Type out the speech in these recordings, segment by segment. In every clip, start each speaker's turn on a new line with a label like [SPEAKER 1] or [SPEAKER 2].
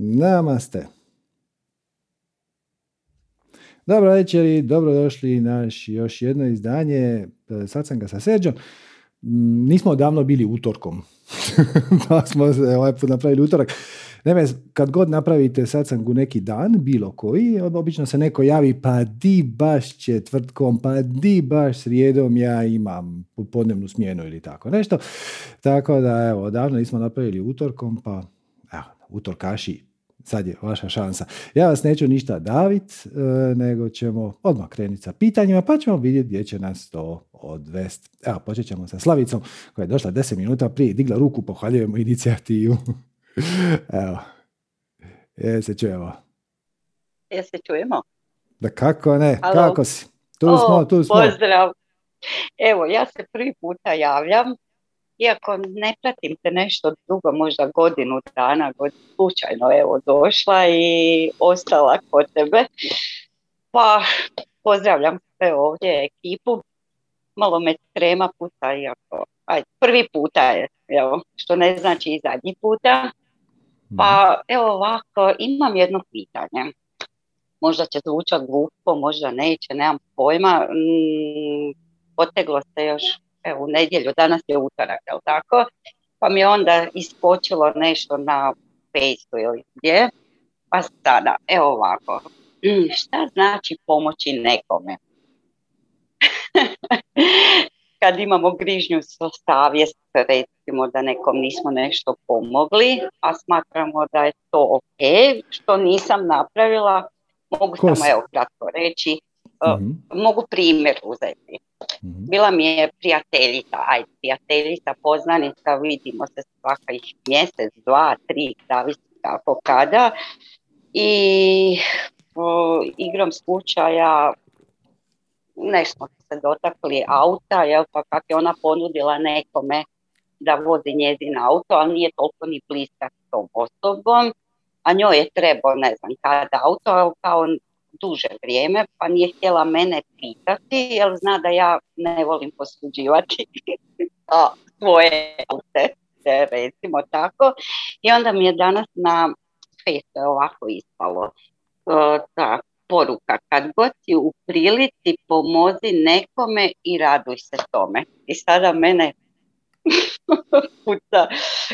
[SPEAKER 1] Namaste. Dobro večer i dobrodošli naš još jedno izdanje e, satsanga sa Serđom. Nismo davno bili utorkom, pa smo se ovaj put napravili utorak. Naime, kad god napravite satsang u neki dan, bilo koji, obično se neko javi, pa di baš četvrtkom, pa di baš srijedom ja imam podnevnu smjenu ili tako nešto. Tako da, evo, davno nismo napravili utorkom, pa evo, utorkaši, sad je vaša šansa. Ja vas neću ništa davit, e, nego ćemo odmah krenuti sa pitanjima, pa ćemo vidjeti gdje će nas to odvesti. Evo, počet ćemo sa Slavicom, koja je došla 10 minuta prije, digla ruku, pohvaljujemo inicijativu. Evo, je se čujemo.
[SPEAKER 2] Je se čujemo?
[SPEAKER 1] Da kako ne, kako si? Tu smo, tu smo.
[SPEAKER 2] Pozdrav. Evo, ja se prvi puta javljam iako ne pratim te nešto dugo, možda godinu dana, god, slučajno evo došla i ostala kod tebe. Pa pozdravljam sve ovdje ekipu. Malo me trema puta, iako aj, prvi puta je, evo, što ne znači i zadnji puta. Pa mhm. evo ovako, imam jedno pitanje. Možda će zvučati glupo, možda neće, nemam pojma. Mm, poteglo se još evo, u nedjelju, danas je utorak, jel tako? Pa mi je onda iskočilo nešto na Facebooku ili gdje. Pa sada, evo ovako, mm, šta znači pomoći nekome? Kad imamo grižnju savjest, recimo da nekom nismo nešto pomogli, a smatramo da je to ok, što nisam napravila, mogu samo evo kratko reći, mm mogu primjer uzeti. Mhm. Bila mi je prijateljica, aj prijateljica, poznanica, vidimo se svakih mjesec, dva, tri, zavisi kako kada. I o, igrom slučaja nešto se dotakli auta, jel, pa kak je ona ponudila nekome da vozi njezin auto, ali nije toliko ni bliska s tom osobom, a njoj je trebao, ne znam, kada auto, kao duže vrijeme, pa nije htjela mene pitati, jer zna da ja ne volim posuđivati svoje aute, recimo tako. I onda mi je danas na Facebooku ovako ispalo ta poruka, kad god si u prilici pomozi nekome i raduj se tome. I sada mene puta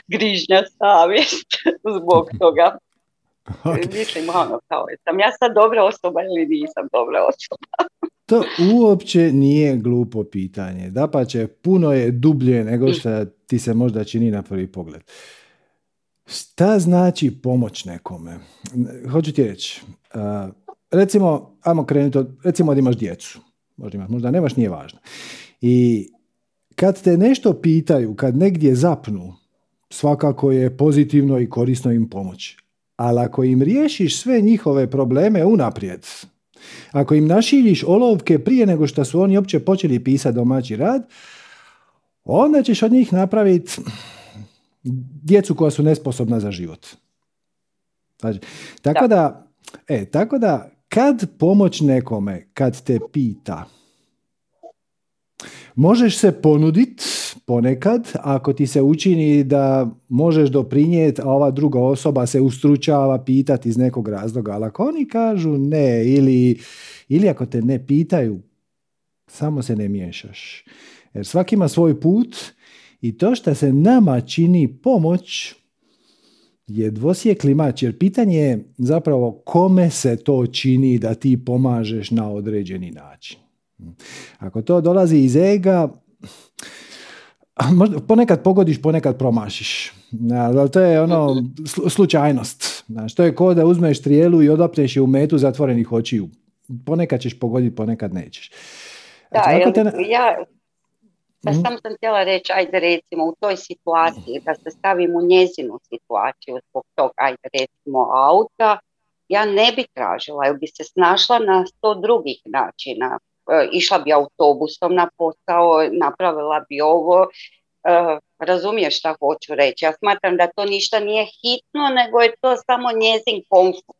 [SPEAKER 2] grižnja savjest zbog toga. Okay. Mislim, ono, kao, sam ja sad dobra osoba ili nisam dobra osoba?
[SPEAKER 1] to uopće nije glupo pitanje. Dapače, puno je dublje nego što ti se možda čini na prvi pogled. Šta znači pomoć nekome? Hoću ti reći, recimo, ajmo krenuti od, recimo da imaš djecu. Možda imaš, možda nemaš, nije važno. I kad te nešto pitaju, kad negdje zapnu, svakako je pozitivno i korisno im pomoći. Ali ako im riješiš sve njihove probleme unaprijed, ako im našiljiš olovke prije nego što su oni uopće počeli pisati domaći rad, onda ćeš od njih napraviti djecu koja su nesposobna za život. Znači, tako da, e, tako da kad pomoć nekome, kad te pita, možeš se ponuditi ponekad, ako ti se učini da možeš doprinijeti, a ova druga osoba se ustručava pitati iz nekog razloga, ali ako oni kažu ne ili, ili ako te ne pitaju, samo se ne miješaš. Jer svaki ima svoj put i to što se nama čini pomoć je dvosjekli mač, jer pitanje je zapravo kome se to čini da ti pomažeš na određeni način. Ako to dolazi iz ega, ponekad pogodiš, ponekad promašiš. Ali to je ono slučajnost. Znaš, to je kao da uzmeš trijelu i odapneš je u metu zatvorenih očiju. Ponekad ćeš pogoditi, ponekad nećeš.
[SPEAKER 2] Da, ja mm sam sam htjela reći, ajde recimo u toj situaciji, da se stavim u njezinu situaciju zbog tog, ajde recimo auta, ja ne bi tražila, jer bi se snašla na sto drugih načina. E, išla bi autobusom na posao, napravila bi ovo, e, razumiješ šta hoću reći. Ja smatram da to ništa nije hitno, nego je to samo njezin komfort.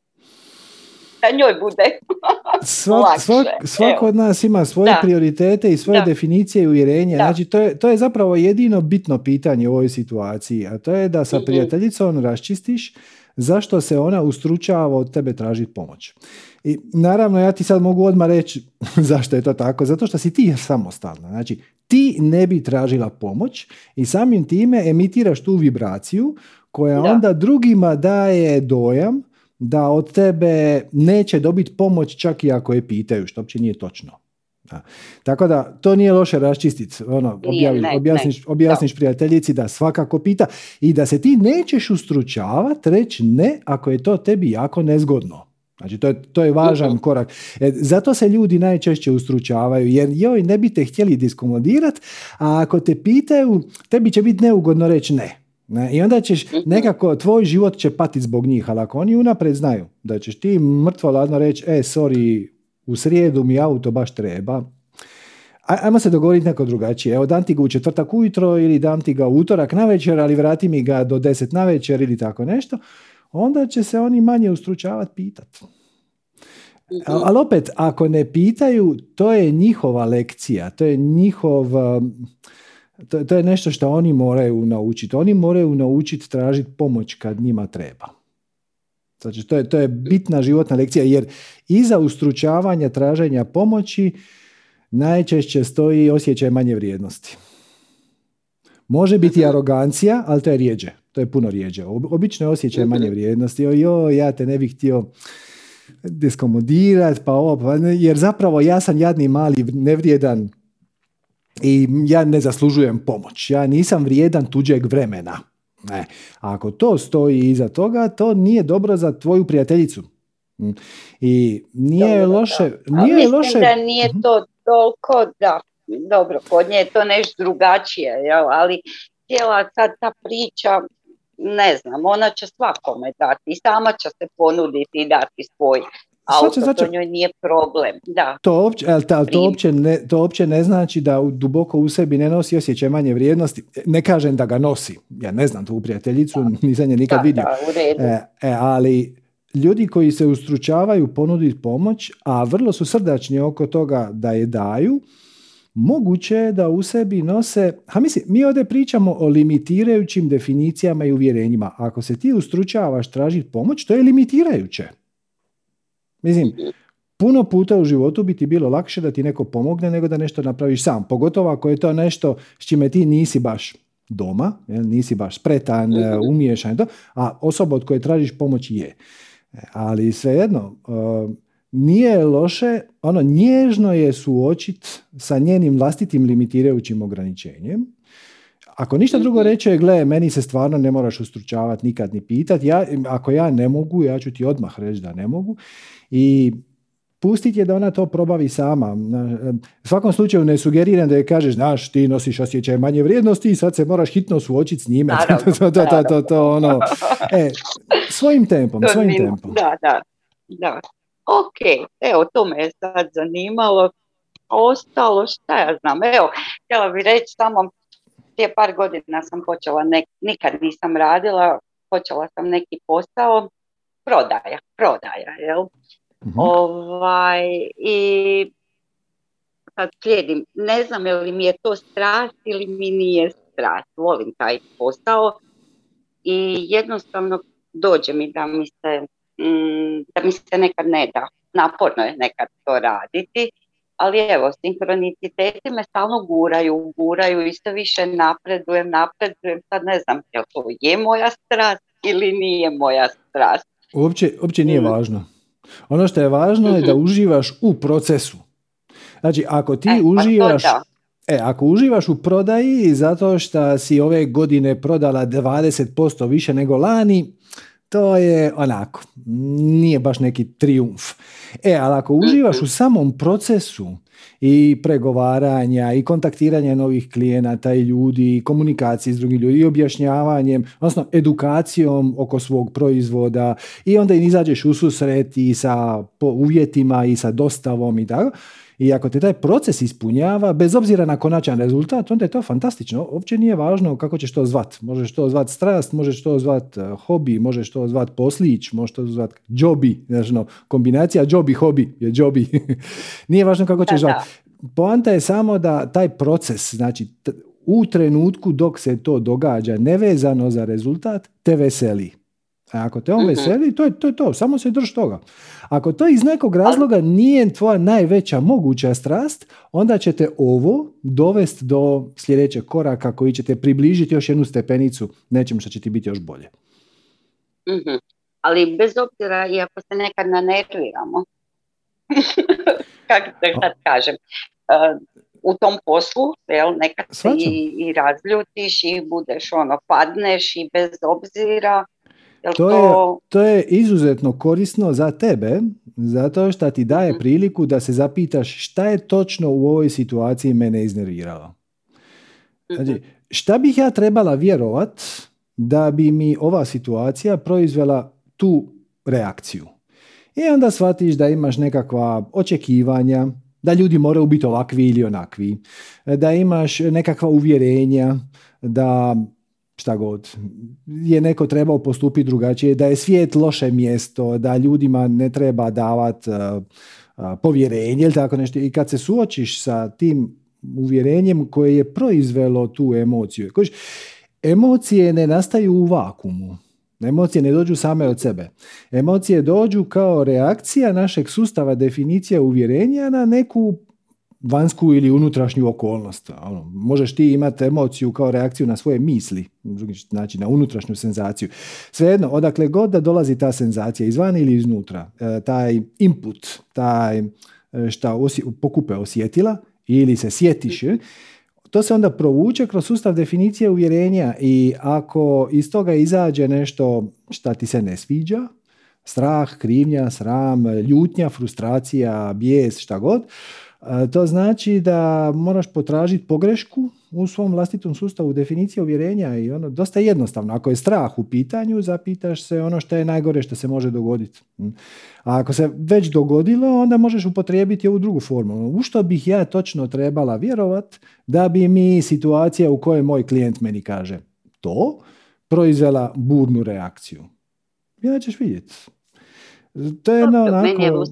[SPEAKER 2] Da njoj bude
[SPEAKER 1] svak, svak, svako od nas ima svoje prioritete i svoje definicije i uvjerenja. Znači, to je, to je zapravo jedino bitno pitanje u ovoj situaciji, a to je da sa mhm. prijateljicom raščistiš zašto se ona ustručava od tebe tražiti pomoć. I naravno ja ti sad mogu odmah reći zašto je to tako, zato što si ti samostalna. Znači ti ne bi tražila pomoć i samim time emitiraš tu vibraciju koja onda drugima daje dojam da od tebe neće dobiti pomoć čak i ako je pitaju, što uopće nije točno. Tako da to nije loše raščistiti. Ono, objasniš, objasniš prijateljici da svakako pita i da se ti nećeš ustručavati reći ne ako je to tebi jako nezgodno. Znači, to je, to je važan korak. E, zato se ljudi najčešće ustručavaju, jer joj, ne bi te htjeli diskomodirati, a ako te pitaju, tebi će biti neugodno reći ne. ne. I onda ćeš mhm. nekako, tvoj život će patiti zbog njih, ali ako oni unaprijed znaju da ćeš ti mrtvo ladno reći, e, sorry, u srijedu mi auto baš treba, ajmo se dogovoriti neko drugačije. Evo, dam ti ga u četvrtak ujutro ili dam ti ga u utorak na večer, ali vrati mi ga do deset na večer ili tako nešto onda će se oni manje ustručavati pitati. Ali opet, ako ne pitaju, to je njihova lekcija, to je njihov, um, to, to je nešto što oni moraju naučiti. Oni moraju naučiti tražiti pomoć kad njima treba. Znači, to je, to je bitna životna lekcija, jer iza ustručavanja traženja pomoći najčešće stoji osjećaj manje vrijednosti. Može biti mhm. arogancija, ali to je rijeđe. To je puno rijeđe. Obično je osjećaj manje vrijednosti. Jo, ja te ne bih htio diskomodirati, pa ovo, pa jer zapravo ja sam jadni, mali, nevrijedan i ja ne zaslužujem pomoć. Ja nisam vrijedan tuđeg vremena. Ne. Ako to stoji iza toga, to nije dobro za tvoju prijateljicu. Mm. I nije dobro, loše... Nije
[SPEAKER 2] mislim loše... da nije mhm. to toliko, da, dobro, kod nje je to nešto drugačije, jel? ali cijela sad ta priča ne znam, ona će svakome dati i sama će se ponuditi i dati svoj auto, znači, to njoj nije problem. Da.
[SPEAKER 1] To, uopće, to, to, uopće ne, to uopće ne znači da duboko u sebi ne nosi osjećaj manje vrijednosti. Ne kažem da ga nosi, ja ne znam tu prijateljicu, da. nisam je nikad vidio. E, e, ali ljudi koji se ustručavaju ponuditi pomoć, a vrlo su srdačni oko toga da je daju, moguće je da u sebi nose, a mislim, mi ovdje pričamo o limitirajućim definicijama i uvjerenjima. Ako se ti ustručavaš tražiti pomoć, to je limitirajuće. Mislim, puno puta u životu bi ti bilo lakše da ti neko pomogne nego da nešto napraviš sam. Pogotovo ako je to nešto s čime ti nisi baš doma, nisi baš spretan, mhm. umiješan, a osoba od koje tražiš pomoć je. Ali svejedno, nije loše, ono nježno je suočit sa njenim vlastitim limitirajućim ograničenjem. Ako ništa drugo mhm. reče, gle, meni se stvarno ne moraš ustručavati nikad ni pitati. Ja, ako ja ne mogu, ja ću ti odmah reći da ne mogu. I pustiti je da ona to probavi sama. U svakom slučaju ne sugeriram da je kažeš, znaš, ti nosiš osjećaj manje vrijednosti i sad se moraš hitno suočiti s njime. to, to, to, to, ono. E, svojim tempom, svojim tempom.
[SPEAKER 2] Da, da, da. Ok, evo to me je sad zanimalo. Ostalo šta ja znam, evo, htjela bih reći samo prije par godina sam počela, nikad nisam radila, počela sam neki posao, prodaja, prodaja, jel? Mhm. Ovaj, I sad slijedim, ne znam je li mi je to strast ili mi nije strast, volim taj posao i jednostavno dođe mi da mi se Mm, da mi se nekad ne da. Naporno je nekad to raditi, ali evo, sinkroniciteti me stalno guraju, guraju i sve više napredujem, napredujem, sad ne znam je to je moja strast ili nije moja strast.
[SPEAKER 1] Uopće, uopće nije mm. važno. Ono što je važno je da mhm. uživaš u procesu. Znači, ako ti e, pa uživaš... E, ako uživaš u prodaji zato što si ove godine prodala 20% više nego lani, to je onako, nije baš neki triumf. E, ali ako uživaš u samom procesu i pregovaranja i kontaktiranja novih klijenata i ljudi i komunikaciji s drugim ljudima i objašnjavanjem, odnosno edukacijom oko svog proizvoda i onda im izađeš u susret i sa uvjetima i sa dostavom i tako, i ako te taj proces ispunjava, bez obzira na konačan rezultat, onda je to fantastično. Uopće nije važno kako ćeš to zvat. Možeš to zvat strast, možeš to zvat eh, hobi, možeš to zvat poslić, možeš to zvat jobi. Znači, no, kombinacija job i hobi je jobi. nije važno kako ćeš zvat. Poanta je samo da taj proces, znači u trenutku dok se to događa nevezano za rezultat, te veseli. A ako te on mhm. veseli, to je, to je to, samo se drž toga. Ako to iz nekog razloga nije tvoja najveća moguća strast, onda ćete ovo dovesti do sljedećeg koraka koji će te približiti još jednu stepenicu nečem što će ti biti još bolje.
[SPEAKER 2] mm Ali bez obzira, iako se nekad nanerviramo, kako da kažem, uh, u tom poslu, jel, nekad se i, i razljutiš i budeš ono, padneš i bez obzira,
[SPEAKER 1] to, je, to je izuzetno korisno za tebe, zato što ti daje mhm. priliku da se zapitaš šta je točno u ovoj situaciji mene iznerviralo. Znači, mhm. šta bih ja trebala vjerovat da bi mi ova situacija proizvela tu reakciju? I onda shvatiš da imaš nekakva očekivanja, da ljudi moraju biti ovakvi ili onakvi, da imaš nekakva uvjerenja, da šta god, je neko trebao postupiti drugačije, da je svijet loše mjesto, da ljudima ne treba davati uh, uh, povjerenje ili tako nešto. I kad se suočiš sa tim uvjerenjem koje je proizvelo tu emociju. Kojiš, emocije ne nastaju u vakumu. Emocije ne dođu same od sebe. Emocije dođu kao reakcija našeg sustava definicija uvjerenja na neku vanjsku ili unutrašnju okolnost. Ono, možeš ti imati emociju kao reakciju na svoje misli, znači na unutrašnju senzaciju. Svejedno, odakle god da dolazi ta senzacija, izvana ili iznutra, e, taj input, taj e, šta pokupe osjetila ili se sjetiš, to se onda provuče kroz sustav definicije uvjerenja i ako iz toga izađe nešto šta ti se ne sviđa, strah, krivnja, sram, ljutnja, frustracija, bijes, šta god, to znači da moraš potražiti pogrešku u svom vlastitom sustavu definicije uvjerenja i ono dosta jednostavno. Ako je strah u pitanju, zapitaš se ono što je najgore što se može dogoditi. Hm. A ako se već dogodilo, onda možeš upotrijebiti ovu drugu formu. U što bih ja točno trebala vjerovat da bi mi situacija u kojoj moj klijent meni kaže to, proizvela burnu reakciju. Ja ćeš vidjeti. To je jedno onako...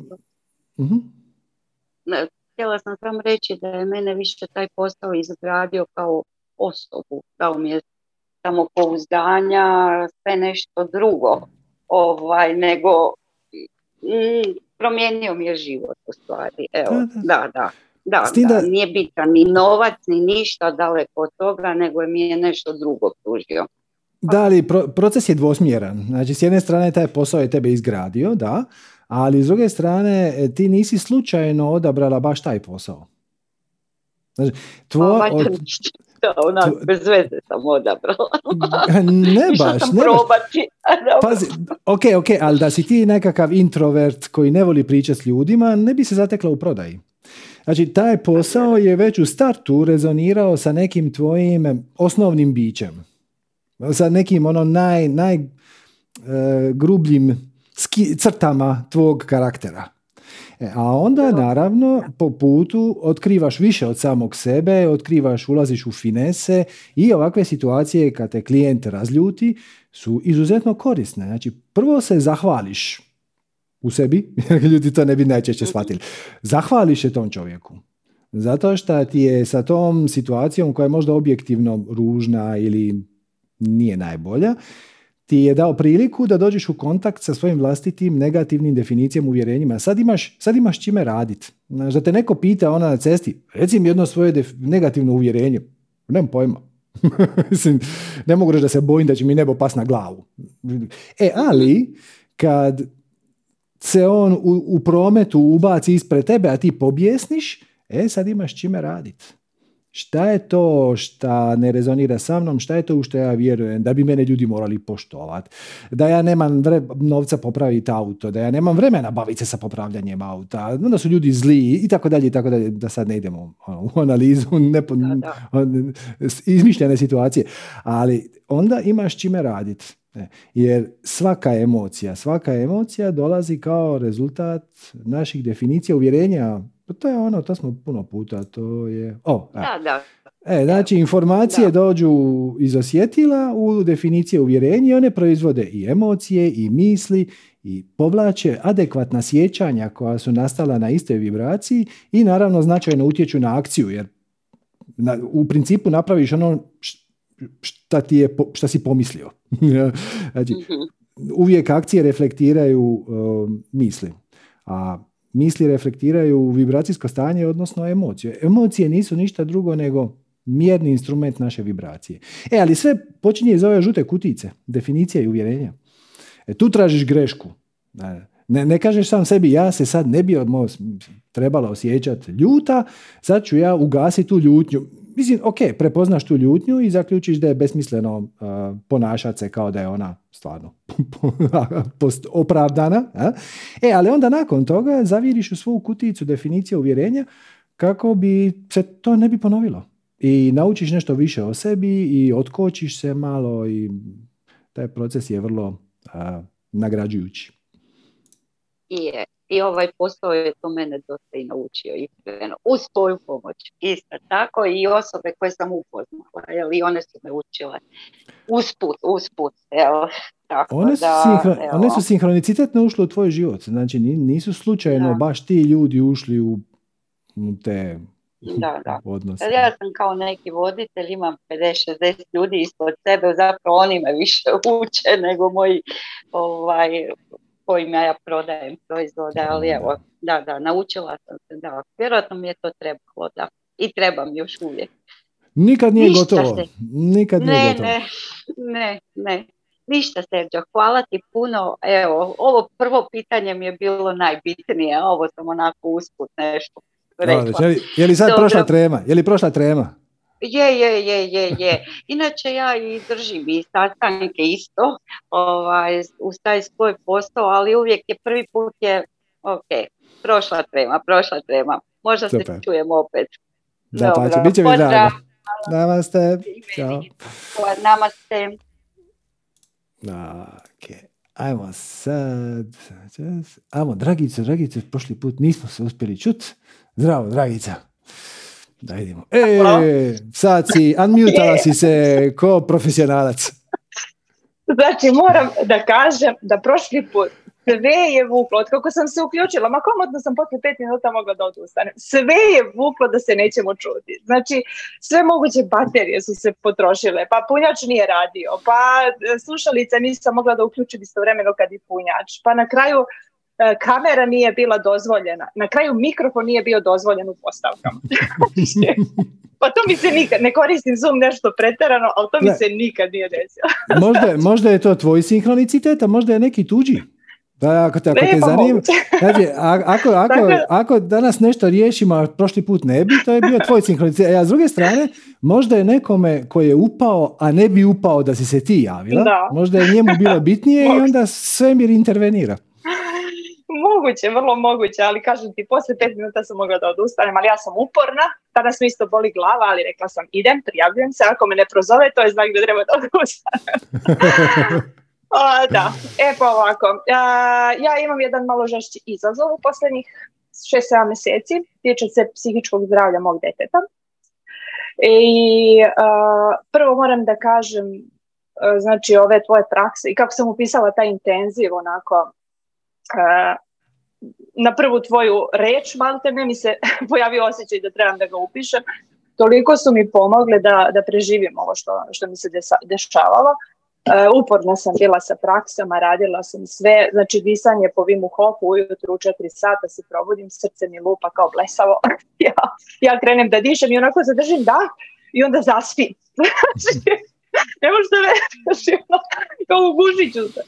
[SPEAKER 2] htjela sam samo reći da je mene više taj posao izgradio kao osobu, dao mi je samopouzdanja, sve nešto drugo, ovaj, nego mm, promijenio mi je život u stvari. Evo, da, da. Da, da, nije bitan ni novac, ni ništa daleko od toga, nego mi je nešto drugo pružio.
[SPEAKER 1] Da, ali proces je dvosmjeran. Znači, s jedne strane taj posao je tebe izgradio, da, ali s druge strane e, ti nisi slučajno odabrala baš taj posao.
[SPEAKER 2] Znači, tvoj, pa, od, onak, bez veze sam odabrala.
[SPEAKER 1] ne baš. ne probati. Pazi, ok, ok, ali da si ti nekakav introvert koji ne voli pričati s ljudima, ne bi se zatekla u prodaji. Znači, taj posao je već u startu rezonirao sa nekim tvojim osnovnim bićem. Sa nekim ono naj, naj uh, grubljim crtama tvog karaktera. E, a onda naravno po putu otkrivaš više od samog sebe, otkrivaš, ulaziš u finese i ovakve situacije kad te klijent razljuti su izuzetno korisne. Znači prvo se zahvališ u sebi, ljudi to ne bi najčešće shvatili. Zahvališ je tom čovjeku. Zato što ti je sa tom situacijom koja je možda objektivno ružna ili nije najbolja, ti je dao priliku da dođeš u kontakt sa svojim vlastitim negativnim definicijama, uvjerenjima. Sad imaš, sad imaš čime raditi. Da te neko pita ona na cesti, reci mi jedno svoje negativno uvjerenje. Nemam pojma. ne mogu reći da se bojim da će mi nebo pas na glavu. E, ali kad se on u, u prometu ubaci ispred tebe, a ti pobjesniš, e, sad imaš čime raditi. Šta je to šta ne rezonira sa mnom, šta je to u što ja vjerujem, da bi mene ljudi morali poštovati, da ja nemam novca popraviti auto, da ja nemam vremena baviti se sa popravljanjem auta, da su ljudi zli i tako dalje i tako dalje, da sad ne idemo ono, u analizu nepo, izmišljene situacije, ali onda imaš čime raditi. Jer svaka emocija, svaka emocija dolazi kao rezultat naših definicija, uvjerenja, pa to je ono, to smo puno puta, to je... O,
[SPEAKER 2] da, da.
[SPEAKER 1] E, znači, informacije dođu iz osjetila u definicije uvjerenja i one proizvode i emocije i misli i povlače adekvatna sjećanja koja su nastala na istoj vibraciji i naravno značajno utječu na akciju, jer na, u principu napraviš ono šta, ti je, šta si pomislio. znači, mhm. uvijek akcije reflektiraju misli, a misli reflektiraju vibracijsko stanje, odnosno emocije. Emocije nisu ništa drugo nego mjerni instrument naše vibracije. E, ali sve počinje iz ove žute kutice, definicija i uvjerenja. E, tu tražiš grešku. Ne, ne kažeš sam sebi, ja se sad ne bi odmo trebala osjećati ljuta, sad ću ja ugasiti tu ljutnju. Mislim, ok, prepoznaš tu ljutnju i zaključiš da je besmisleno uh, ponašati se kao da je ona stvarno opravdana. E, ali onda nakon toga zaviriš u svoju kuticu definicije uvjerenja kako bi se to ne bi ponovilo. I naučiš nešto više o sebi i otkočiš se malo i taj proces je vrlo uh, nagrađujući.
[SPEAKER 2] Je i ovaj posao je to mene dosta i naučio iskreno, uz svoju pomoć. Isto tako i osobe koje sam upoznala, jel, i one su me učile usput, usput, evo. Tako
[SPEAKER 1] one, su da, one su sinhronicitetno ušle u tvoj život, znači nisu slučajno baš ti ljudi ušli u, te
[SPEAKER 2] da, da. odnose. Ja sam kao neki voditelj, imam 50-60 ljudi ispod sebe, zapravo oni me više uče nego moji ovaj, kojima ja prodajem proizvode, ali evo, da, da, naučila sam se, da, vjerojatno mi je to trebalo, da, i trebam još uvijek.
[SPEAKER 1] Nikad nije gotovo, nikad nije
[SPEAKER 2] ne,
[SPEAKER 1] gotovo.
[SPEAKER 2] Ne, ne, ne, ništa Sergio, hvala ti puno, evo, ovo prvo pitanje mi je bilo najbitnije, ovo sam onako usput nešto rekla.
[SPEAKER 1] Je li, sad prošla trema, je li prošla trema?
[SPEAKER 2] Je, je, je, je, je. Inače ja i držim i sastanke isto ovaj, uz taj svoj posao, ali uvijek je prvi put je, ok, prošla trema, prošla trema. Možda se čujemo opet.
[SPEAKER 1] Da, pa će, bit će mi drago. Namaste. Ćao.
[SPEAKER 2] Namaste.
[SPEAKER 1] Ok, ajmo sad. Ajmo, Dragice, Dragice, prošli put nismo se uspjeli čuti. Zdravo, Dragica. Da idemo. E, sad si, unmutala si se ko profesionalac.
[SPEAKER 3] Znači, moram da kažem da prošli put sve je vuklo, od kako sam se uključila, ma komodno sam posle pet minuta mogla da odustanem, sve je vuklo da se nećemo čuti. Znači, sve moguće baterije su se potrošile, pa punjač nije radio, pa slušalica nisam mogla da uključim istovremeno kad i punjač, pa na kraju E, kamera nije bila dozvoljena. Na kraju mikrofon nije bio dozvoljen u postavkama. pa to mi se nikad, ne koristim Zoom nešto pretjerano, ali to mi se nikad nije desilo.
[SPEAKER 1] možda, možda je to tvoj sinhronicitet, a možda je neki tuđi. Da, ako te, ako te pa zanima, znači, ako, ako, ako danas nešto riješimo, a prošli put ne bi, to je bio tvoj sinhronicitet. A s druge strane, možda je nekome koji je upao, a ne bi upao da si se ti javila, možda je njemu bilo bitnije i onda svemir intervenira.
[SPEAKER 3] Moguće, vrlo moguće, ali kažem ti, poslije pet minuta sam mogla da odustanem, ali ja sam uporna, tada mi isto boli glava, ali rekla sam idem, prijavljujem se, ako me ne prozove, to je znak da treba da odustanem. da, e pa ovako, ja imam jedan malo žešći izazov u posljednjih 6-7 mjeseci, tiče se psihičkog zdravlja mog deteta. I prvo moram da kažem, znači ove tvoje prakse i kako sam upisala taj intenziv onako na prvu tvoju reč, malte ne mi se pojavio osjećaj da trebam da ga upišem. Toliko su mi pomogle da, da preživim ovo što, što mi se dešavalo. Uh, uporno sam bila sa praksama, radila sam sve, znači disanje po Vimu Hofu ujutru u četiri sata se probudim, srce mi lupa kao blesavo. ja, ja krenem da dišem i onako zadržim da i onda zaspim. Ne možete ono, kao u gužiću se.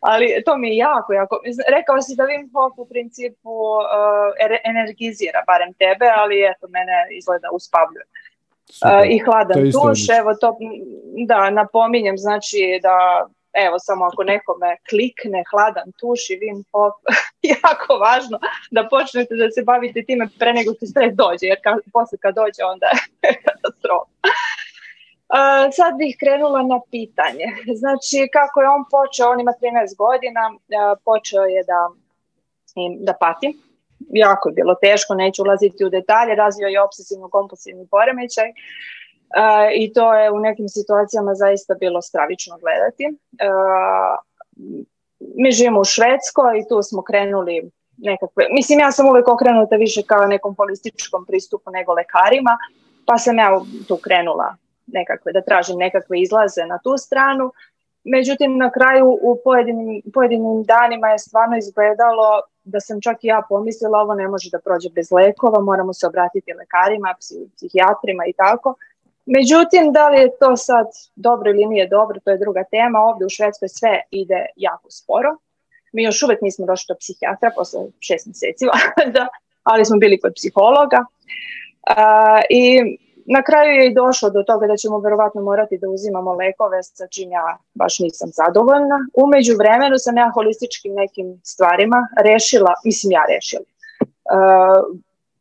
[SPEAKER 3] Ali to mi je jako, jako. Rekao si da Wim Hof u principu uh, energizira barem tebe, ali eto, mene izgleda uspavljuje. Uh, I hladan duš, evo to, da, napominjem, znači da evo samo ako nekome klikne hladan tuš i Wim Hof, jako važno da počnete da se bavite time pre nego što stres dođe, jer ka, posle kad dođe onda je katastrofa sad bih krenula na pitanje. Znači, kako je on počeo, on ima 13 godina, počeo je da, da pati. Jako je bilo teško, neću ulaziti u detalje, razvio je obsesivno-kompulsivni poremećaj. I to je u nekim situacijama zaista bilo stravično gledati. Mi živimo u Švedskoj i tu smo krenuli nekakve, mislim ja sam uvijek okrenuta više kao nekom holističkom pristupu nego lekarima, pa sam ja tu krenula nekakve, da tražim nekakve izlaze na tu stranu Međutim, na kraju u pojedinim, pojedinim danima je stvarno izgledalo da sam čak i ja pomislila ovo ne može da prođe bez lekova, moramo se obratiti lekarima, psihijatrima i tako. Međutim, da li je to sad dobro ili nije dobro, to je druga tema. Ovdje u Švedskoj sve ide jako sporo. Mi još uvijek nismo došli do psihijatra posle šest mjeseci, ali smo bili kod psihologa. I na kraju je i došlo do toga da ćemo verovatno morati da uzimamo lekove sa čim ja baš nisam zadovoljna. U vremenu sam ja holističkim nekim stvarima rešila, mislim ja rešila,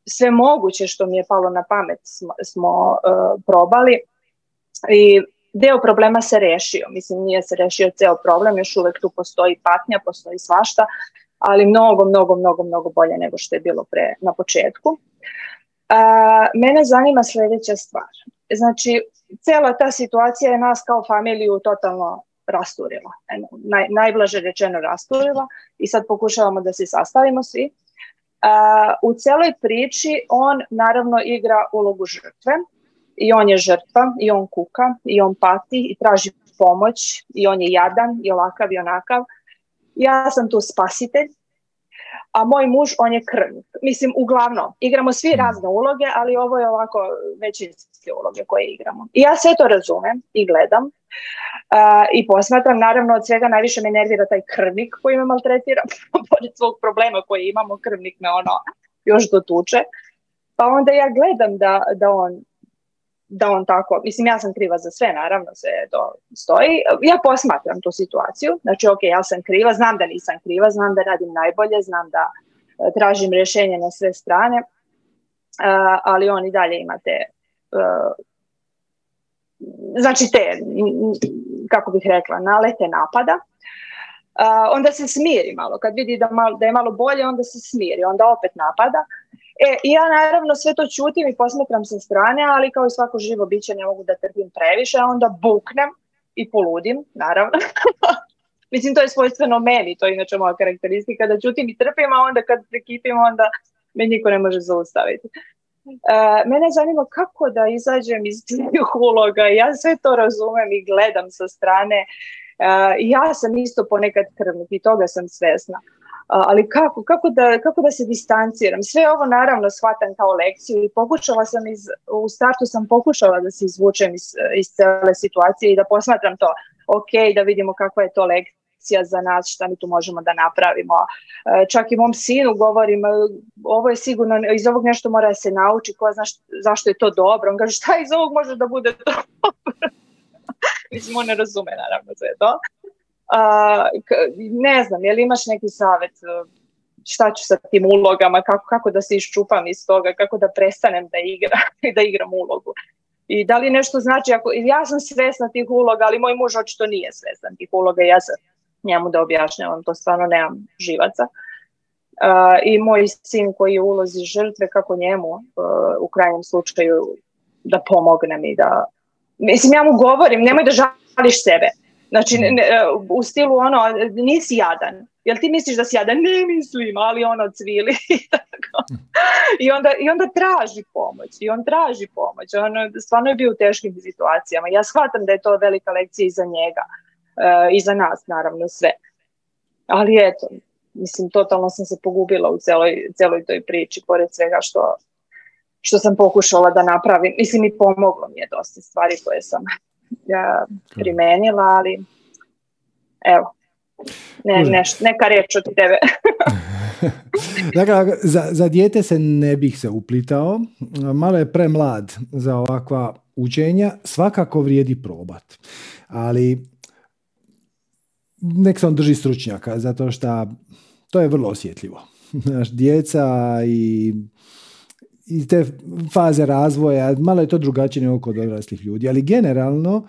[SPEAKER 3] sve moguće što mi je palo na pamet smo, smo probali i deo problema se rešio. Mislim, nije se rešio ceo problem, još uvek tu postoji patnja, postoji svašta, ali mnogo, mnogo, mnogo, mnogo bolje nego što je bilo pre na početku. A, mene zanima sljedeća stvar. Znači, cijela ta situacija je nas kao familiju totalno rasturila. Naj, najblaže rečeno rasturila i sad pokušavamo da se sastavimo svi. u cijeloj priči on naravno igra ulogu žrtve i on je žrtva i on kuka i on pati i traži pomoć i on je jadan i ovakav i onakav. Ja sam tu spasitelj a moj muž, on je krvnik. Mislim, uglavnom, igramo svi mm. razne uloge, ali ovo je ovako većinske uloge koje igramo. I ja sve to razumem i gledam uh, i posmatram, naravno, od svega najviše me nervira taj krvnik koji me maltretira, pored svog problema koji imamo, krvnik me ono još dotuče. Pa onda ja gledam da, da on da on tako, mislim ja sam kriva za sve, naravno sve to stoji. Ja posmatram tu situaciju, znači ok, ja sam kriva, znam da nisam kriva, znam da radim najbolje, znam da e, tražim rješenje na sve strane, e, ali on i dalje ima te, e, znači te, kako bih rekla, nalete napada. onda se smiri malo, kad vidi da, da je malo bolje, onda se smiri, onda opet napada. E, ja naravno sve to čutim i posmetram sa strane, ali kao i svako živo biće ne mogu da trpim previše, onda buknem i poludim, naravno. Mislim, to je svojstveno meni, to je inače moja karakteristika, da čutim i trpim, a onda kad prekipim, onda me niko ne može zaustaviti. E, mene zanima kako da izađem iz tih uloga, ja sve to razumem i gledam sa strane. E, ja sam isto ponekad krvnik i toga sam svesna ali kako, kako, da, kako da se distanciram? Sve ovo naravno shvatam kao lekciju i pokušala sam iz, u startu sam pokušala da se izvučem iz, iz cele situacije i da posmatram to ok, da vidimo kakva je to lekcija za nas, šta mi tu možemo da napravimo. Čak i mom sinu govorim, e, ovo je sigurno, iz ovog nešto mora se nauči, ko zna zašto je to dobro. On kaže, šta iz ovog može da bude dobro? Mislim, on ne razume naravno sve to ne znam, je li imaš neki savjet e, šta ću sa tim ulogama, kako, kako da se iščupam iz toga, kako da prestanem da, igra, da igram ulogu. I da li nešto znači, ako, ja sam svesna tih uloga, ali moj muž očito nije svestan tih uloga, ja sam njemu da objašnjavam, to stvarno nemam živaca. I moj sin koji ulozi žrtve, kako njemu uh, u krajnjem slučaju da pomogne mi da... Mislim, ja mu govorim, nemoj da žališ sebe Znači, ne, u stilu ono, nisi jadan. Jel ti misliš da si jadan? Ne mislim, ali ono cvili. I, onda, I onda traži pomoć. I on traži pomoć. On stvarno je bio u teškim situacijama. Ja shvatam da je to velika lekcija i za njega. E, I za nas, naravno, sve. Ali eto, mislim, totalno sam se pogubila u celoj, celoj toj priči, pored svega što, što sam pokušala da napravim. Mislim, i pomoglo mi je dosta stvari koje sam primenila, ali evo, ne, neka reč od tebe.
[SPEAKER 1] dakle, za, za dijete se ne bih se uplitao, malo je premlad za ovakva učenja, svakako vrijedi probat, ali nek se on drži stručnjaka, zato što to je vrlo osjetljivo. Naš djeca i iz te faze razvoja, malo je to drugačije nego kod odraslih ljudi, ali generalno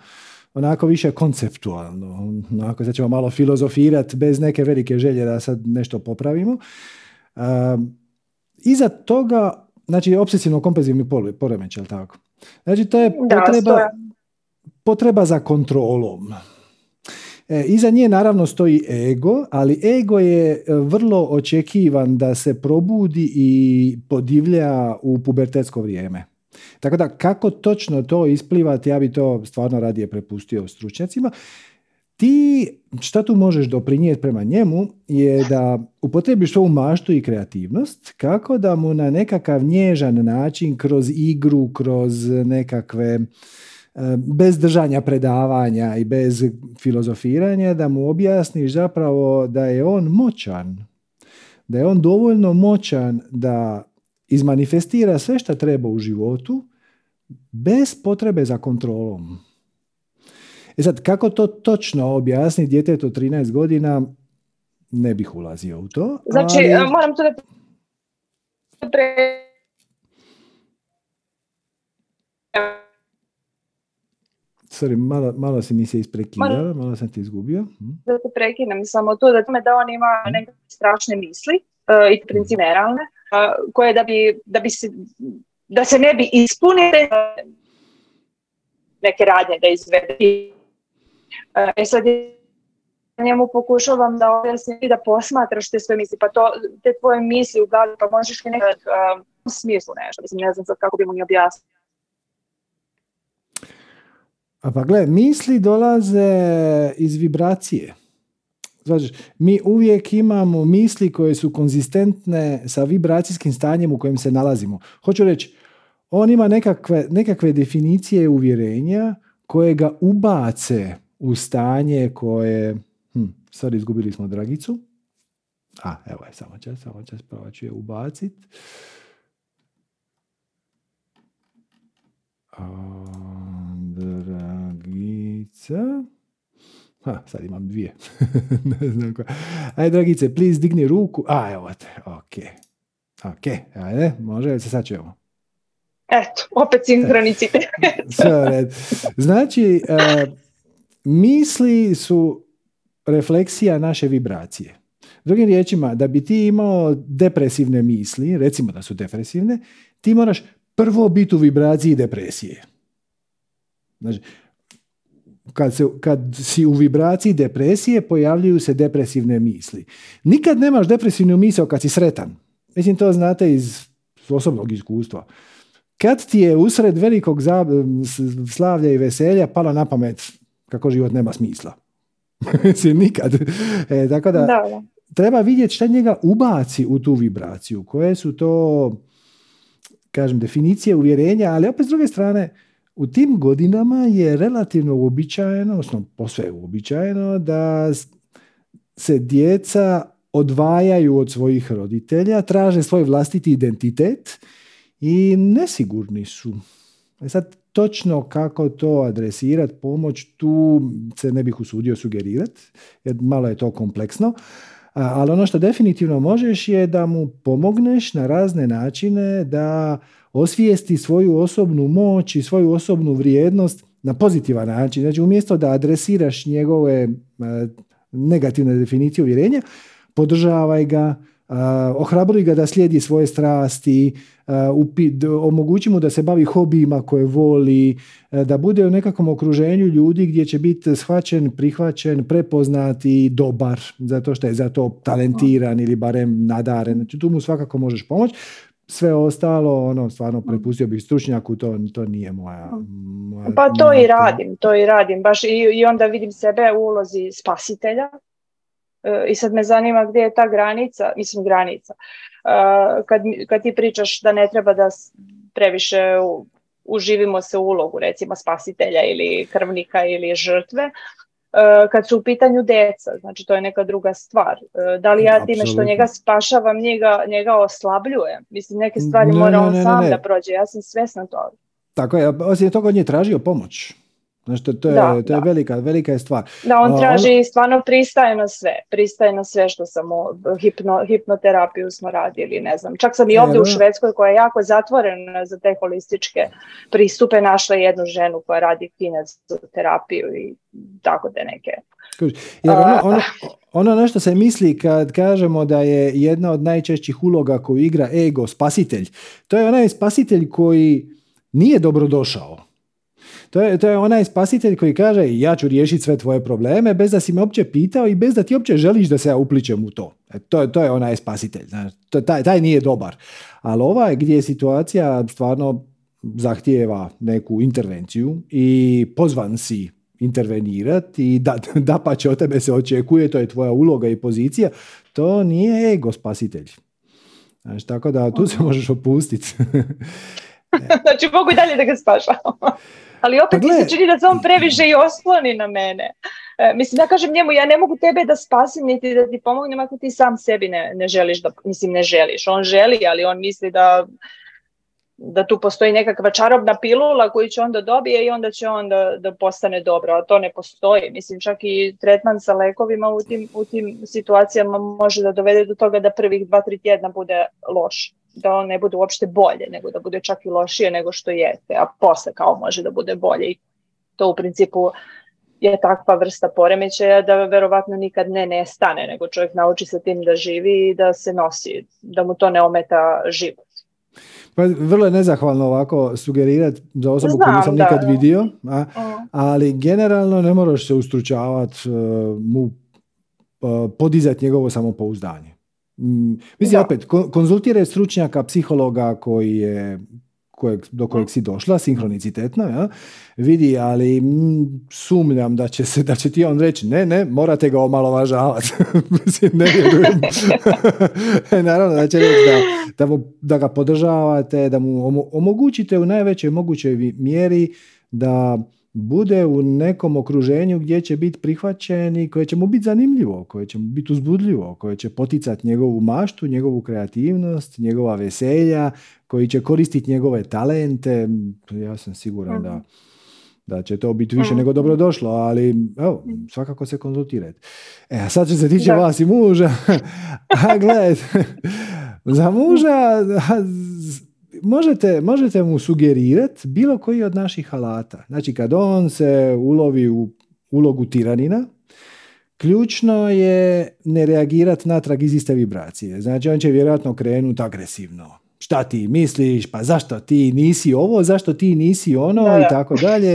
[SPEAKER 1] onako više konceptualno, onako sad ćemo malo filozofirati bez neke velike želje da sad nešto popravimo. Uh, iza toga, znači obsesivno kompenzivni poremećaj, tako? Znači to je potreba, potreba za kontrolom. E, iza nje naravno stoji ego, ali ego je e, vrlo očekivan da se probudi i podivlja u pubertetsko vrijeme. Tako da kako točno to isplivati, ja bi to stvarno radije prepustio stručnjacima. ti šta tu možeš doprinijeti prema njemu je da upotrebiš svoju maštu i kreativnost kako da mu na nekakav nježan način kroz igru, kroz nekakve bez držanja predavanja i bez filozofiranja da mu objasniš zapravo da je on moćan, da je on dovoljno moćan da izmanifestira sve što treba u životu bez potrebe za kontrolom. E sad, kako to točno objasniti djetetu 13 godina, ne bih ulazio u to.
[SPEAKER 3] Znači, ali... moram to da pre...
[SPEAKER 1] Sorry, malo, malo si mi se isprekidala, malo sam ti izgubio. Hm?
[SPEAKER 3] Da te prekinem samo to da tome da on ima hm? neke strašne misli uh, i princip neralne, uh, koje da bi, da bi se, da se ne bi ispunile neke radnje da izvede E sad njemu pokušavam da objasnim i da posmatraš te svoje misli, pa to, te tvoje misli u glavi, pa možeš li nekad uh, smislu nešto, mislim, ne znam sad kako bi mu ni objasniti.
[SPEAKER 1] A pa gle, misli dolaze iz vibracije. Znači, mi uvijek imamo misli koje su konzistentne sa vibracijskim stanjem u kojem se nalazimo. Hoću reći, on ima nekakve, nekakve definicije uvjerenja koje ga ubace u stanje koje... Hm, sad izgubili smo Dragicu. A, evo je, samo čas, samo čas, prava ću je ubacit. Dragica. Ha, sad imam dvije. ne znam ko. Ajde, Dragice, please digni ruku. A, evo te, ok. Ok, ajde, može, se sad čujemo.
[SPEAKER 3] Eto, opet sinkronicitet.
[SPEAKER 1] Sve Znači, uh, misli su refleksija naše vibracije. Drugim riječima, da bi ti imao depresivne misli, recimo da su depresivne, ti moraš prvo biti u vibraciji depresije. Znači, kad, se, kad si u vibraciji depresije, pojavljuju se depresivne misli. Nikad nemaš depresivnu misao kad si sretan. Mislim, to znate iz osobnog iskustva. Kad ti je usred velikog slavlja i veselja palo na pamet kako život nema smisla. Mislim, nikad. E, tako da, da, treba vidjeti šta njega ubaci u tu vibraciju. Koje su to, kažem, definicije uvjerenja, ali opet s druge strane, u tim godinama je relativno uobičajeno, odnosno posve uobičajeno, da se djeca odvajaju od svojih roditelja, traže svoj vlastiti identitet i nesigurni su. E sad, točno kako to adresirati, pomoć, tu se ne bih usudio sugerirati, jer malo je to kompleksno. Ali ono što definitivno možeš je da mu pomogneš na razne načine da osvijesti svoju osobnu moć i svoju osobnu vrijednost na pozitivan način. Znači umjesto da adresiraš njegove negativne definicije uvjerenja, podržavaj ga, ohrabruj ga da slijedi svoje strasti, omogući mu da se bavi hobijima koje voli, da bude u nekakvom okruženju ljudi gdje će biti shvaćen, prihvaćen, prepoznat i dobar, zato što je za to talentiran ili barem nadaren. Znači tu mu svakako možeš pomoći. Sve ostalo, ono, stvarno prepustio bih stručnjaku, to, to nije moja,
[SPEAKER 3] moja Pa to i radim, to i radim. Baš i, i onda vidim sebe u ulozi spasitelja, I sad me zanima gdje je ta granica, mislim granica. E, kad, kad ti pričaš da ne treba da previše uživimo se u ulogu recimo spasitelja ili krvnika ili žrtve, e, kad su u pitanju deca, znači to je neka druga stvar. Da li ja time što njega spašavam, njega, njega oslabljujem? Mislim, neke stvari ne, mora on ne, sam da prođe, ja sam svjesna toga.
[SPEAKER 1] Tako je, osim toga on je tražio pomoć. Znači, to, to, je, da, to je velika, velika je stvar.
[SPEAKER 3] Da, on traži, stvarno pristaje na sve. Pristaje na sve što sam, hipno, hipnoterapiju smo radili, ne znam. Čak sam i ovdje u Švedskoj koja je jako zatvorena za te holističke pristupe našla jednu ženu koja radi kineziterapiju i tako te neke.
[SPEAKER 1] Jer ono, ono, ono na što se misli kad kažemo da je jedna od najčešćih uloga koju igra ego, spasitelj, to je onaj spasitelj koji nije dobrodošao to je, to je onaj spasitelj koji kaže ja ću riješiti sve tvoje probleme bez da si me uopće pitao i bez da ti uopće želiš da se ja upličem u to. E, to, to je onaj spasitelj. Znači, to, taj, taj nije dobar. Ali ovaj gdje situacija stvarno zahtijeva neku intervenciju i pozvan si intervenirati i da, da pa će od tebe se očekuje, to je tvoja uloga i pozicija, to nije ego spasitelj. Znači, tako da tu se možeš opustiti.
[SPEAKER 3] znači mogu i dalje da ga spašavam. Ali opet pa mi se čini da se on previše i osloni na mene. E, mislim, ja kažem njemu, ja ne mogu tebe da spasim niti da ti pomognem ako ti sam sebi ne, ne želiš da, mislim ne želiš. On želi, ali on misli da da tu postoji nekakva čarobna pilula koju će onda dobije i onda će onda da postane dobro, a to ne postoji. Mislim, čak i tretman sa lekovima u tim, u tim situacijama može da dovede do toga da prvih dva, tri tjedna bude loš. Da on ne bude uopšte bolje, nego da bude čak i lošije nego što jeste, a posle kao može da bude bolje. I to u principu je takva vrsta poremećaja da verovatno nikad ne nestane, nego čovjek nauči sa tim da živi i da se nosi, da mu to ne ometa život.
[SPEAKER 1] Pa vrlo je nezahvalno ovako sugerirati za osobu koju nisam nikad vidio, a, mm. ali generalno ne moraš se ustručavati uh, mu uh, podizati njegovo samopouzdanje. Mm, mislim, opet, konzultiraj stručnjaka, psihologa koji je kojeg, do kojeg si došla, sinhronicitetno, ja, vidi, ali sumnjam da će, se, da će ti on reći, ne, ne, morate ga omalovažavati. Mislim, ne vjerujem. Naravno da će reći da, da, da ga podržavate, da mu omogućite u najvećoj mogućoj mjeri da bude u nekom okruženju gdje će biti prihvaćen i koje će mu biti zanimljivo, koje će mu biti uzbudljivo, koje će poticati njegovu maštu, njegovu kreativnost, njegova veselja, koji će koristiti njegove talente. Ja sam siguran da, da će to biti više mhm. nego dobro došlo, ali evo, svakako se konzultirati. E, a sad što se tiče vas i muža, a gledajte, za muža možete, možete mu sugerirati bilo koji od naših alata. Znači kad on se ulovi u ulogu tiranina, ključno je ne reagirati natrag iz iste vibracije. Znači on će vjerojatno krenuti agresivno. Šta ti misliš, pa zašto ti nisi ovo, zašto ti nisi ono i tako dalje,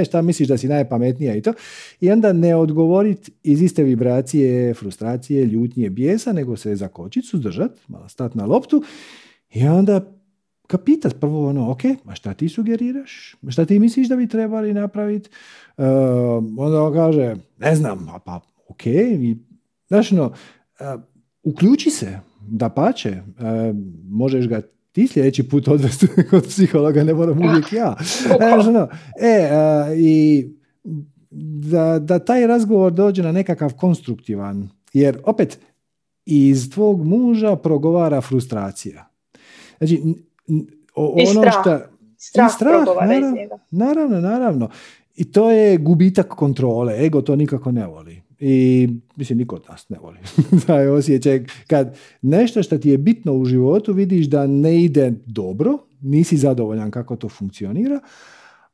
[SPEAKER 1] e, šta misliš da si najpametnija i to. I onda ne odgovoriti iz iste vibracije, frustracije, ljutnje, bijesa, nego se zakočiti, suzdržati, malo stati na loptu i onda ga pitat prvo ono, ok, a šta ti sugeriraš? Šta ti misliš da bi trebali napraviti? Uh, onda on kaže, ne znam, pa ok, i, znaš ono, uh, uključi se, da pače, uh, možeš ga ti sljedeći put odvesti kod psihologa, ne moram uvijek ja. Znaš ono, e, i da, da taj razgovor dođe na nekakav konstruktivan, jer opet, iz tvog muža progovara frustracija. Znači,
[SPEAKER 3] ono I strah. Šta, strah, strah naravno,
[SPEAKER 1] naravno, naravno. I to je gubitak kontrole. Ego to nikako ne voli. I mislim, niko od nas ne voli taj osjećaj. Kad nešto što ti je bitno u životu vidiš da ne ide dobro, nisi zadovoljan kako to funkcionira,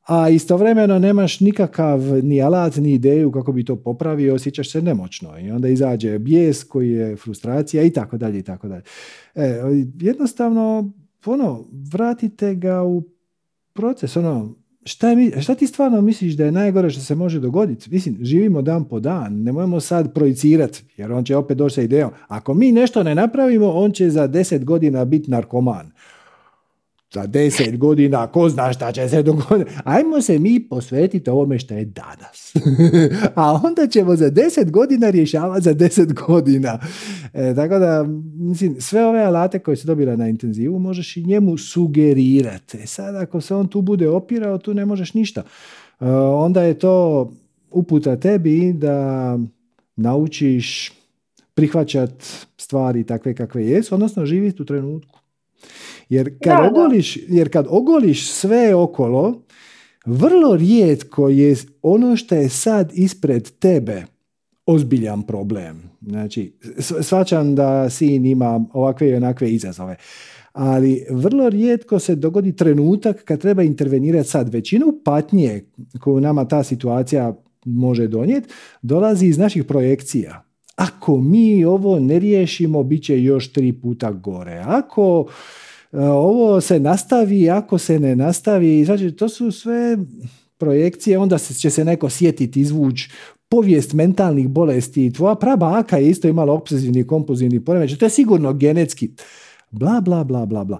[SPEAKER 1] a istovremeno nemaš nikakav ni alat, ni ideju kako bi to popravio, osjećaš se nemoćno i onda izađe bijes koji je frustracija i tako dalje i tako dalje. E, jednostavno ono, vratite ga u proces, ono, šta, je, šta ti stvarno misliš da je najgore što se može dogoditi? Mislim, živimo dan po dan, ne možemo sad projicirati, jer on će opet doći sa idejom. Ako mi nešto ne napravimo, on će za deset godina biti narkoman za deset godina, ko zna šta će se dogoditi. Ajmo se mi posvetiti ovome što je danas. A onda ćemo za deset godina rješavati za deset godina. E, tako da, mislim, sve ove alate koje se dobila na intenzivu možeš i njemu sugerirati. E, sad, ako se on tu bude opirao, tu ne možeš ništa. E, onda je to uputa tebi da naučiš prihvaćat stvari takve kakve jesu, odnosno živjeti u trenutku. Jer kad, ogoliš, jer kad ogoliš sve okolo, vrlo rijetko je ono što je sad ispred tebe ozbiljan problem. Znači, svačam da sin ima ovakve i onakve izazove. Ali vrlo rijetko se dogodi trenutak kad treba intervenirati sad. Većinu patnje koju nama ta situacija može donijeti dolazi iz naših projekcija. Ako mi ovo ne riješimo, bit će još tri puta gore. Ako ovo se nastavi, ako se ne nastavi, znači to su sve projekcije, onda će se neko sjetiti, izvući povijest mentalnih bolesti, tvoja prabaka je isto imala obsesivni kompulzivni poremećaj, to je sigurno genetski, bla, bla, bla, bla, bla.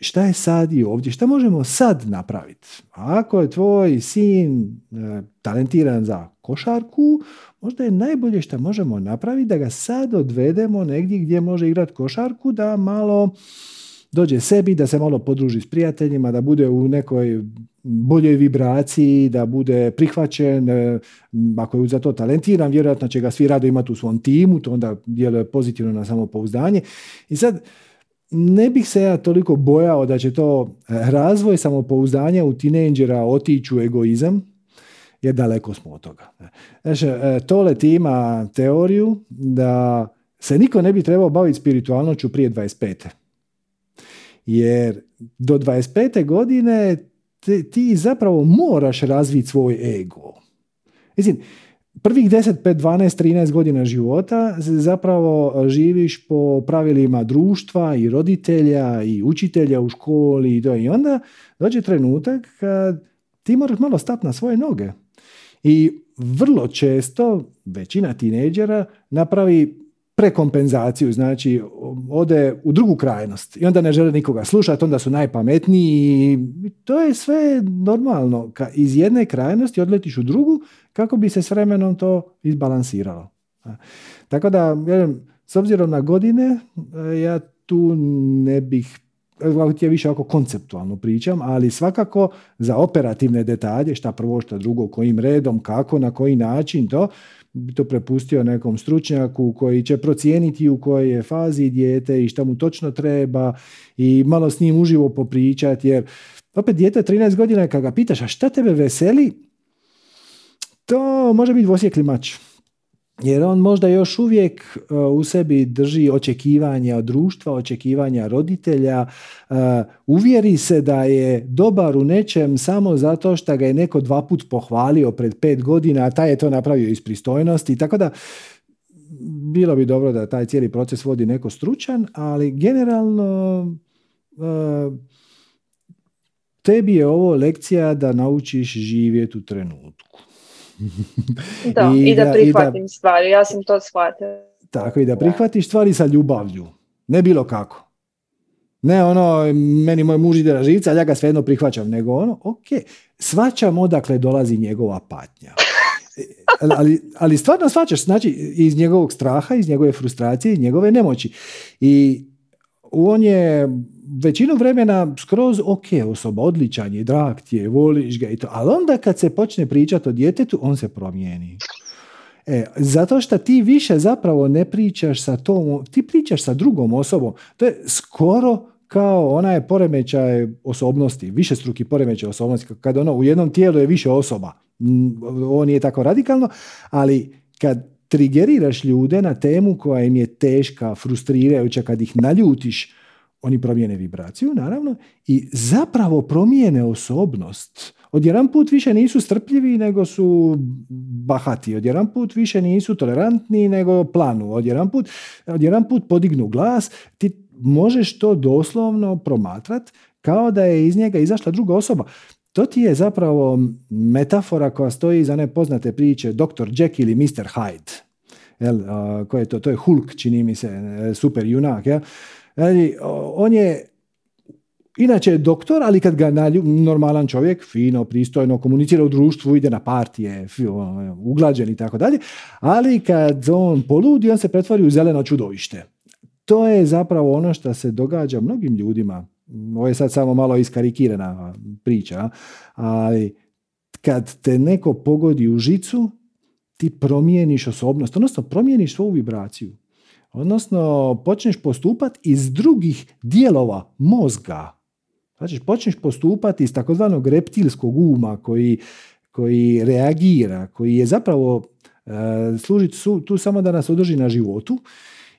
[SPEAKER 1] šta je sad i ovdje, šta možemo sad napraviti. Ako je tvoj sin e, talentiran za košarku, možda je najbolje što možemo napraviti da ga sad odvedemo negdje gdje može igrati košarku, da malo dođe sebi, da se malo podruži s prijateljima, da bude u nekoj boljoj vibraciji, da bude prihvaćen, e, ako je za to talentiran, vjerojatno će ga svi rado imati u svom timu, to onda djeluje pozitivno na samopouzdanje. I sad, ne bih se ja toliko bojao da će to e, razvoj samopouzdanja u tineđera otići u egoizam, jer daleko smo od toga. Znači, Toleti ima teoriju da se niko ne bi trebao baviti spiritualnoću prije 25. Jer do 25. godine ti zapravo moraš razviti svoj ego. Mislim, prvih 10, 5, 12, 13 godina života zapravo živiš po pravilima društva i roditelja i učitelja u školi i, to. i onda dođe trenutak kad ti moraš malo stati na svoje noge. I vrlo često većina tineđera napravi prekompenzaciju, znači ode u drugu krajnost i onda ne žele nikoga slušati, onda su najpametniji i to je sve normalno. Iz jedne krajnosti odletiš u drugu kako bi se s vremenom to izbalansiralo. Tako da, s obzirom na godine, ja tu ne bih ja više oko konceptualno pričam, ali svakako za operativne detalje, šta prvo, šta drugo, kojim redom, kako, na koji način, to bi to prepustio nekom stručnjaku koji će procijeniti u kojoj je fazi dijete i šta mu točno treba i malo s njim uživo popričati, jer opet dijete 13 godina kad ga pitaš a šta tebe veseli, to može biti dvosjekli mač. Jer on možda još uvijek uh, u sebi drži očekivanja društva, očekivanja roditelja, uh, uvjeri se da je dobar u nečem samo zato što ga je neko dva put pohvalio pred pet godina, a taj je to napravio iz pristojnosti. Tako da bilo bi dobro da taj cijeli proces vodi neko stručan, ali generalno uh, tebi je ovo lekcija da naučiš živjeti u trenutku.
[SPEAKER 3] da, i, da, prihvatim stvari, ja sam to shvatila.
[SPEAKER 1] Tako, i da prihvatiš stvari sa ljubavlju, ne bilo kako. Ne ono, meni moj muž ide na živca, ali ja ga svejedno prihvaćam, nego ono, ok, svačam odakle dolazi njegova patnja. E, ali, ali stvarno svačaš, znači iz njegovog straha, iz njegove frustracije, iz njegove nemoći. I on je većinu vremena skroz ok osoba, odličan je, drag ti je, voliš ga i to. Ali onda kad se počne pričati o djetetu, on se promijeni. E, zato što ti više zapravo ne pričaš sa tom, ti pričaš sa drugom osobom. To je skoro kao onaj poremećaj osobnosti, više struki poremećaj osobnosti, kad ono u jednom tijelu je više osoba. Ovo nije tako radikalno, ali kad trigeriraš ljude na temu koja im je teška, frustrirajuća, kad ih naljutiš, oni promijene vibraciju, naravno, i zapravo promijene osobnost. Odjedan put više nisu strpljivi, nego su bahati. Odjedan put više nisu tolerantni, nego planu. Odjedan put, odjedan put podignu glas. Ti možeš to doslovno promatrat kao da je iz njega izašla druga osoba. To ti je zapravo metafora koja stoji iza one poznate priče Dr. Jack ili Mr. Hyde. Jel, ko je to? To je Hulk, čini mi se, super junak. Ja? Znači, on je inače doktor, ali kad ga nalju, normalan čovjek, fino, pristojno, komunicira u društvu, ide na partije, uglađen i tako dalje, ali kad on poludi, on se pretvori u zeleno čudovište. To je zapravo ono što se događa mnogim ljudima. Ovo je sad samo malo iskarikirana priča, ali kad te neko pogodi u žicu, ti promijeniš osobnost, odnosno promijeniš svoju vibraciju. Odnosno, počneš postupati iz drugih dijelova mozga. Znači, počneš postupati iz takozvanog reptilskog uma koji, koji reagira, koji je zapravo e, služi tu samo da nas održi na životu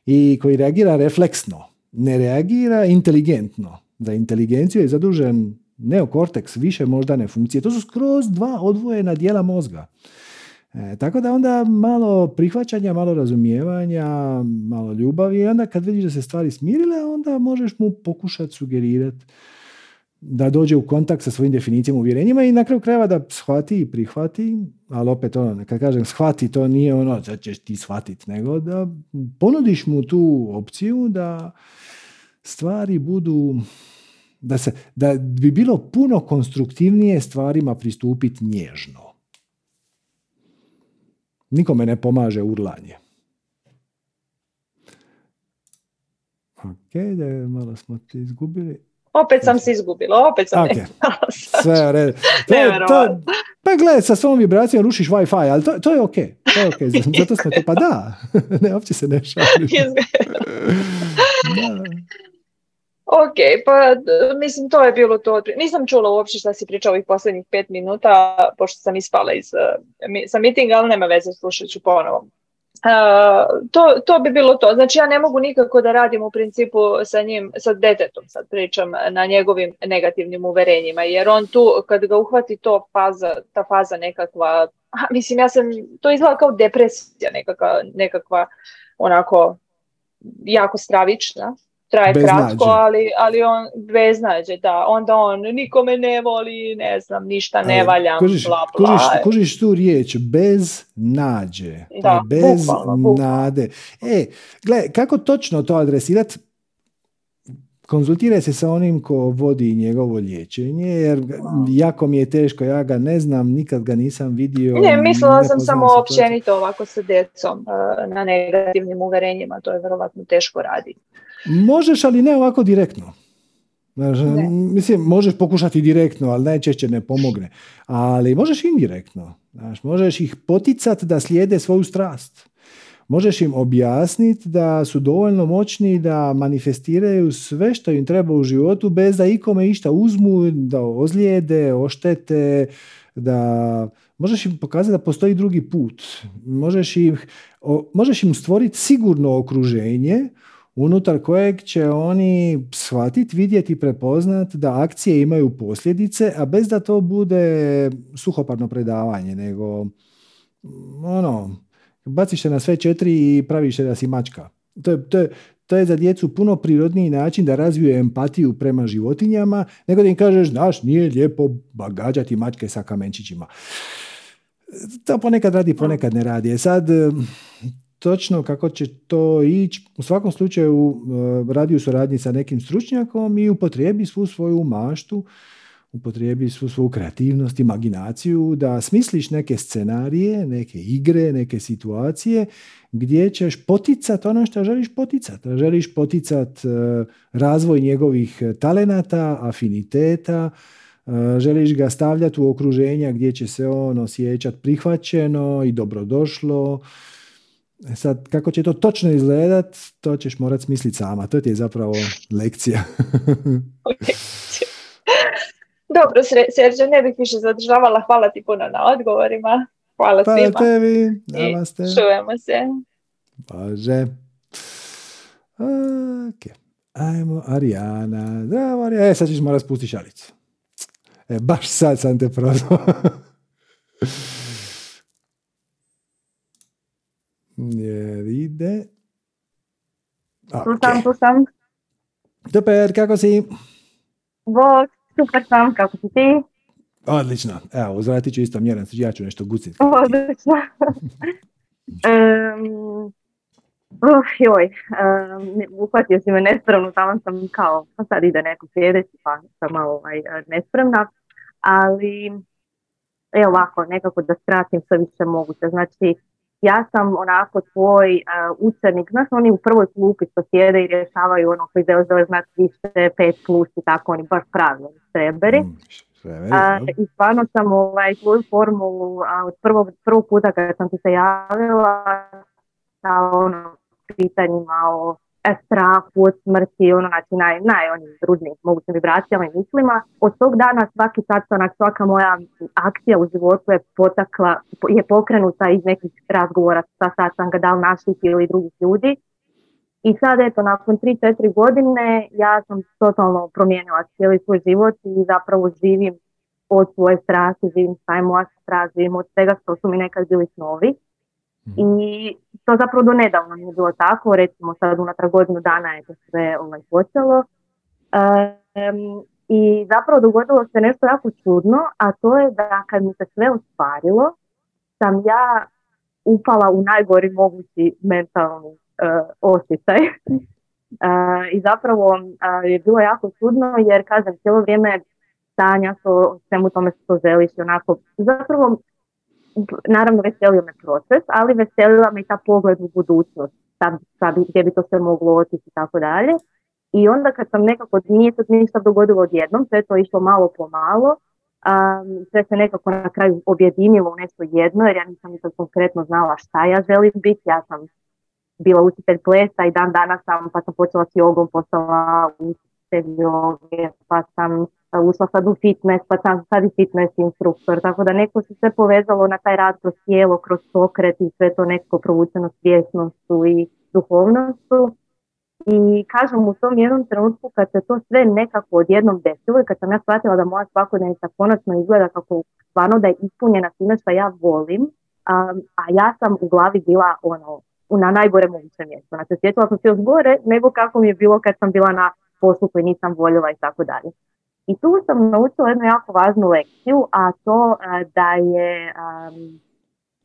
[SPEAKER 1] i koji reagira refleksno, ne reagira inteligentno. Za inteligenciju je zadužen neokorteks, više moždane funkcije. To su skroz dva odvojena dijela mozga. E, tako da onda malo prihvaćanja, malo razumijevanja, malo ljubavi i onda kad vidiš da se stvari smirile, onda možeš mu pokušati sugerirati da dođe u kontakt sa svojim definicijama, uvjerenjima i na kraju krajeva da shvati i prihvati, ali opet ono, kad kažem shvati, to nije ono da ćeš ti shvatiti, nego da ponudiš mu tu opciju da stvari budu Da, se, da bi bilo puno konstruktivnije stvarima pristupiti nježno. Nikome ne pomaže urlanje. Ok, da malo smo ti izgubili.
[SPEAKER 3] Opet sam se izgubila, opet sam
[SPEAKER 1] okay. Sve u redu. To, pa gledaj, sa svom vibracijom rušiš Wi-Fi, ali to, to je ok. To je ok, zato smo to, pa da. ne, uopće se ne šalim.
[SPEAKER 3] Ok, pa mislim to je bilo to. Nisam čula uopće šta si pričao ovih posljednjih pet minuta, pošto sam ispala iz, uh, sa mitinga, ali nema veze, slušat ću ponovo. Uh, to, to bi bilo to. Znači ja ne mogu nikako da radim u principu sa njim, sa detetom sad pričam, na njegovim negativnim uverenjima, jer on tu kad ga uhvati to faza, ta faza nekakva, a, mislim ja sam, to izgleda kao depresija nekakva, nekakva onako jako stravična traje kratko, ali, ali on beznađe, da. Onda on nikome ne voli, ne znam, ništa ne valja,
[SPEAKER 1] kužiš,
[SPEAKER 3] bla, bla.
[SPEAKER 1] Kužiš, tu riječ, bez nađe, da, bez nade. E, gle, kako točno to adresirati? konzultiraj se sa onim ko vodi njegovo liječenje, jer jako mi je teško, ja ga ne znam, nikad ga nisam vidio.
[SPEAKER 3] Ne, mislila sam samo općenito ovako sa djecom e, na negativnim uverenjima, to je vjerovatno teško raditi.
[SPEAKER 1] Možeš, ali ne ovako direktno. Mislim, možeš pokušati direktno, ali najčešće ne pomogne. Ali možeš indirektno. Znaš, možeš ih poticati da slijede svoju strast. Možeš im objasniti da su dovoljno moćni da manifestiraju sve što im treba u životu bez da ikome išta uzmu, da ozlijede, oštete, da možeš im pokazati da postoji drugi put. Možeš im, možeš im stvoriti sigurno okruženje unutar kojeg će oni shvatiti, vidjeti, prepoznat da akcije imaju posljedice, a bez da to bude suhoparno predavanje, nego ono, baciš se na sve četiri i praviš se da si mačka. To je, to je, to je za djecu puno prirodniji način da razviju empatiju prema životinjama, nego da im kažeš, znaš, nije lijepo bagađati mačke sa kamenčićima. To ponekad radi, ponekad ne radi. E sad, točno kako će to ići. U svakom slučaju e, radi u suradnji sa nekim stručnjakom i upotrijebi svu svoju maštu, upotrijebi svu svoju kreativnost, imaginaciju, da smisliš neke scenarije, neke igre, neke situacije gdje ćeš poticati ono što želiš poticati. Želiš poticati e, razvoj njegovih talenata, afiniteta, e, želiš ga stavljati u okruženja gdje će se on osjećati prihvaćeno i dobrodošlo, sad, kako će to točno izgledat, to ćeš morat smisliti sama. To ti je zapravo lekcija.
[SPEAKER 3] Dobro, Serđe, ne bih više zadržavala. Hvala ti puno na odgovorima. Hvala, Hvala svima.
[SPEAKER 1] tebi.
[SPEAKER 3] Namaste. čujemo se.
[SPEAKER 1] Bože. Ok. Ajmo, Arijana. Zdravo, Arijana. E, sad ćeš morat spustiti šalicu. E, baš sad sam te prozvao. Jer ide...
[SPEAKER 4] Okay. Slušam, slušam.
[SPEAKER 1] Super, kako si?
[SPEAKER 4] Bog, super sam, kako si ti?
[SPEAKER 1] Odlično. Evo, uzvrati ću isto mjeran, ja ću nešto guciti.
[SPEAKER 4] Odlično. um, uh, joj, um, uhvatio si me nespremno, tamo sam kao, pa sad ide neko sljedeći, pa sam malo ovaj, nespremna, ali evo ovako, nekako da skratim sve više moguće. Znači, ja sam onako tvoj uh, učenik, znaš oni u prvoj klupi što sjede i rješavaju ono koji zove znači više, pet plus i tako, oni baš pravi streberi. Mm, I stvarno sam ovaj, tvoju formulu od prvog, prvog puta kada sam ti se javila sa ono pitanjima o strahu od smrti, ono, znači naj, naj onim rudnim mogućim vibracijama i mislima. Od tog dana svaki sastanak, svaka moja akcija u životu je potakla, je pokrenuta iz nekih razgovora sa sastanka, da li naših ili drugih ljudi. I sad, eto, nakon 3-4 godine ja sam totalno promijenila cijeli svoj život i zapravo živim od svoje strasti, živim taj moja strast, živim od svega što su mi nekad bili snovi. I to zapravo do nedavno nije bilo tako, recimo sad unatrag godinu dana je to sve ovaj, počelo. I zapravo dogodilo se nešto jako čudno, a to je da kad mi se sve ostvarilo, sam ja upala u najgori mogući mentalni uh, osjećaj. I zapravo je bilo jako čudno jer kažem cijelo vrijeme stanja o svemu tome što želiš onako zapravo naravno veselio me proces, ali veselila me i ta pogled u budućnost, sad, gdje bi to sve moglo otići i tako dalje. I onda kad sam nekako, nije se ništa dogodilo odjednom, sve to išlo malo po malo, um, sve se nekako na kraju objedinilo u nešto jedno, jer ja nisam nisam konkretno znala šta ja želim biti, ja sam bila učitelj plesa i dan danas sam, pa sam počela s jogom, postala učitelj joge, pa sam ušla sad u fitness, pa sam sad i fitness instruktor, tako da neko se sve povezalo na taj rad kroz tijelo, kroz pokret i sve to nekako provučeno svjesnostu i duhovnostu. I kažem u tom jednom trenutku kad se to sve nekako odjednom desilo i kad sam ja shvatila da moja svakodnevnica konačno izgleda kako stvarno da je ispunjena time što ja volim, a, ja sam u glavi bila ono, na najgore moguće mjesto. Znači, sjećala sam se još gore nego kako mi je bilo kad sam bila na poslu koji nisam voljela i tako dalje. I tu sam naučila jednu jako važnu lekciju, a to da je,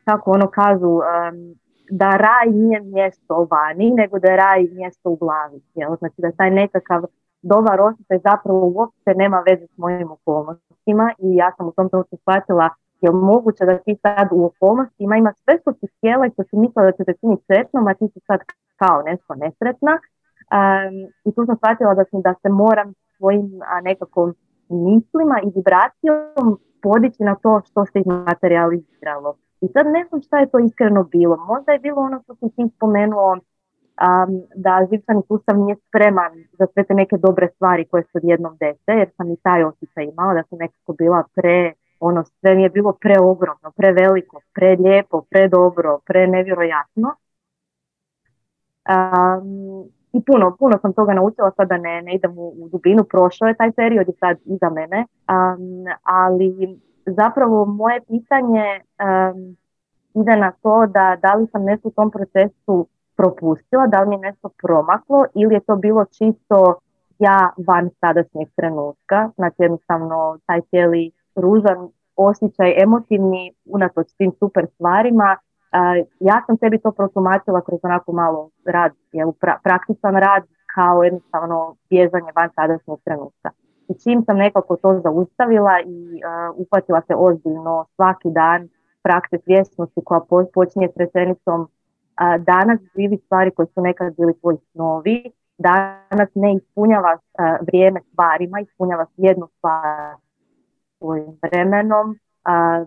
[SPEAKER 4] kako ono kažu, da raj nije mjesto vani, nego da je raj mjesto u glavi. Jel? Znači da taj nekakav dobar osjećaj zapravo uopće nema veze s mojim okolnostima i ja sam u tom trenutku shvatila je moguće da ti sad u okolnostima ima sve što ti htjela i što ti mislila da će te činiti sretnom, a ti si sad kao nešto nesretna. Um, I tu sam shvatila da, sam, da se moram svojim a, nekako mislima i vibracijom podići na to što se materializiralo. I sad ne znam šta je to iskreno bilo. Možda je bilo ono što sam ti spomenuo um, da živčani sustav nije spreman za sve te neke dobre stvari koje se odjednom dese, jer sam i taj osjećaj imala da sam nekako bila pre, ono sve mi je bilo preogromno, preveliko, prelijepo, predobro, prenevjerojatno. Um, i puno, puno sam toga naučila, sada ne, ne idem u, u dubinu, prošao je taj period i sad iza mene, um, ali zapravo moje pitanje um, ide na to da da li sam nešto u tom procesu propustila, da li mi je nešto promaklo ili je to bilo čisto ja van sadašnjeg trenutka, znači jednostavno taj cijeli ružan osjećaj emotivni unatoč tim super stvarima ja sam sebi to protumačila kroz onako malo rad, jel, pra, praktičan rad kao jednostavno bježanje van sadašnjeg trenutka. I čim sam nekako to zaustavila i uh, uhvatila se ozbiljno svaki dan prakse svjesnosti koja počinje s rečenicom danas živi stvari koje su nekad bili tvoji snovi, danas ne ispunjavaš vrijeme stvarima, ispunjavaš jednu stvar svojim vremenom,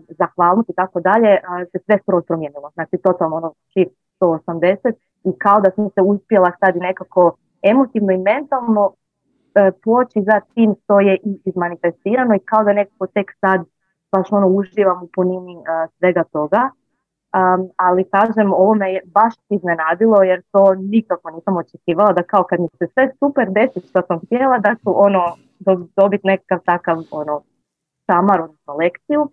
[SPEAKER 4] zahvalnost i tako dalje, se sve skroz promijenilo. Znači totalno ono shift 180 i kao da sam se uspjela sad nekako emotivno i mentalno e, poći za tim što je izmanifestirano i kao da nekako tek sad baš ono uživam u punini e, svega toga. Um, ali kažem, ovo me je baš iznenadilo jer to nikako nisam očekivala da kao kad mi se sve super desi što sam htjela da ću ono dobiti nekakav takav ono samar, odnosno lekciju.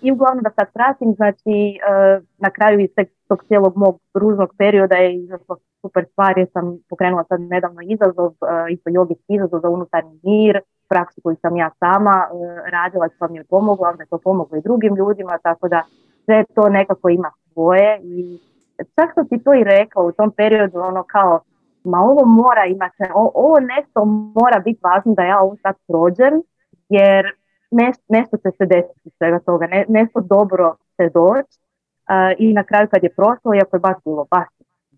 [SPEAKER 4] I uglavnom da sad pratim, znači uh, na kraju iz tog cijelog mog ružnog perioda je izašlo super stvar jer sam pokrenula sad nedavno izazov, uh, isto jogijski izazov za unutarnji mir, praksu koju sam ja sama uh, radila, što mi je pomoglo, onda je to pomoglo i drugim ljudima, tako da sve to nekako ima svoje i čak sam ti to i rekao u tom periodu, ono kao, ma ovo mora imati, ovo nešto mora biti važno da ja ovo sad prođem, jer nešto će se desiti svega toga, ne, nešto dobro se doći uh, i na kraju kad je prošlo, iako je baš bilo, baš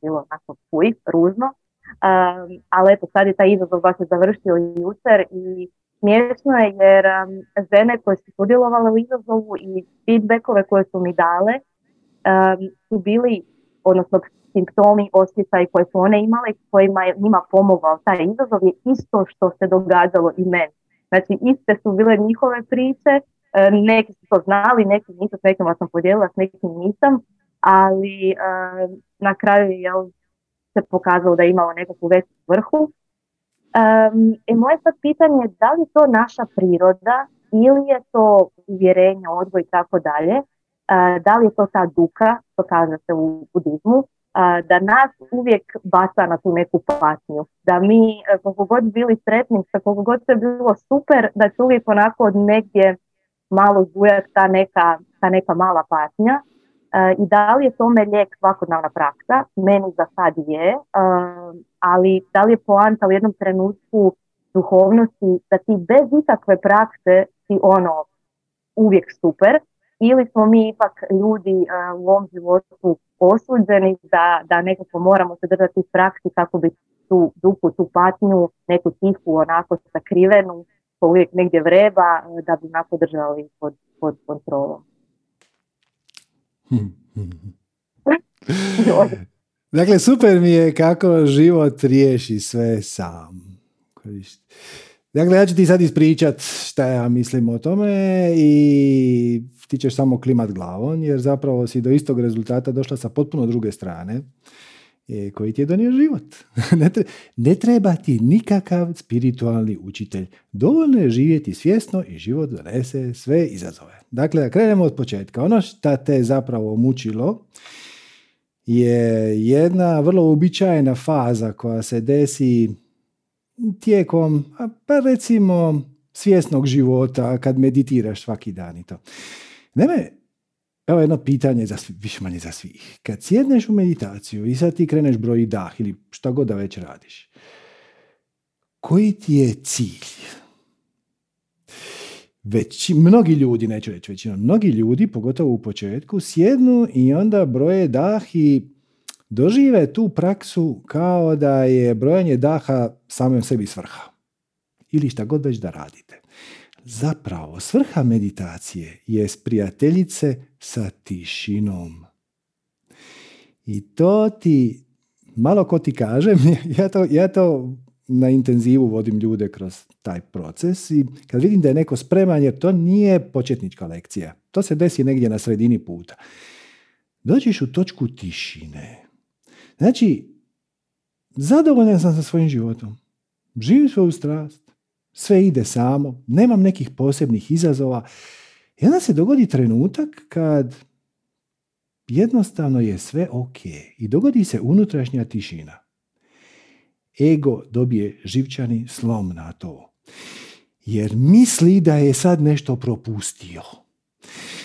[SPEAKER 4] bilo onako fuj, ružno, um, ali eto sad je taj izazov baš je završio jučer i smiješno je jer um, žene koje su sudjelovale u izazovu i feedbackove koje su mi dale um, su bili, odnosno simptomi, osjećaj koje su one imale, kojima je njima pomogao taj izazov je isto što se događalo i meni. Znači iste su bile njihove priče, e, neki su to znali, neki nisu, s nekima sam podijelila, s nekim nisam, ali e, na kraju je se pokazalo da je imalo nekakvu veću vrhu. I moje sad pitanje je da li to naša priroda ili je to uvjerenje, odgoj i tako dalje, e, da li je to ta duka, to kaže se u budizmu, da nas uvijek baca na tu neku patnju. Da mi, e, koliko god bili sretni, koliko god se bilo super, da će uvijek onako od negdje malo zbujati ta neka, ta neka mala patnja. i da li je tome lijek svakodnevna praksa? Meni za sad je, ali da li je poanta u jednom trenutku duhovnosti da ti bez ikakve prakse si ono uvijek super ili smo mi ipak ljudi u ovom životu osuđeni da, da nekako moramo se držati u praksi kako bi tu duhu, tu patnju, neku tihu, onako sakrivenu, ko uvijek negdje vreba, da bi onako držali pod, pod kontrolom.
[SPEAKER 1] dakle, super mi je kako život riješi sve sam. Dakle, ja ću ti sad ispričat šta ja mislim o tome i ti ćeš samo klimat glavom, jer zapravo si do istog rezultata došla sa potpuno druge strane e, koji ti je donio život. ne treba ti nikakav spiritualni učitelj. Dovoljno je živjeti svjesno i život donese sve izazove. Dakle, da krenemo od početka. Ono što te zapravo mučilo je jedna vrlo uobičajena faza koja se desi tijekom, pa recimo, svjesnog života, kad meditiraš svaki dan i to. Naime, evo jedno pitanje za svi, više manje za svih. Kad sjedneš u meditaciju i sad ti kreneš broji dah ili šta god da već radiš, koji ti je cilj? Već, mnogi ljudi, neću reći većina, mnogi ljudi, pogotovo u početku, sjednu i onda broje dah i dožive tu praksu kao da je brojanje daha samom sebi svrha. Ili šta god već da radite. Zapravo, svrha meditacije je prijateljice sa tišinom. I to ti, malo ko ti kažem, ja to, ja to na intenzivu vodim ljude kroz taj proces i kad vidim da je neko spreman, jer to nije početnička lekcija. To se desi negdje na sredini puta. Dođeš u točku tišine. Znači, zadovoljan sam sa svojim životom. Živim svoju strast sve ide samo, nemam nekih posebnih izazova. I onda se dogodi trenutak kad jednostavno je sve ok i dogodi se unutrašnja tišina. Ego dobije živčani slom na to. Jer misli da je sad nešto propustio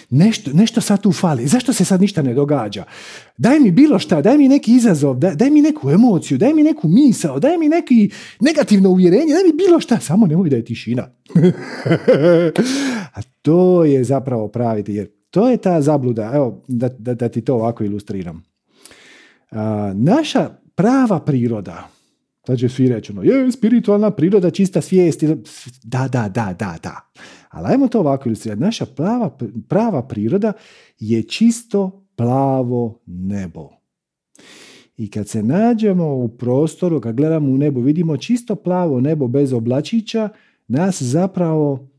[SPEAKER 1] nešto, nešto sad tu fali, zašto se sad ništa ne događa? Daj mi bilo šta, daj mi neki izazov, daj, daj mi neku emociju, daj mi neku misao, daj mi neki negativno uvjerenje, daj mi bilo šta, samo nemoj da je tišina. A to je zapravo pravi, jer to je ta zabluda, evo da, da, da ti to ovako ilustriram. A, naša prava priroda, Sad će svi reći, ono, je spiritualna priroda, čista svijest. Da, da, da, da, da. Ali ajmo to ovako ilustrirati. Naša prava, prava priroda je čisto plavo nebo. I kad se nađemo u prostoru, kad gledamo u nebo, vidimo čisto plavo nebo bez oblačića, nas zapravo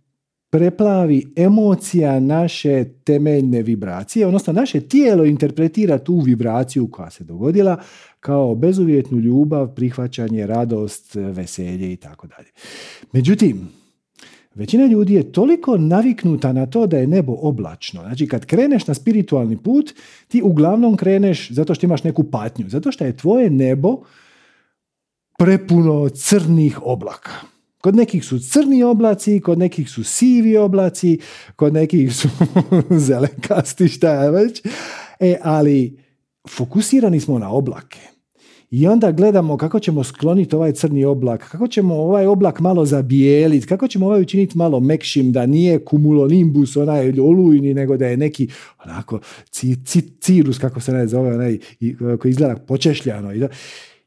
[SPEAKER 1] preplavi emocija naše temeljne vibracije, odnosno naše tijelo interpretira tu vibraciju koja se dogodila kao bezuvjetnu ljubav, prihvaćanje, radost, veselje i tako dalje. Međutim, Većina ljudi je toliko naviknuta na to da je nebo oblačno. Znači kad kreneš na spiritualni put, ti uglavnom kreneš zato što imaš neku patnju. Zato što je tvoje nebo prepuno crnih oblaka. Kod nekih su crni oblaci, kod nekih su sivi oblaci, kod nekih su zelenkasti, šta je već. E, ali fokusirani smo na oblake. I onda gledamo kako ćemo skloniti ovaj crni oblak, kako ćemo ovaj oblak malo zabijeliti, kako ćemo ovaj učiniti malo mekšim, da nije kumulonimbus onaj olujni, nego da je neki onako cirus, kako se ne zove, onaj koji izgleda počešljano. I da,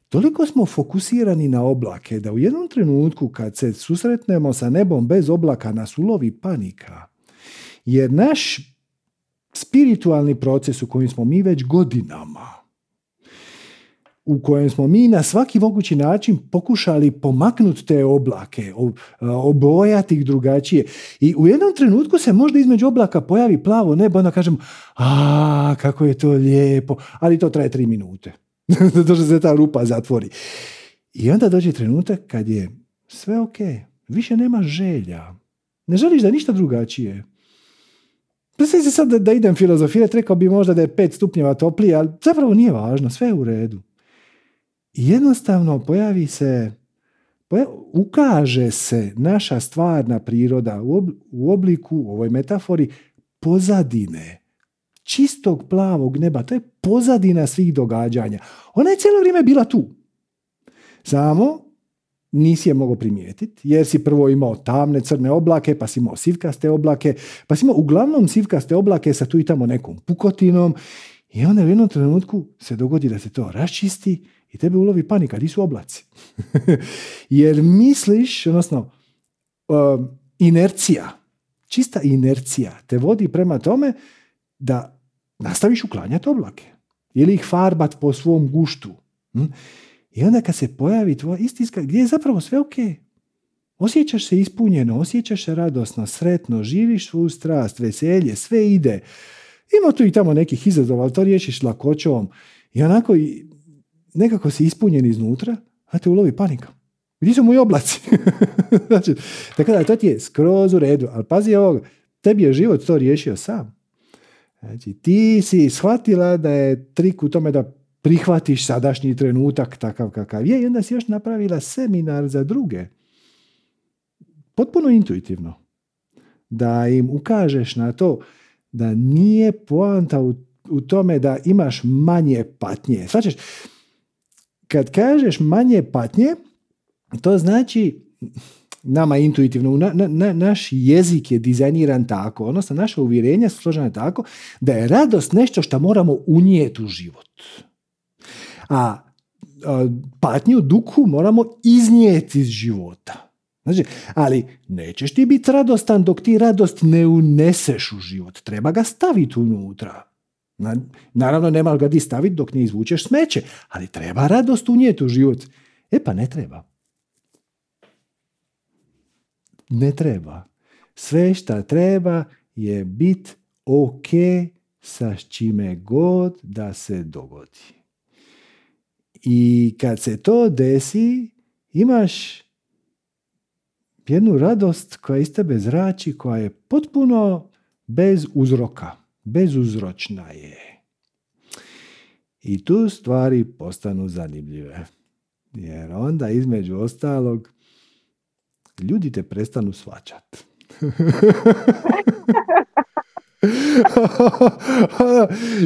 [SPEAKER 1] toliko smo fokusirani na oblake da u jednom trenutku kad se susretnemo sa nebom bez oblaka nas ulovi panika. Jer naš spiritualni proces u kojem smo mi već godinama, u kojem smo mi na svaki mogući način pokušali pomaknuti te oblake, obojati ih drugačije. I u jednom trenutku se možda između oblaka pojavi plavo nebo, onda kažem, a kako je to lijepo, ali to traje tri minute. Zato što se ta rupa zatvori. I onda dođe trenutak kad je sve ok, više nema želja. Ne želiš da ništa drugačije. Predstavite se sad da, da idem filozofirati, rekao bi možda da je pet stupnjeva toplije, ali zapravo nije važno, sve je u redu. Jednostavno pojavi se, ukaže se naša stvarna priroda u obliku, u ovoj metafori, pozadine. čistog plavog neba. To je pozadina svih događanja. Ona je cijelo vrijeme bila tu. Samo nisi je mogao primijetiti, jer si prvo imao tamne crne oblake, pa si imao sivkaste oblake, pa si imao uglavnom sivkaste oblake sa tu i tamo nekom pukotinom i onda u jednom trenutku se dogodi da se to raščisti i tebe ulovi panika, di su oblaci? jer misliš, odnosno, um, inercija, čista inercija te vodi prema tome da nastaviš uklanjati oblake ili ih farbat po svom guštu. Hm? I onda kad se pojavi tvoja istinska, gdje je zapravo sve ok. Osjećaš se ispunjeno, osjećaš se radosno, sretno, živiš svu strast, veselje, sve ide. Ima tu i tamo nekih izazova, ali to riješiš lakoćom. I onako nekako si ispunjen iznutra, a te ulovi panika. Gdje su moji oblaci? znači, tako da to ti je skroz u redu. Ali pazi ovog, tebi je život to riješio sam. Znači, ti si shvatila da je trik u tome da prihvatiš sadašnji trenutak takav kakav je i onda si još napravila seminar za druge. Potpuno intuitivno. Da im ukažeš na to da nije poanta u, u tome da imaš manje patnje. Svačeš, kad kažeš manje patnje, to znači nama intuitivno, na, na, naš jezik je dizajniran tako, odnosno naše uvjerenja su složene tako da je radost nešto što moramo unijeti u život. A, patnju, duku moramo iznijeti iz života. Znači, ali nećeš ti biti radostan dok ti radost ne uneseš u život. Treba ga staviti unutra. Naravno, nema ga ti staviti dok ne izvučeš smeće, ali treba radost unijeti u život. E pa ne treba. Ne treba. Sve šta treba je biti ok sa čime god da se dogodi. I kad se to desi, imaš jednu radost koja iz tebe zrači, koja je potpuno bez uzroka, bezuzročna je. I tu stvari postanu zanimljive. Jer onda između ostalog ljudi te prestanu svačat.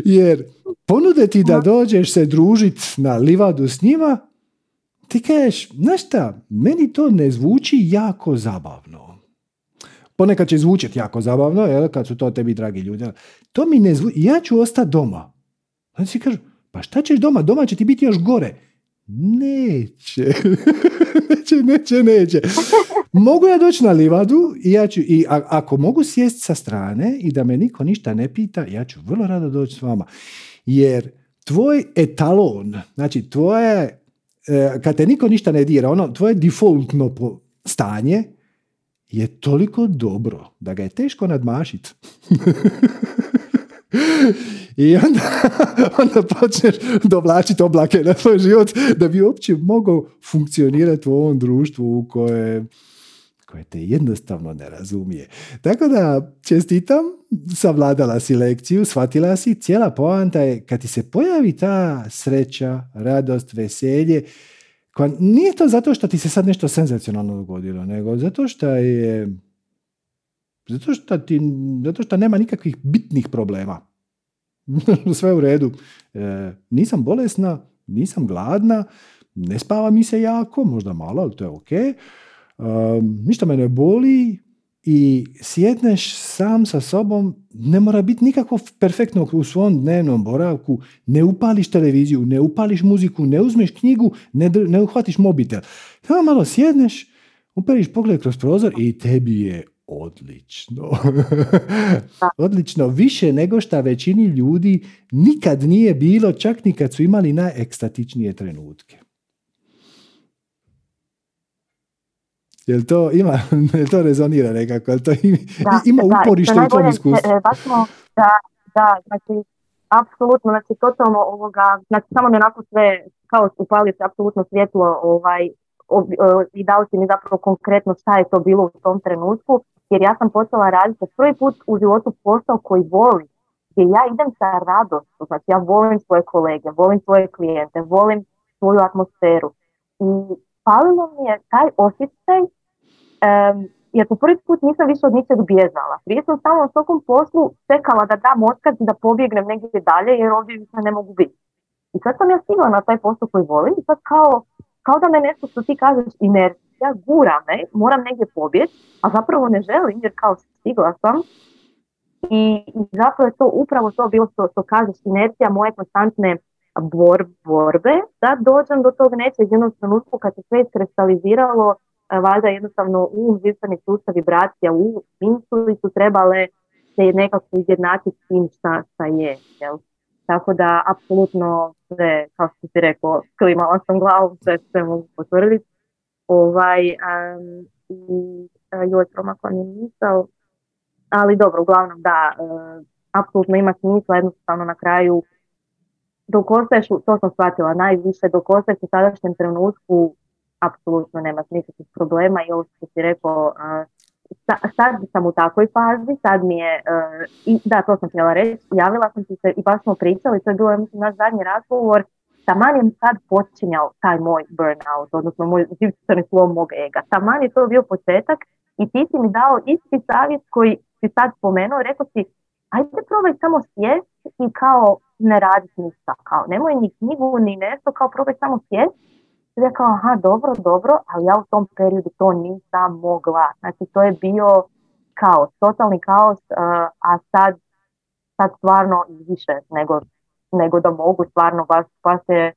[SPEAKER 1] Jer ponude ti da dođeš se družit na livadu s njima, ti kažeš, znaš šta, meni to ne zvuči jako zabavno. Ponekad će zvučiti jako zabavno, jel, kad su to tebi dragi ljudi. To mi ne zvuči, ja ću ostati doma. Onda si kažu, pa šta ćeš doma? Doma će ti biti još gore. Neće. neće, neće, neće. Mogu ja doći na livadu i ja ću, i ako mogu sjesti sa strane i da me niko ništa ne pita, ja ću vrlo rado doći s vama. Jer tvoj etalon, znači tvoje, kad te niko ništa ne dira, ono, tvoje defaultno stanje je toliko dobro da ga je teško nadmašiti. I onda, onda počneš dovlačiti oblake na svoj život da bi uopće mogao funkcionirati u ovom društvu u koje koje te jednostavno ne razumije. Tako da čestitam, savladala si lekciju, shvatila si, cijela poanta je kad ti se pojavi ta sreća, radost, veselje, koja nije to zato što ti se sad nešto senzacionalno dogodilo, nego zato što je zato što, ti, zato što nema nikakvih bitnih problema. Sve u redu. E, nisam bolesna, nisam gladna, ne spava mi se jako, možda malo, ali to je ok ništa me ne boli i sjedneš sam sa sobom, ne mora biti nikako perfektno u svom dnevnom boravku, ne upališ televiziju, ne upališ muziku, ne uzmeš knjigu, ne, ne uhvatiš mobitel. Samo malo sjedneš, uperiš pogled kroz prozor i tebi je odlično. odlično, više nego što većini ljudi nikad nije bilo, čak ni kad su imali najekstatičnije trenutke. Jel to ima, to rezonira nekako, jel to
[SPEAKER 4] da,
[SPEAKER 1] ima uporište u tvom iskustvu?
[SPEAKER 4] E, da, da, znači, apsolutno, znači, totalno ovoga, znači, samo mi onako sve, kao upalio se apsolutno svjetlo, ovaj, i dao si mi zapravo konkretno šta je to bilo u tom trenutku, jer ja sam počela raditi prvi put u životu posao koji volim, gdje ja idem sa radostom, znači ja volim svoje kolege, volim svoje klijente, volim svoju atmosferu. I falilo mi je taj osjećaj jer po prvi put nisam više od ničeg bježala. Prije sam samo u svakom poslu čekala da dam otkaz i da pobjegnem negdje dalje jer ovdje više ne mogu biti. I sad sam ja stigla na taj posao koji volim i sad kao, kao da me nešto što ti kažeš inercija gura me, moram negdje pobjeći, a zapravo ne želim jer kao stigla sam i, i zapravo je to upravo to bilo što, što kažeš, inercija moje konstantne bor, borbe, da dođem do tog nečeg jednom trenutku kad se sve iskristaliziralo, e, valjda jednostavno u živstveni sustav vibracija u misli su trebale se nekako izjednačiti s tim šta, šta je. Jel? Tako da, apsolutno sve, kao što ti rekao, klimala sam glavu, sve, sve mogu potvrditi. Ovaj, um, I uh, joj promakla mi misao, ali dobro, uglavnom da, uh, apsolutno ima smisla, jednostavno na kraju dok ostaješ, to sam shvatila najviše, dok ostaješ u sadašnjem trenutku, apsolutno nema nikakvih problema i ovo što si rekao, sad sam u takvoj fazi, sad mi je, i da, to sam htjela reći, javila sam ti se i baš smo pričali, to je bilo, mislim, naš zadnji razgovor, taman je sad počinjao taj moj burnout, odnosno moj živčani slom mog ega. Taman je to bio početak i ti si mi dao isti savjet koji si sad spomenuo, rekao si, ajde probaj samo sjest i kao ne raditi ništa, kao nemoj ni knjigu ni nešto, kao probaj samo sjest. I kao, aha, dobro, dobro, ali ja u tom periodu to nisam mogla. Znači, to je bio kaos, totalni kaos, a sad, sad stvarno više nego, nego da mogu, stvarno baš, baš je,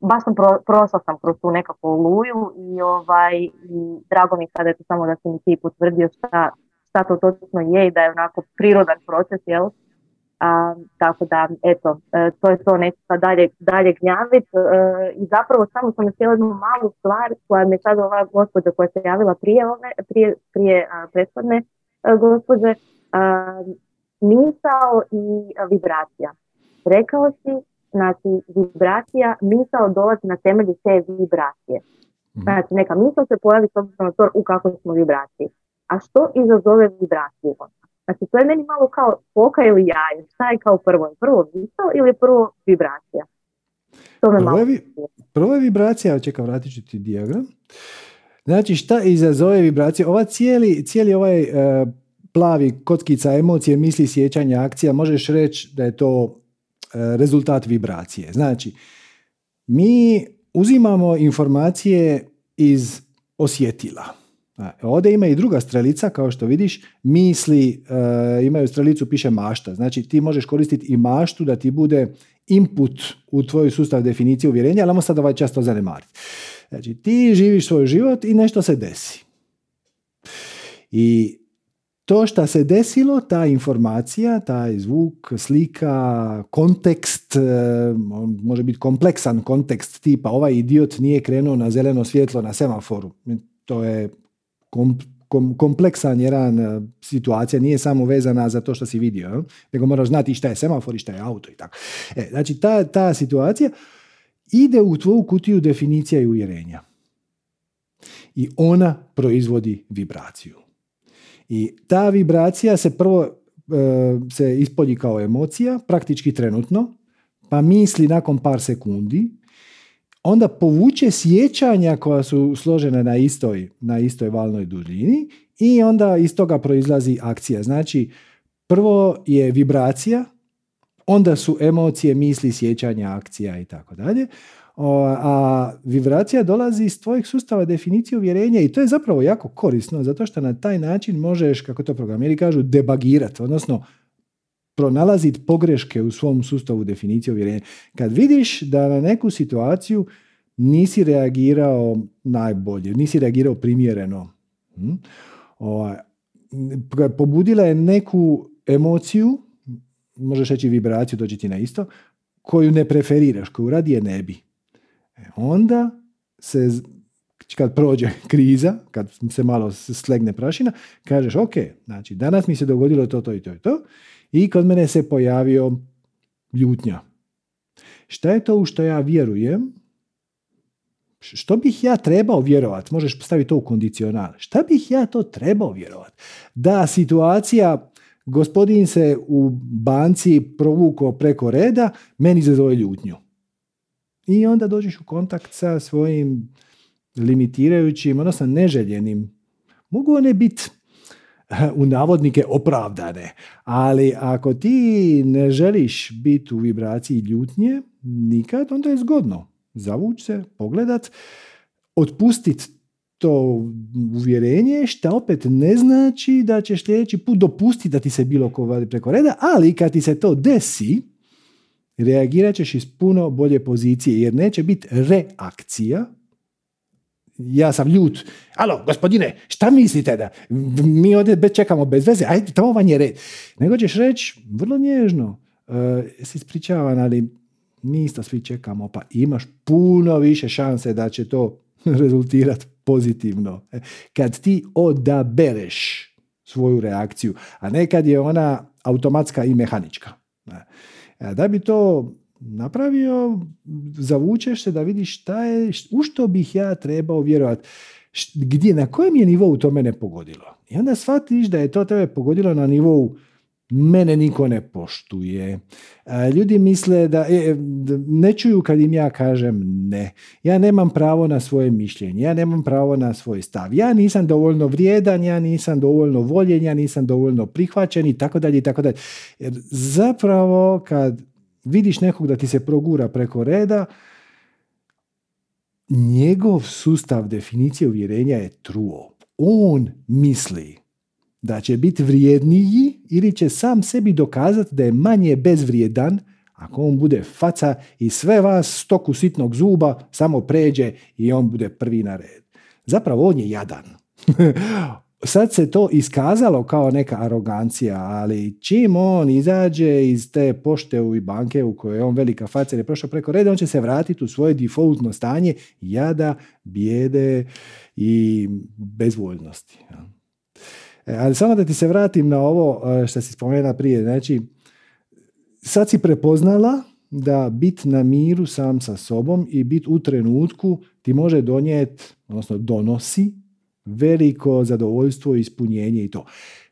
[SPEAKER 4] baš sam pro, prošla sam kroz tu nekakvu oluju i, ovaj, i drago mi sada je samo da si mi ti potvrdio šta, šta to točno je i da je onako prirodan proces, jel? A, tako da, eto, e, to je to, sad dalje, dalje gnjaviti. E, I zapravo samo sam htjela jednu malu stvar koja mi sad ova gospođa koja se javila prije, ove, prije, prije a, prethodne a, gospođe, misao i vibracija. Rekao si, znači, vibracija, misao dolazi na temelju te vibracije. Mhm. Znači, neka misao se pojavi s obzirom na to u kakvoj smo vibraciji. A što izazove vibraciju? Znači, to je meni malo kao foka ili jaje. Šta je kao prvo? Prvo misao ili prvo vibracija? To me prvo,
[SPEAKER 1] je, prvo je vibracija, čekam, vratit ću ti diagram. Znači, šta izazove vibracije? Ova cijeli, cijeli ovaj e, plavi kockica emocije, misli, sjećanja, akcija, možeš reći da je to e, rezultat vibracije. Znači, mi uzimamo informacije iz osjetila. Ovdje ima i druga strelica, kao što vidiš, misli e, imaju strelicu, piše mašta. Znači ti možeš koristiti i maštu da ti bude input u tvoj sustav definicije uvjerenja, ali samo sad ovaj často zanemariti. Znači ti živiš svoj život i nešto se desi. I to što se desilo, ta informacija, taj zvuk, slika, kontekst, e, može biti kompleksan kontekst tipa ovaj idiot nije krenuo na zeleno svjetlo na semaforu. To je kompleksan jedan e, situacija, nije samo vezana za to što si vidio, nego moraš znati šta je semafor i šta je auto i tako. E, znači, ta, ta situacija ide u tvoju kutiju definicija i uvjerenja. I ona proizvodi vibraciju. I ta vibracija se prvo e, se ispolji kao emocija, praktički trenutno, pa misli nakon par sekundi, onda povuče sjećanja koja su složene na istoj, na istoj valnoj duljini i onda iz toga proizlazi akcija. Znači, prvo je vibracija, onda su emocije, misli, sjećanja, akcija i tako dalje. A vibracija dolazi iz tvojeg sustava definicije uvjerenja i to je zapravo jako korisno zato što na taj način možeš, kako to programeri kažu, debagirati, odnosno pronalaziti pogreške u svom sustavu definicije uvjerenja. Kad vidiš da na neku situaciju nisi reagirao najbolje, nisi reagirao primjereno, hm? ovaj, pobudila je neku emociju, možeš reći vibraciju, dođi ti na isto, koju ne preferiraš, koju radije ne bi. E, onda se kad prođe kriza, kad se malo slegne prašina, kažeš ok, znači danas mi se dogodilo to, to i to i to i kod mene se pojavio ljutnja. Šta je to u što ja vjerujem? Što bih ja trebao vjerovati? Možeš postaviti to u kondicional. Šta bih ja to trebao vjerovati? Da situacija, gospodin se u banci provuko preko reda, meni zove ljutnju. I onda dođeš u kontakt sa svojim limitirajućim, odnosno neželjenim Mogu one biti u navodnike opravdane, ali ako ti ne želiš biti u vibraciji ljutnje, nikad, onda je zgodno. Zavući se, pogledat, otpustiti to uvjerenje, što opet ne znači da ćeš sljedeći put dopustiti da ti se bilo ko vadi preko reda, ali kad ti se to desi, reagirat ćeš iz puno bolje pozicije, jer neće biti reakcija, ja sam ljut. Alo, gospodine, šta mislite da mi ovdje čekamo bez veze? Ajde, tamo vam je red. Nego ćeš reći, vrlo nježno, uh, se ispričavam, ali mi isto svi čekamo, pa imaš puno više šanse da će to rezultirati pozitivno. E, kad ti odabereš svoju reakciju, a ne kad je ona automatska i mehanička. E, da bi to napravio, zavučeš se da vidiš šta je, u što bih ja trebao vjerovati, gdje, na kojem je nivou to mene pogodilo. I onda shvatiš da je to tebe pogodilo na nivou mene niko ne poštuje. Ljudi misle da e, ne čuju kad im ja kažem ne. Ja nemam pravo na svoje mišljenje, ja nemam pravo na svoj stav. Ja nisam dovoljno vrijedan, ja nisam dovoljno voljen, ja nisam dovoljno prihvaćen i tako dalje i tako dalje. Zapravo kad vidiš nekog da ti se progura preko reda, njegov sustav definicije uvjerenja je truo. On misli da će biti vrijedniji ili će sam sebi dokazati da je manje bezvrijedan ako on bude faca i sve vas stoku sitnog zuba samo pređe i on bude prvi na red. Zapravo on je jadan. Sad se to iskazalo kao neka arogancija, ali čim on izađe iz te pošte i banke u kojoj je on velika faca je prošao preko reda, on će se vratiti u svoje defaultno stanje jada, bijede i bezvoljnosti. E, ali samo da ti se vratim na ovo e, što si spomenula prije. Znači, sad si prepoznala da bit na miru sam sa sobom i bit u trenutku ti može donijeti, odnosno donosi veliko zadovoljstvo, ispunjenje i to.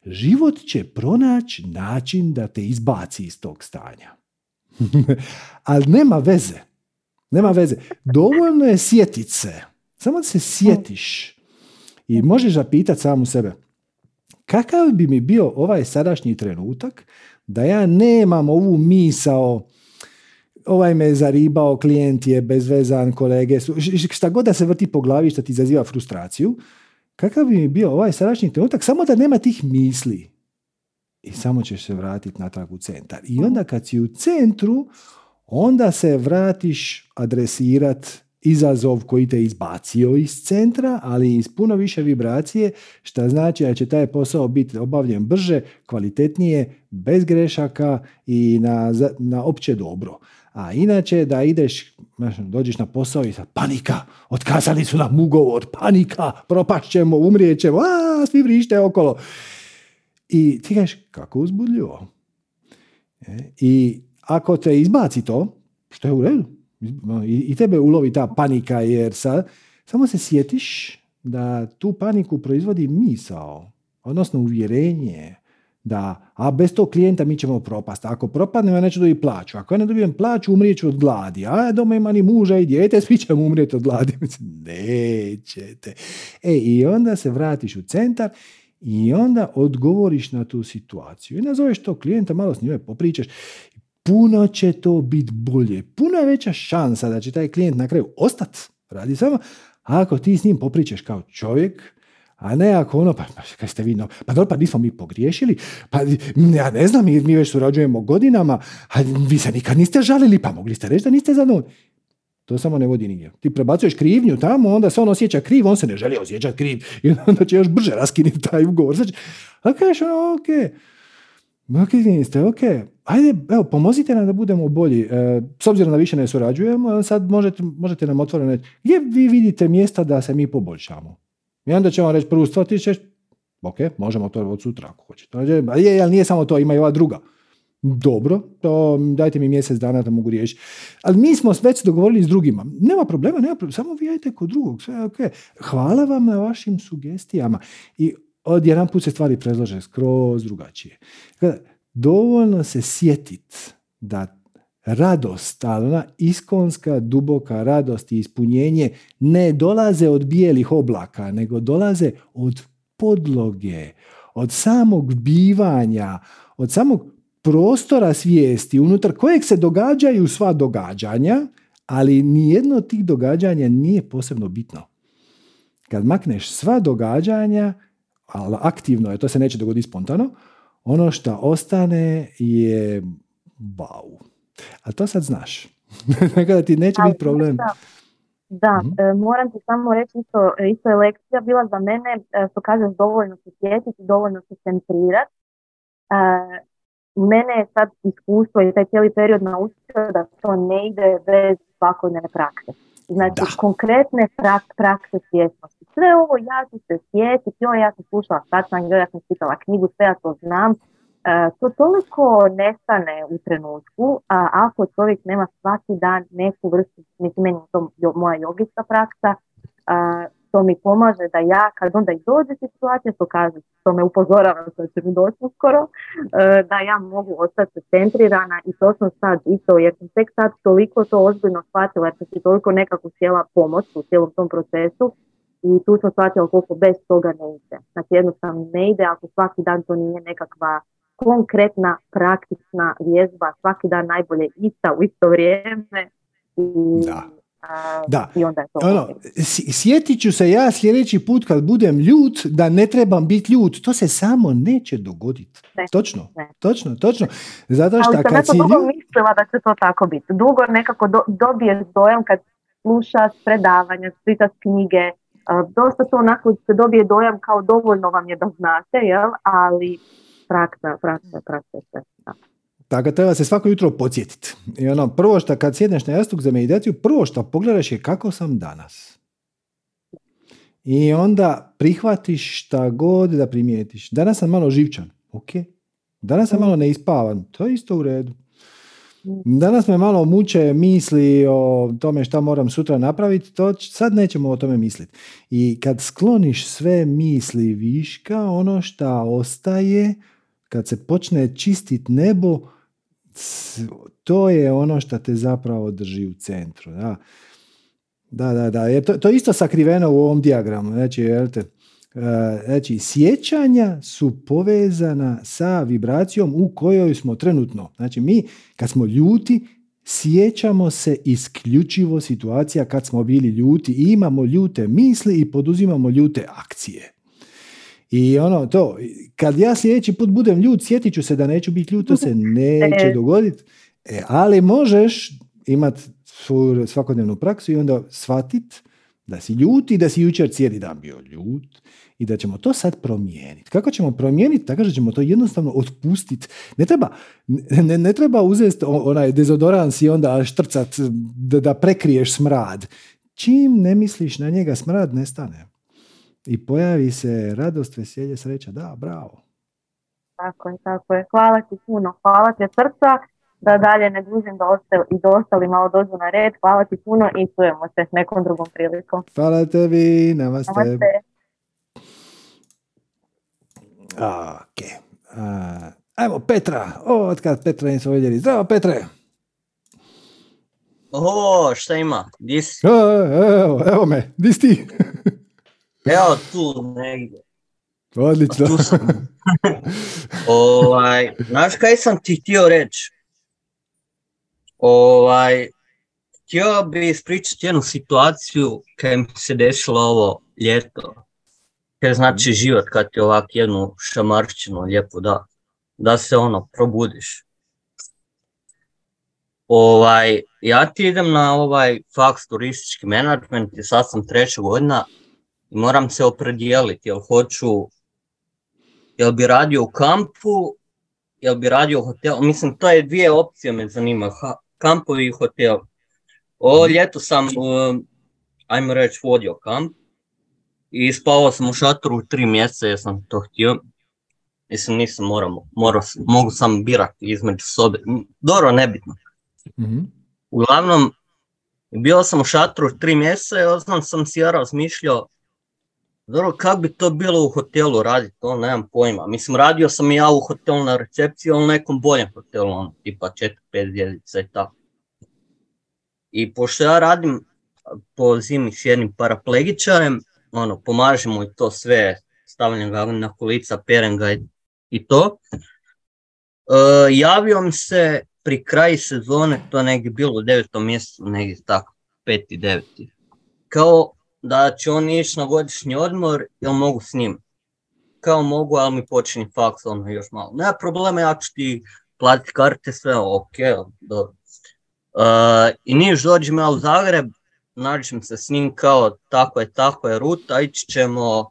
[SPEAKER 1] Život će pronaći način da te izbaci iz tog stanja. Ali nema veze. Nema veze. Dovoljno je sjetit se. Samo da se sjetiš. I možeš zapitati samu sebe kakav bi mi bio ovaj sadašnji trenutak da ja nemam ovu misao ovaj me zaribao, klijent je bezvezan, kolege su, šta god da se vrti po glavi što ti izaziva frustraciju, kakav bi mi bio ovaj sadašnji trenutak, samo da nema tih misli. I samo ćeš se vratiti natrag u centar. I onda kad si u centru, onda se vratiš adresirat izazov koji te izbacio iz centra, ali iz puno više vibracije, što znači da će taj posao biti obavljen brže, kvalitetnije, bez grešaka i na, na opće dobro. A inače da ideš, dođeš na posao i sad panika, otkazali su nam ugovor, panika, propašćemo, umrijećemo, a, svi vrište okolo. I ti kažeš, kako uzbudljivo. E, I ako te izbaci to, što je u redu, i tebe ulovi ta panika jer sad, samo se sjetiš da tu paniku proizvodi misao, odnosno uvjerenje da, a bez tog klijenta mi ćemo propast. Ako propadnem, ja neću dobiti plaću. Ako ja ne dobijem plaću, umrijeću od gladi. A doma ima ni muža i dijete, svi ćemo umrijeti od gladi. Nećete. E, i onda se vratiš u centar i onda odgovoriš na tu situaciju. I nazoveš to klijenta, malo s njime popričaš puno će to biti bolje. Puno je veća šansa da će taj klijent na kraju ostati radi samo ako ti s njim popričaš kao čovjek, a ne ako ono, pa, pa ste vi, no, pa dobro, pa nismo mi pogriješili, pa ja ne znam, mi, već surađujemo godinama, a vi se nikad niste žalili, pa mogli ste reći da niste zadovoljni. To samo ne vodi nigdje. Ti prebacuješ krivnju tamo, onda se on osjeća kriv, on se ne želi osjećati kriv i onda će još brže raskinuti taj ugovor. Znači, a kažeš ono, ok, ok, ste, ok, ajde, evo, pomozite nam da budemo bolji. E, s obzirom da više ne surađujemo, sad možete, možete nam otvoreno reći, gdje vi vidite mjesta da se mi poboljšamo? I onda ćemo reći prvu stvar, ti ok, možemo to od sutra ako hoćete. Je, ali nije samo to, ima i ova druga. Dobro, to dajte mi mjesec dana da mogu riješiti. Ali mi smo već dogovorili s drugima. Nema problema, nema problema, samo vi ajte kod drugog, sve ok. Hvala vam na vašim sugestijama. I odjedan put se stvari predlože skroz drugačije. Dovoljno se sjetit da radost, ona iskonska, duboka radost i ispunjenje ne dolaze od bijelih oblaka, nego dolaze od podloge, od samog bivanja, od samog prostora svijesti unutar kojeg se događaju sva događanja, ali nijedno od tih događanja nije posebno bitno. Kad makneš sva događanja, ali aktivno je, to se neće dogoditi spontano, ono što ostane je bau. A to sad znaš. Tako da ti neće biti problem.
[SPEAKER 4] Da, mhm. e, moram ti samo reći isto, isto je lekcija bila za mene, e, što kažeš dovoljno se sjetiti, dovoljno se centrirati. E, mene je sad iskustvo i taj cijeli period naučio da to ne ide bez svakodnevne prakse. Znači, konkretne prak, prakse svjesnosti. Sve ovo ja ću se sjetiti, joj, ja sam slušala sačan, ja sam čitala knjigu, sve ja to znam. E, to toliko nestane u trenutku, a ako čovjek nema svaki dan neku vrstu, mislim, meni to moja jogička praksa, to mi pomaže da ja kad onda i dođe situacija, to kaže, to me upozorava da će mi doći uskoro, e, da ja mogu ostati centrirana i to sam sad isto, jer sam tek sad toliko to ozbiljno shvatila, jer sam si toliko nekako htjela pomoć u cijelom tom procesu i tu sam shvatila koliko bez toga ne ide. Znači jednostavno ne ide ako svaki dan to nije nekakva konkretna, praktična vježba, svaki dan najbolje ista u isto vrijeme i
[SPEAKER 1] da da. I onda je to ono, sjetit ću se ja sljedeći put kad budem ljut da ne trebam biti ljut. To se samo neće dogoditi. Točno, točno, točno. Zato što
[SPEAKER 4] Ali
[SPEAKER 1] kad
[SPEAKER 4] si dugo mislila da će to tako biti. Dugo nekako do, dobiješ dojam kad slušaš predavanja, čitaš knjige, dosta to onako se dobije dojam kao dovoljno vam je da znate, jel? ali praksa, praksa, praksa, praksa.
[SPEAKER 1] Tako treba se svako jutro podsjetiti. I ono, prvo što kad sjedneš na jastuk za meditaciju, prvo što pogledaš je kako sam danas. I onda prihvatiš šta god da primijetiš. Danas sam malo živčan. Ok. Danas sam malo neispavan. To je isto u redu. Danas me malo muče misli o tome šta moram sutra napraviti, to sad nećemo o tome misliti. I kad skloniš sve misli viška, ono šta ostaje, kad se počne čistit nebo, to je ono što te zapravo drži u centru. Da, da, da. da. Je to, to isto sakriveno u ovom dijagramu. Znači, jelte, znači, sjećanja su povezana sa vibracijom u kojoj smo trenutno. Znači, mi kad smo ljuti, sjećamo se isključivo situacija kad smo bili ljuti i imamo ljute misli i poduzimamo ljute akcije. I ono, to, kad ja sljedeći put budem ljut, sjetit ću se da neću biti ljut, to se neće dogoditi. E, ali možeš imati svoju svakodnevnu praksu i onda shvatit da si ljut i da si jučer cijeli dan bio ljut i da ćemo to sad promijeniti. Kako ćemo promijeniti? Tako da ćemo to jednostavno otpustiti. Ne treba, ne, ne treba uzeti onaj dezodorans i onda štrcat da, da prekriješ smrad. Čim ne misliš na njega, smrad nestane i pojavi se radost, veselje, sreća. Da, bravo.
[SPEAKER 4] Tako je, tako je. Hvala ti puno. Hvala ti srca da dalje ne dužim da ostali, i da ostali malo dođu na red. Hvala ti puno i čujemo se nekom drugom prilikom.
[SPEAKER 1] Hvala tebi, namaste. namaste. Ok. Uh, ajmo Petra. O, otkad Petra nismo vidjeli. Zdravo Petre.
[SPEAKER 5] O, šta ima? Di si?
[SPEAKER 1] evo, evo me, di si ti?
[SPEAKER 5] Evo tu negdje.
[SPEAKER 1] Odlično. Tu
[SPEAKER 5] sam. ovaj, znaš kaj sam ti htio reći? Ovaj, htio bi ispričati jednu situaciju kad mi se desilo ovo ljeto. Kaj znači mhm. život kad ti ovak jednu šamaršćinu lijepo da. Da se ono, probudiš. Ovaj, ja ti idem na ovaj faks turistički menadžment i sad sam treća godina moram se opredijeliti, jel hoću, jel bi radio u kampu, jel bi radio u hotelu, mislim to je dvije opcije me zanima, kampovi i hotel. Ovo ljeto sam, um, ajmo reći, vodio kamp i spavao sam u šatoru tri mjeseca jer sam to htio. Mislim, nisam morao, morao mogu sam birati između sobe. Dobro, nebitno. mm Uglavnom, bio sam u šatoru tri mjeseca i sam si ja razmišljao dobro, kako bi to bilo u hotelu raditi, to nemam pojma. Mislim, radio sam i ja u hotelu na recepciji, ali nekom boljem hotelu, ono, tipa 4-5 zvijezdica i tako. I pošto ja radim po zimi s jednim paraplegičarem, ono, pomažemo i to sve, stavljam ga na kolica, perem ga i to. E, javio mi se pri kraju sezone, to negdje bilo u devetom mjesecu, negdje tako, peti, deveti. Kao da će on ići na godišnji odmor, jel mogu s njim? Kao mogu, ali mi počinje faks, ono još malo. Nema problema, ja ću ti platiti karte, sve ok, dobro. Uh, I niš dođem ja u Zagreb, nađem se s njim kao tako je, tako je ruta, ići ćemo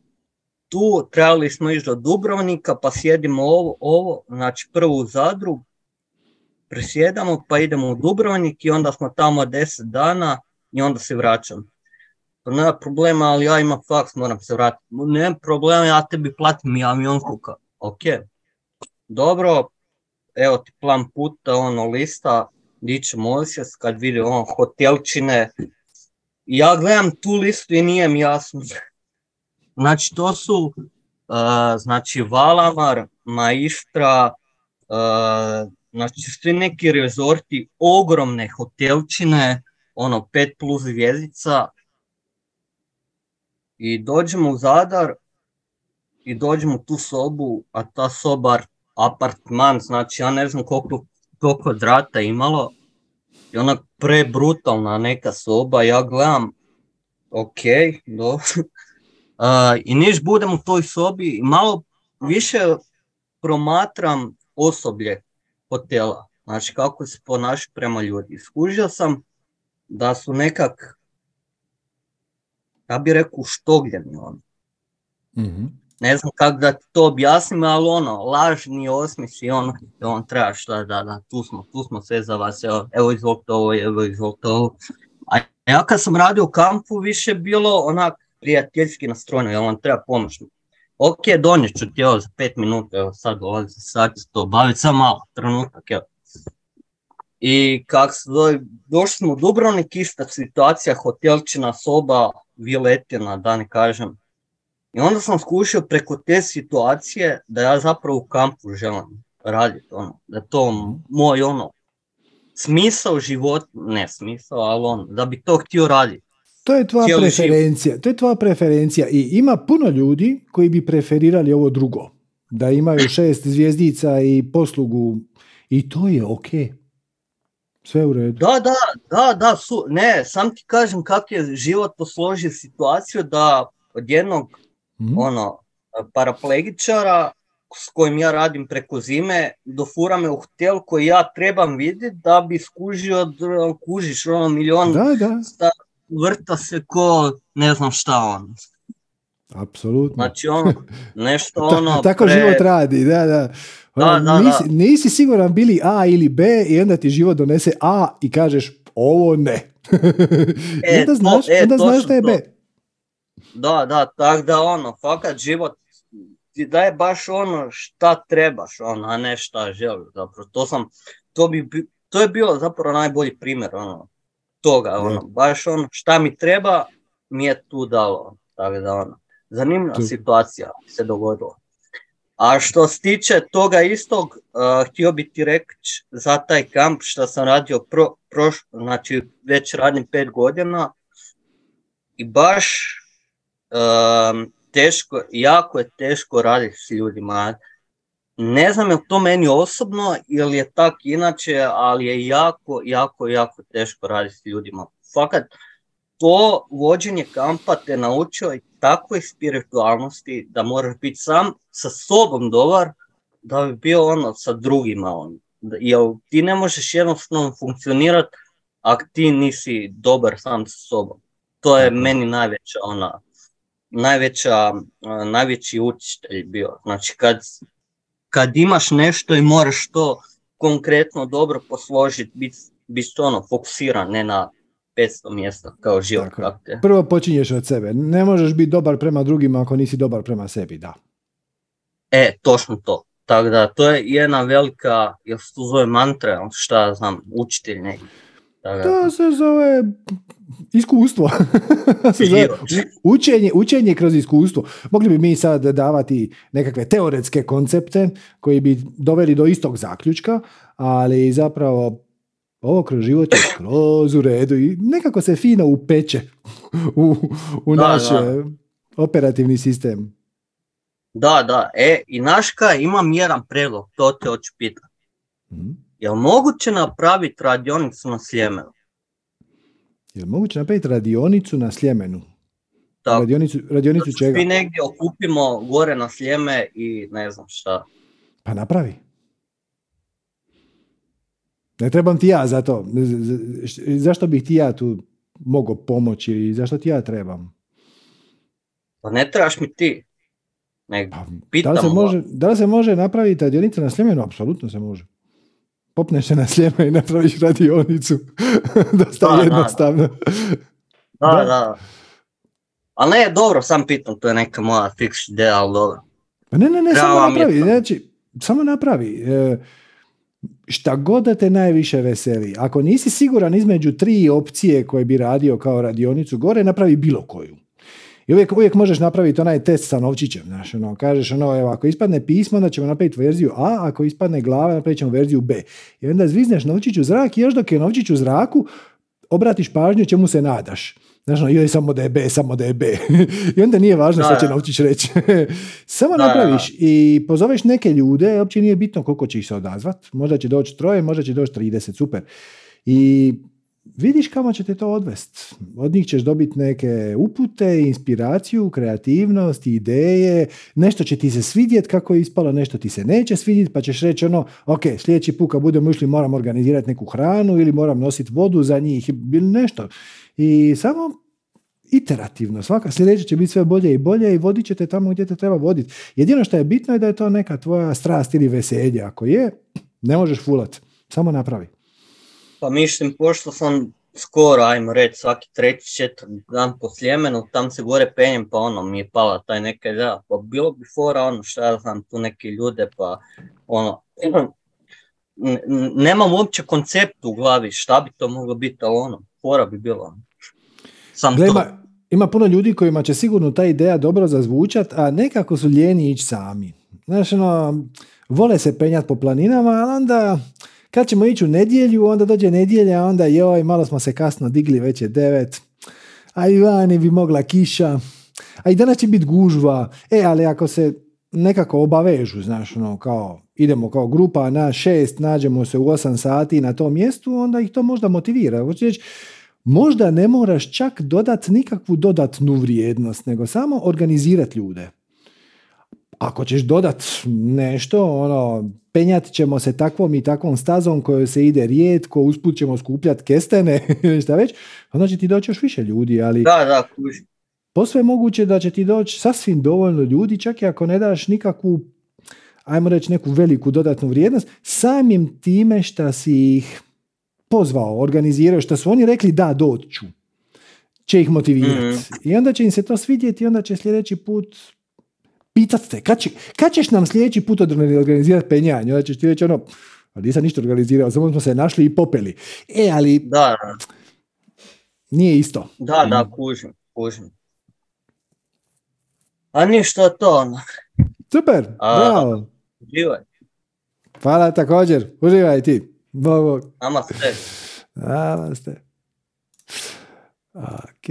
[SPEAKER 5] tu, trebali smo ići do Dubrovnika, pa sjedimo ovo, ovo, znači prvo u Zadru, presjedamo, pa idemo u Dubrovnik i onda smo tamo deset dana i onda se vraćam. Nema problema, ali ja imam faks, moram se vratiti. Nema problema, ja tebi platim i avionsku. Ok, dobro, evo ti plan puta, ono lista, di ćemo osjest, kad vidi on hotelčine. Ja gledam tu listu i nije mi jasno. Znači to su uh, znači Valamar, Maistra, uh, znači svi neki rezorti, ogromne hotelčine, ono pet plus zvijezdica. I dođemo u Zadar i dođemo u tu sobu, a ta soba apartman, znači ja ne znam koliko, koliko kvadrata imalo. I ona prebrutalna neka soba, ja gledam, ok, dobro. Uh, I niš budem u toj sobi malo više promatram osoblje hotela. Znači kako se ponaša prema ljudi. Skužio sam da su nekak, ja bih rekao štogljeni oni. mm Ne znam kako da ti to objasnim, ali ono, lažni osmisi, ono, on treba šta, da, da, tu smo, tu smo sve za vas, evo, evo izvolite ovo, evo izvolite ovo. A ja kad sam radio u kampu, više bilo onak prijateljski nastrojeno, jel vam treba pomoć. Ok, donijet ću ti evo za pet minuta, evo sad dolazi, sad ću to baviti, samo malo, trenutak, evo. I kak došli smo u Dubrovnik, ista situacija, hotelčina, soba, viletina, da ne kažem. I onda sam skušao preko te situacije da ja zapravo u kampu želim raditi, ono, da to moj ono, smisao života, ne smisao, ali ono, da bi to htio raditi.
[SPEAKER 1] To je tvoja preferencija. To je tvoja preferencija i ima puno ljudi koji bi preferirali ovo drugo. Da imaju šest zvijezdica i poslugu i to je ok. Sve u redu.
[SPEAKER 5] Da, da, da, da, su, ne, sam ti kažem kako je život posložio situaciju da od jednog mm. ono, paraplegičara s kojim ja radim preko zime, dofura me u hotel koji ja trebam vidjeti da bi skužio, kužiš ono milion
[SPEAKER 1] da, da
[SPEAKER 5] vrta se ko ne znam šta on.
[SPEAKER 1] Apsolutno.
[SPEAKER 5] Znači ono, nešto ono...
[SPEAKER 1] Tako život radi, da, da. Da, ono, da nisi, nisi, siguran bili A ili B i onda ti život donese A i kažeš ovo ne. E, onda znaš, e, onda znaš da je B.
[SPEAKER 5] Da, da, tako da ono, fakat život ti daje baš ono šta trebaš, ono, a ne šta želiš. Zapravo, to sam, to bi, to je bilo zapravo najbolji primjer, ono, toga, ono, baš ono, šta mi treba, mi je tu dalo, tako da ono, zanimljiva situacija se dogodila. A što se tiče toga istog, uh, htio bi ti reći za taj kamp što sam radio pro, proš, znači već radim pet godina i baš uh, teško, jako je teško raditi s ljudima. Ne znam je to meni osobno ili je tak inače, ali je jako, jako, jako teško raditi s ljudima. Fakat, to vođenje kampa te naučio i takvoj spiritualnosti da moraš biti sam sa sobom dobar da bi bio ono sa drugima. On. Jer ti ne možeš jednostavno funkcionirati ako ti nisi dobar sam sa sobom. To je meni najveća ona, najveća, najveći učitelj bio. Znači kad kad imaš nešto i moraš to konkretno dobro posložiti, biti bit ono fokusiran, ne na 500 mjesta kao život.
[SPEAKER 1] Prvo počinješ od sebe. Ne možeš biti dobar prema drugima ako nisi dobar prema sebi, da.
[SPEAKER 5] E, točno to. Tako da, to je jedna velika, jel se to zove mantra, šta znam, učitelj neki.
[SPEAKER 1] To se zove iskustvo. učenje, učenje kroz iskustvo. Mogli bi mi sad davati nekakve teoretske koncepte koji bi doveli do istog zaključka, ali zapravo ovo kroz život je skroz u redu i nekako se fino upeče u, u naš operativni sistem.
[SPEAKER 5] Da, da, e, i Naška, imam jedan predlog, to te hoću pitati.
[SPEAKER 1] Mhm.
[SPEAKER 5] Jel moguće napraviti radionicu na Sljemenu?
[SPEAKER 1] Je moguće napraviti radionicu na Sljemenu?
[SPEAKER 5] Tako.
[SPEAKER 1] Radionicu, radionicu
[SPEAKER 5] Da
[SPEAKER 1] čega?
[SPEAKER 5] Svi negdje okupimo gore na Sljeme i ne znam šta.
[SPEAKER 1] Pa napravi. Ne trebam ti ja za to. Zašto bih ti ja tu mogao pomoći i zašto ti ja trebam?
[SPEAKER 5] Pa ne trebaš mi ti. Nego,
[SPEAKER 1] Pa, da, li se može, da li se može napraviti radionica na Sljemenu? Apsolutno se može. Popneš se na Sljeme i napraviš radionicu. Dosta
[SPEAKER 5] Da,
[SPEAKER 1] jednostavno.
[SPEAKER 5] Da,
[SPEAKER 1] Da.
[SPEAKER 5] da. Ali ne, dobro, sam pitam, to je neka moja fiks ideja, ali dobro.
[SPEAKER 1] Pa ne, ne, ne,
[SPEAKER 5] Treba
[SPEAKER 1] samo napravi. Znači, samo napravi. E, šta god da te najviše veseli. Ako nisi siguran između tri opcije koje bi radio kao radionicu gore, napravi bilo koju. I uvijek, uvijek možeš napraviti onaj test sa novčićem. Znaš, ono, kažeš ono, evo, ako ispadne pismo, onda ćemo napraviti verziju A, ako ispadne glava, napravit ćemo verziju B. I onda zvizneš novčić u zrak i još dok je novčić u zraku, obratiš pažnju čemu se nadaš. Znaš, ono, joj, samo da je B, samo da je B. I onda nije važno
[SPEAKER 5] Da,
[SPEAKER 1] što će
[SPEAKER 5] da.
[SPEAKER 1] novčić reći. samo
[SPEAKER 5] Da,
[SPEAKER 1] napraviš i pozoveš neke ljude, uopće nije bitno koliko će ih se odazvat. Možda će doći troje, možda će doći 30, super. I vidiš kamo će te to odvest. Od njih ćeš dobiti neke upute, inspiraciju, kreativnost, ideje, nešto će ti se svidjet kako je ispalo, nešto ti se neće svidjeti, pa ćeš reći ono, ok, sljedeći put kad budemo išli moram organizirati neku hranu ili moram nositi vodu za njih ili nešto. I samo iterativno, svaka sljedeća će biti sve bolje i bolje i vodit će te tamo gdje te treba voditi. Jedino što je bitno je da je to neka tvoja strast ili veselje. Ako je, ne možeš fulat. Samo napravi.
[SPEAKER 5] Pa mislim, pošto sam skoro, ajmo reći, svaki treći, četvrti dan po Sljemenu, tam se gore penjem, pa ono, mi je pala taj neka ideja, pa bilo bi fora, ono, šta ja znam, tu neke ljude, pa ono, nemam uopće koncept u glavi šta bi to moglo biti, ali ono, fora bi bilo. Sam
[SPEAKER 1] Gle,
[SPEAKER 5] to.
[SPEAKER 1] ima, ima puno ljudi kojima će sigurno ta ideja dobro zazvučat, a nekako su lijeni ići sami. Znaš, ono, vole se penjat po planinama, a onda kad ćemo ići u nedjelju, onda dođe nedjelja, onda joj, malo smo se kasno digli, već je devet, a i vani bi mogla kiša, a i danas će biti gužva, e, ali ako se nekako obavežu, znaš, ono, kao, idemo kao grupa na šest, nađemo se u osam sati na tom mjestu, onda ih to možda motivira. Hoću reći, možda ne moraš čak dodat nikakvu dodatnu vrijednost, nego samo organizirati ljude. Ako ćeš dodat nešto, ono, penjat ćemo se takvom i takvom stazom kojoj se ide rijetko, usput ćemo skupljati kestene, šta već, onda će ti doći još više ljudi, ali
[SPEAKER 5] Da, da,
[SPEAKER 1] posve je moguće da će ti doći sasvim dovoljno ljudi, čak i ako ne daš nikakvu, ajmo reći, neku veliku dodatnu vrijednost, samim time šta si ih pozvao, organizirao, što su oni rekli da doću, će ih motivirati.
[SPEAKER 5] Mhm.
[SPEAKER 1] I onda će im se to svidjeti i onda će sljedeći put pitat te, kad, će, kad ćeš nam sljedeći put organizirati penjanje? Onda ćeš ti reći ono, "A nisam ništa organizirao, samo smo se našli i popeli. E, ali
[SPEAKER 5] Da, da,
[SPEAKER 1] nije isto.
[SPEAKER 5] da, da, kužim, kužim. A ništa to, ono,
[SPEAKER 1] Super,
[SPEAKER 5] A-
[SPEAKER 1] bravo.
[SPEAKER 5] uživaj,
[SPEAKER 1] Hvala također. Uživaj ti. Bog, bog.
[SPEAKER 5] nama sve.
[SPEAKER 1] Hvala ste. Ok,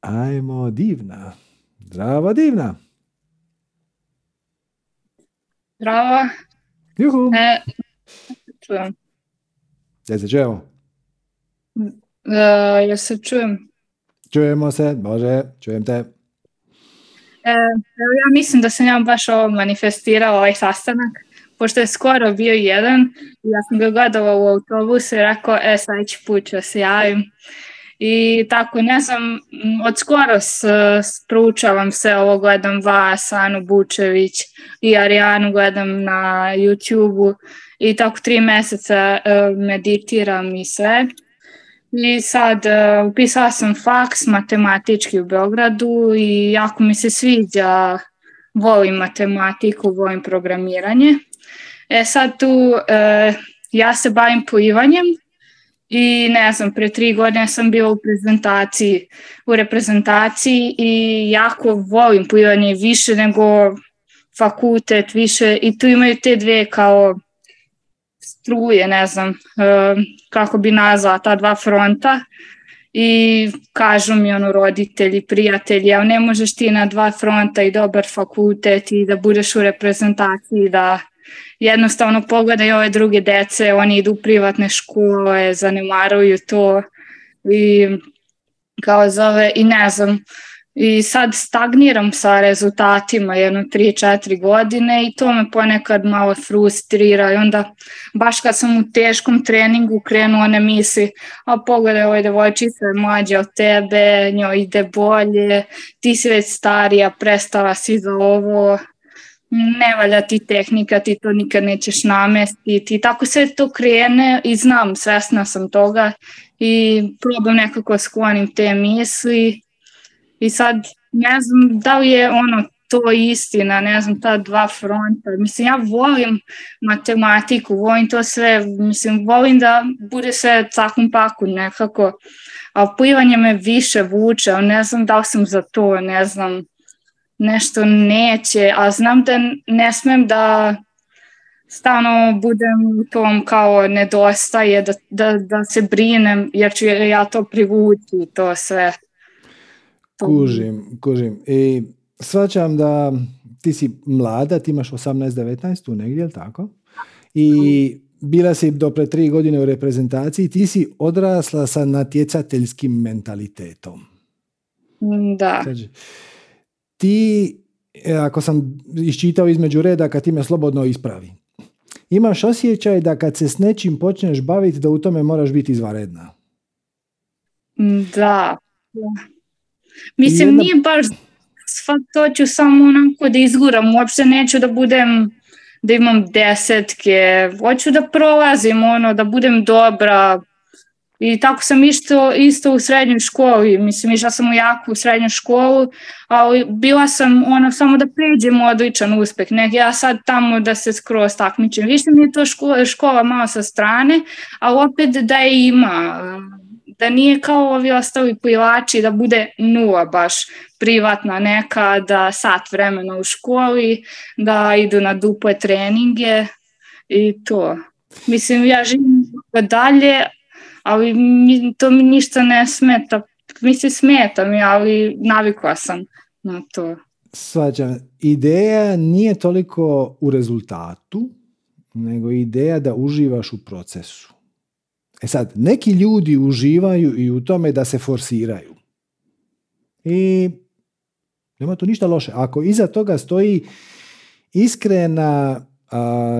[SPEAKER 1] ajmo divna. Zdravo divna.
[SPEAKER 6] Zdravo,
[SPEAKER 1] Juhu.
[SPEAKER 6] e, čujem.
[SPEAKER 1] Gdje se čujemo?
[SPEAKER 6] E, jel se čujem?
[SPEAKER 1] Čujemo se, Bože, čujem te.
[SPEAKER 6] E, ja mislim da sam ja baš ovo manifestirala ovaj sastanak, pošto je skoro bio jedan ja sam ga gledala u autobusu i rekao, e put ću se javim. I tako, ne znam, od skoro s, s- proučavam sve ovo, gledam vas, Anu Bučević i Arijanu gledam na YouTube-u i tako tri mjeseca e, meditiram i sve. I sad e, upisala sam faks matematički u Beogradu i jako mi se sviđa, volim matematiku, volim programiranje. E sad tu e, ja se bavim plivanjem i ne znam, pre tri godine sam bila u prezentaciji, u reprezentaciji i jako volim plivanje više nego fakultet, više i tu imaju te dve kao struje, ne znam e, kako bi nazvala ta dva fronta i kažu mi ono roditelji, prijatelji, a ne možeš ti na dva fronta i dobar fakultet i da budeš u reprezentaciji, da jednostavno pogledaj ove druge dece, oni idu u privatne škole, zanemaruju to i kao zove i ne znam, i sad stagniram sa rezultatima jedno 3-4 godine i to me ponekad malo frustrira i onda baš kad sam u teškom treningu krenuo ne misli a pogledaj ovoj devojčica je mlađa od tebe, njoj ide bolje, ti si već starija, prestala si za ovo, ne valja ti tehnika, ti to nikad nećeš namestiti tako sve to krene i znam, svesna sam toga i probam nekako sklonim te misli i sad ne znam da li je ono to istina, ne znam, ta dva fronta. Mislim, ja volim matematiku, volim to sve, mislim, volim da bude sve cakum paku nekako, a plivanje me više vuče, ne znam da li sam za to, ne znam, nešto neće, a znam da ne smem da stalno budem u tom kao nedostaje, da, da, da se brinem jer ću ja to privući, to sve.
[SPEAKER 1] Kužim, kužim. I svačam da ti si mlada, ti imaš 18-19 tu negdje, jel tako? I bila si do pre tri godine u reprezentaciji, ti si odrasla sa natjecateljskim mentalitetom.
[SPEAKER 6] Da.
[SPEAKER 1] Ti, e, ako sam iščitao između reda, kad ti me slobodno ispravi, imaš osjećaj da kad se s nečim počneš baviti, da u tome moraš biti izvaredna.
[SPEAKER 6] Da. Mislim, nije baš to ću samo onako da izguram, uopšte neću da budem da imam desetke, hoću da prolazim, ono, da budem dobra, i tako sam isto, isto u srednjoj školi, mislim išla sam u jaku srednju školu, ali bila sam ono samo da pređem odličan uspeh, ne ja sad tamo da se skroz takmičim. Više mi je to škola, škola malo sa strane, ali opet da je ima, da nije kao ovi ostali plivači da bude nula baš privatna neka, da sat vremena u školi, da idu na duple treninge i to. Mislim, ja živim dalje, ali mi, to mi ništa ne smeta. Mislim, smeta mi, ali navikla sam na to.
[SPEAKER 1] Svađam. Ideja nije toliko u rezultatu, nego ideja da uživaš u procesu. E sad, neki ljudi uživaju i u tome da se forsiraju. I nema tu ništa loše. Ako iza toga stoji iskrena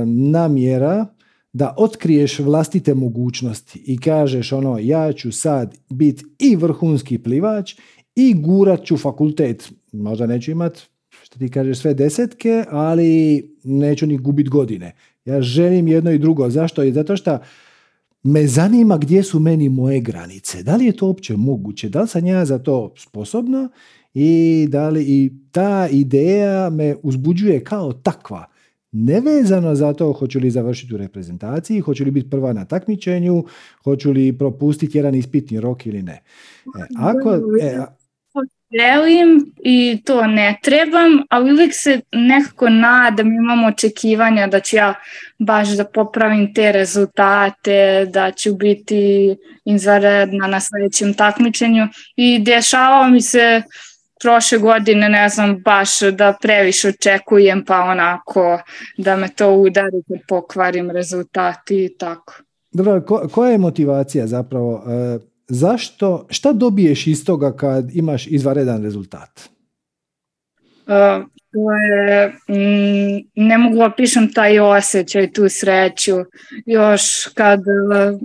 [SPEAKER 1] namjera da otkriješ vlastite mogućnosti i kažeš ono ja ću sad biti i vrhunski plivač i gurat ću fakultet. Možda neću imat što ti kažeš sve desetke, ali neću ni gubit godine. Ja želim jedno i drugo. Zašto? I zato što me zanima gdje su meni moje granice. Da li je to uopće moguće? Da li sam ja za to sposobna? I da li i ta ideja me uzbuđuje kao takva nevezano za to hoću li završiti u reprezentaciji, hoću li biti prva na takmičenju, hoću li propustiti jedan ispitni rok ili ne. E, ako, e,
[SPEAKER 6] želim i to ne trebam, ali uvijek se nekako nadam, imam očekivanja da ću ja baš da popravim te rezultate, da ću biti izvanredna na sljedećem takmičenju i dešava mi se prošle godine ne znam baš da previše očekujem pa onako da me to udari da pokvarim rezultati i tako.
[SPEAKER 1] Dobro, ko, koja je motivacija zapravo? E, zašto, šta dobiješ iz toga kad imaš izvaredan rezultat?
[SPEAKER 6] Uh, to je, mm, ne mogu opišem taj osjećaj, tu sreću. Još kad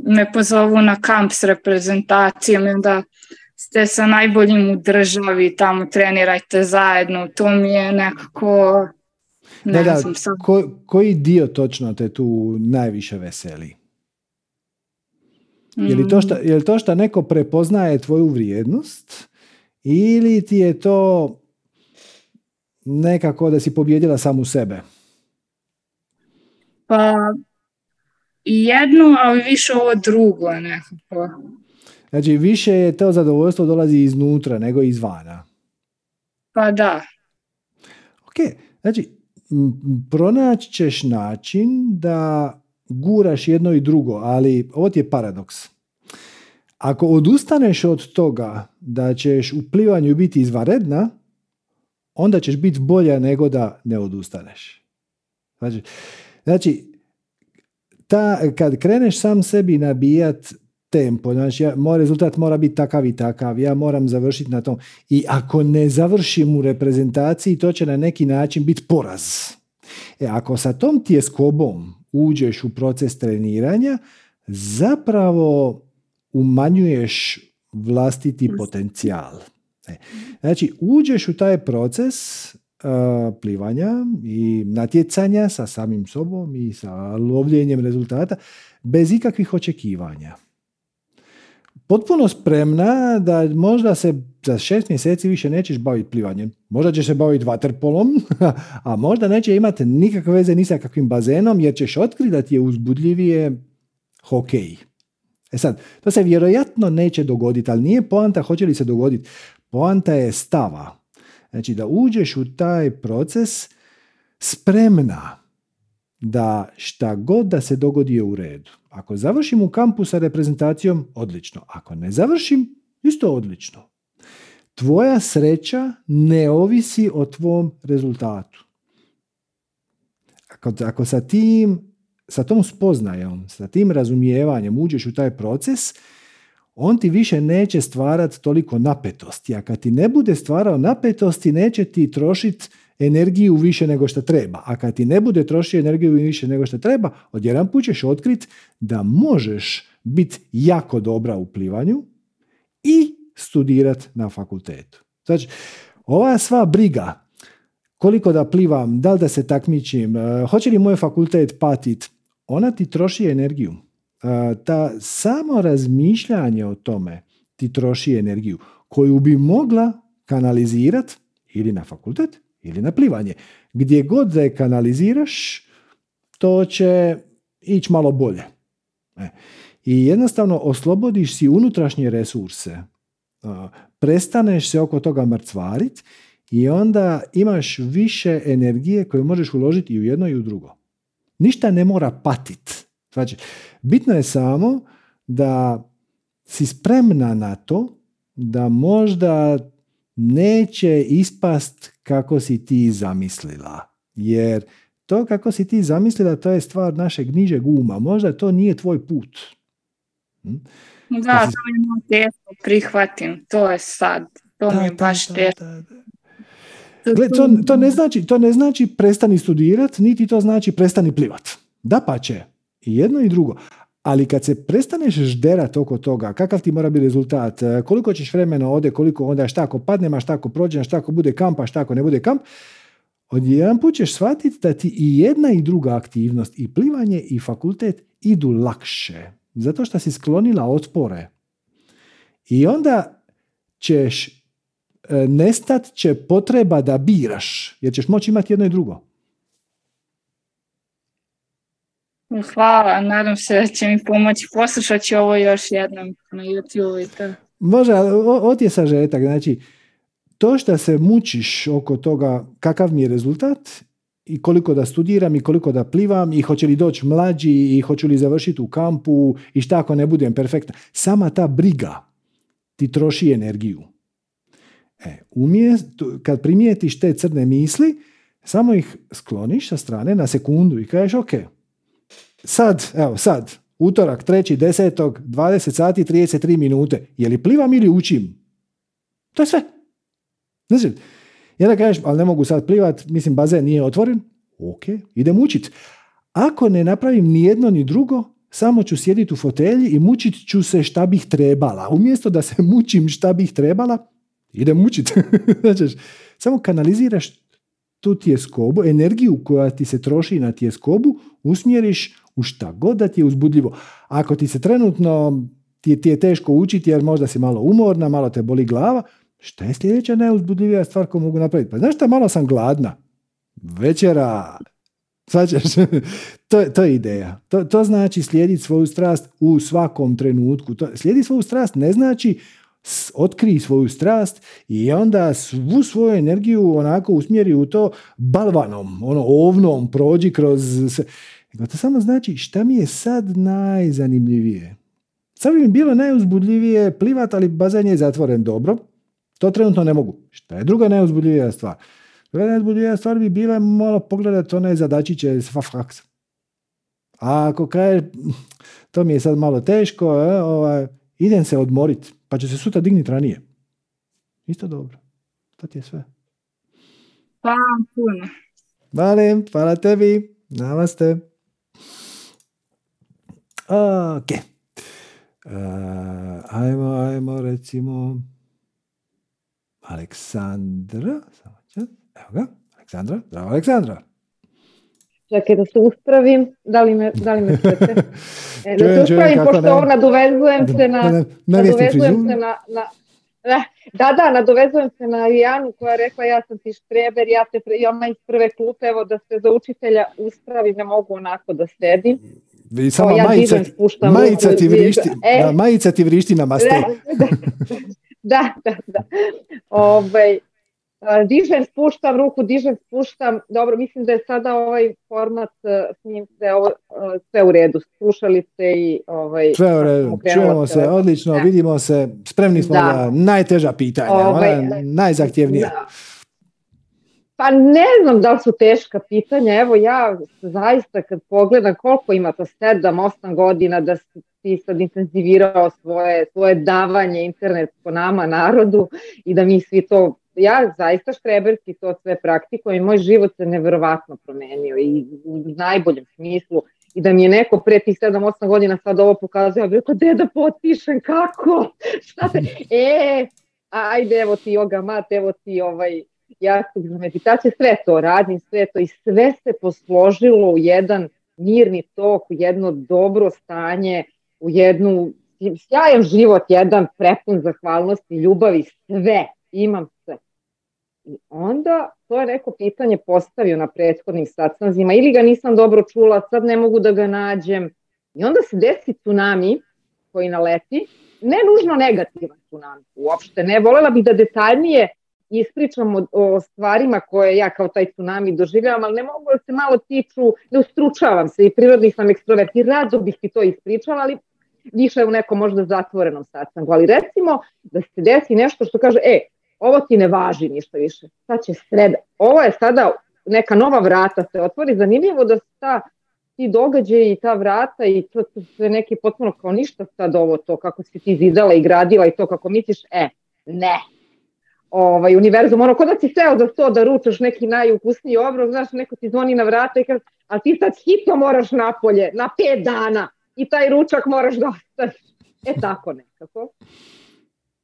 [SPEAKER 6] me pozovu na kamp s reprezentacijom, onda ste sa najboljim u državi, tamo trenirajte zajedno, to mi je nekako... Ne da, znam, sam...
[SPEAKER 1] koji dio točno te tu najviše veseli? Je li to što, mm. je li to što neko prepoznaje tvoju vrijednost ili ti je to nekako da si pobjedila samu sebe?
[SPEAKER 6] Pa jedno, ali više ovo drugo nekako.
[SPEAKER 1] Znači, više je to zadovoljstvo dolazi iznutra nego izvana.
[SPEAKER 6] Pa da.
[SPEAKER 1] Ok, znači, pronaći ćeš način da guraš jedno i drugo, ali ovo ti je paradoks. Ako odustaneš od toga da ćeš u plivanju biti izvaredna, onda ćeš biti bolja nego da ne odustaneš. Znači, znači ta, kad kreneš sam sebi nabijat tempo, znači ja, moj rezultat mora biti takav i takav, ja moram završiti na tom. I ako ne završim u reprezentaciji, to će na neki način biti poraz. E, ako sa tom tjeskobom uđeš u proces treniranja, zapravo umanjuješ vlastiti potencijal. E, znači, uđeš u taj proces plivanja i natjecanja sa samim sobom i sa lovljenjem rezultata bez ikakvih očekivanja. Potpuno spremna da možda se za šest mjeseci više nećeš baviti plivanjem. Možda ćeš se baviti vaterpolom, a možda neće imati nikakve veze ni sa kakvim bazenom jer ćeš otkriti da ti je uzbudljivije hokej. E sad, to se vjerojatno neće dogoditi, ali nije poanta hoće li se dogoditi. Poanta je stava. Znači da uđeš u taj proces spremna da šta god da se dogodi je u redu. Ako završim u kampu sa reprezentacijom, odlično. Ako ne završim, isto odlično. Tvoja sreća ne ovisi o tvom rezultatu. Ako, ako sa tim, sa tom spoznajom, sa tim razumijevanjem uđeš u taj proces, on ti više neće stvarati toliko napetosti. A kad ti ne bude stvarao napetosti, neće ti trošiti energiju više nego što treba. A kad ti ne bude trošio energiju više nego što treba, odjedan put ćeš otkriti da možeš biti jako dobra u plivanju i studirati na fakultetu. Znači, ova sva briga, koliko da plivam, da li da se takmičim, eh, hoće li moj fakultet patit, ona ti troši energiju ta samo razmišljanje o tome ti troši energiju koju bi mogla kanalizirati ili na fakultet ili na plivanje. Gdje god da je kanaliziraš, to će ići malo bolje. E. I jednostavno oslobodiš si unutrašnje resurse. Prestaneš se oko toga mrcvariti i onda imaš više energije koje možeš uložiti i u jedno i u drugo. Ništa ne mora patit. Znači, bitno je samo da si spremna na to da možda neće ispast kako si ti zamislila. Jer to kako si ti zamislila, to je stvar našeg nižeg uma. Možda to nije tvoj put.
[SPEAKER 6] Hm? Da, to mi je teško prihvatim. To je sad. To mi je baš teško.
[SPEAKER 1] to, to, ne znači, to ne znači prestani studirati, niti to znači prestani plivat. Da pa će. I jedno i drugo. Ali kad se prestaneš žderat oko toga, kakav ti mora biti rezultat, e, koliko ćeš vremena ode, koliko onda šta ako padne, šta ako prođe, šta ako bude kamp, a šta ako ne bude kamp, od jedan put ćeš shvatiti da ti i jedna i druga aktivnost, i plivanje i fakultet idu lakše. Zato što si sklonila otpore. I onda ćeš, e, nestat će potreba da biraš, jer ćeš moći imati jedno i drugo.
[SPEAKER 6] Hvala, nadam se da će mi pomoći. Poslušat ću ovo još jednom na YouTube. I
[SPEAKER 1] Može, ali je sažetak. Znači, to što se mučiš oko toga kakav mi je rezultat i koliko da studiram i koliko da plivam i hoće li doći mlađi i hoću li završiti u kampu i šta ako ne budem perfekta. Sama ta briga ti troši energiju. E, umjesto, kad primijetiš te crne misli, samo ih skloniš sa strane na sekundu i kažeš ok, sad, evo sad, utorak, treći, desetog, 20 sati, 33 minute. Je li plivam ili učim? To je sve. Znači, jedan kažeš, ali ne mogu sad plivat, mislim, bazen nije otvoren. Ok, idem učit. Ako ne napravim ni jedno ni drugo, samo ću sjediti u fotelji i mučit ću se šta bih trebala. Umjesto da se mučim šta bih trebala, idem učit. znači, samo kanaliziraš tu tjeskobu, energiju koja ti se troši na tjeskobu, usmjeriš u šta god da ti je uzbudljivo. Ako ti se trenutno ti, ti je teško učiti jer možda si malo umorna, malo te boli glava, šta je sljedeća najuzbudljivija stvar koju mogu napraviti? Pa znaš šta, malo sam gladna. Večera. Svađaš? to, to je ideja. To, to znači slijediti svoju strast u svakom trenutku. To, slijediti svoju strast ne znači otkrij svoju strast i onda svu svoju energiju onako usmjeri u to balvanom, ono ovnom, prođi kroz... Nego to samo znači šta mi je sad najzanimljivije. Sad bi mi bilo najuzbudljivije plivat, ali bazen je zatvoren dobro. To trenutno ne mogu. Šta je druga najuzbudljivija stvar? Druga najuzbudljivija stvar bi bila malo pogledati one zadačiće iz faksa. A ako kaže, to mi je sad malo teško, e, ovaj, idem se odmorit, pa će se sutra digniti ranije. Isto dobro. To ti je sve.
[SPEAKER 6] Hvala puno.
[SPEAKER 1] Valim, hvala tebi. Namaste. Ok. Uh, ajmo, ajmo, recimo Aleksandra. Samo Evo ga, Aleksandra. Zdravo, Aleksandra.
[SPEAKER 7] Čekaj da se uspravim, da li me, da li me čujete? E, da se uspravim, pošto ovo nadovezujem se na... Nadovezujem se na, na, da, da, nadovezujem se na Janu koja je rekla ja sam ti štreber, ja te pre, ja iz prve klupe, evo da se za učitelja uspravi, ne mogu onako da sedim.
[SPEAKER 1] I sama ja majica, majica, ti vrišti, e, da, majica ti vrišti na maste.
[SPEAKER 7] Da, da, da. da. Ove, ovaj, dižem, spuštam ruku, dižem, spuštam. Dobro, mislim da je sada ovaj format s njim da je ovo sve u redu. Slušali ste i ovaj...
[SPEAKER 1] Sve u redu, čujemo se, odlično, da. vidimo se, spremni smo da. na najteža pitanja, ovaj, ona, najzahtjevnija. Da.
[SPEAKER 7] Pa ne znam da li su teška pitanja, evo ja zaista kad pogledam koliko ima to 7-8 godina da si ti sad intenzivirao svoje, svoje davanje internet po nama, narodu i da mi svi to ja zaista štreberski to sve praktikujem i moj život se neverovatno promenio i u najboljem smislu. I da mi je neko pre tih 7-8 godina sad ovo pokazuje, ja bih rekao, da potpišem, kako, šta se, e, ajde, evo ti yoga mat, evo ti ovaj jastuk za meditacije, sve to radim, sve to i sve se posložilo u jedan mirni tok, u jedno dobro stanje, u jednu sjajan život, jedan prepun zahvalnosti, ljubavi, sve, imam sve. I onda to je neko pitanje postavio na prethodnim satsnazima ili ga nisam dobro čula, sad ne mogu da ga nađem. I onda se desi tsunami koji naleti, ne nužno negativan tsunami, uopšte ne. Volela bih da detaljnije ispričam o, o stvarima koje ja kao taj tsunami doživljavam, ali ne mogu da se malo tiču, ne ustručavam se i prirodni sam ekstrovert i rado bih ti to ispričala, ali više u nekom možda zatvorenom sastanku. Ali recimo da se desi nešto što kaže, e, ovo ti ne važi ništa više, sad će sreda. Ovo je sada neka nova vrata se otvori, zanimljivo da ta ti događaji i ta vrata i to, to sve neki potpuno kao ništa sad ovo to kako si ti zidala i gradila i to kako misliš, e, ne, ovaj, univerzum, ono, kod da si seo za to da ručaš neki najukusniji obrok, znaš, neko ti zvoni na vrata i kaže, a ti sad hitno moraš napolje, na pet dana, i taj ručak moraš da ostaviš. E tako nekako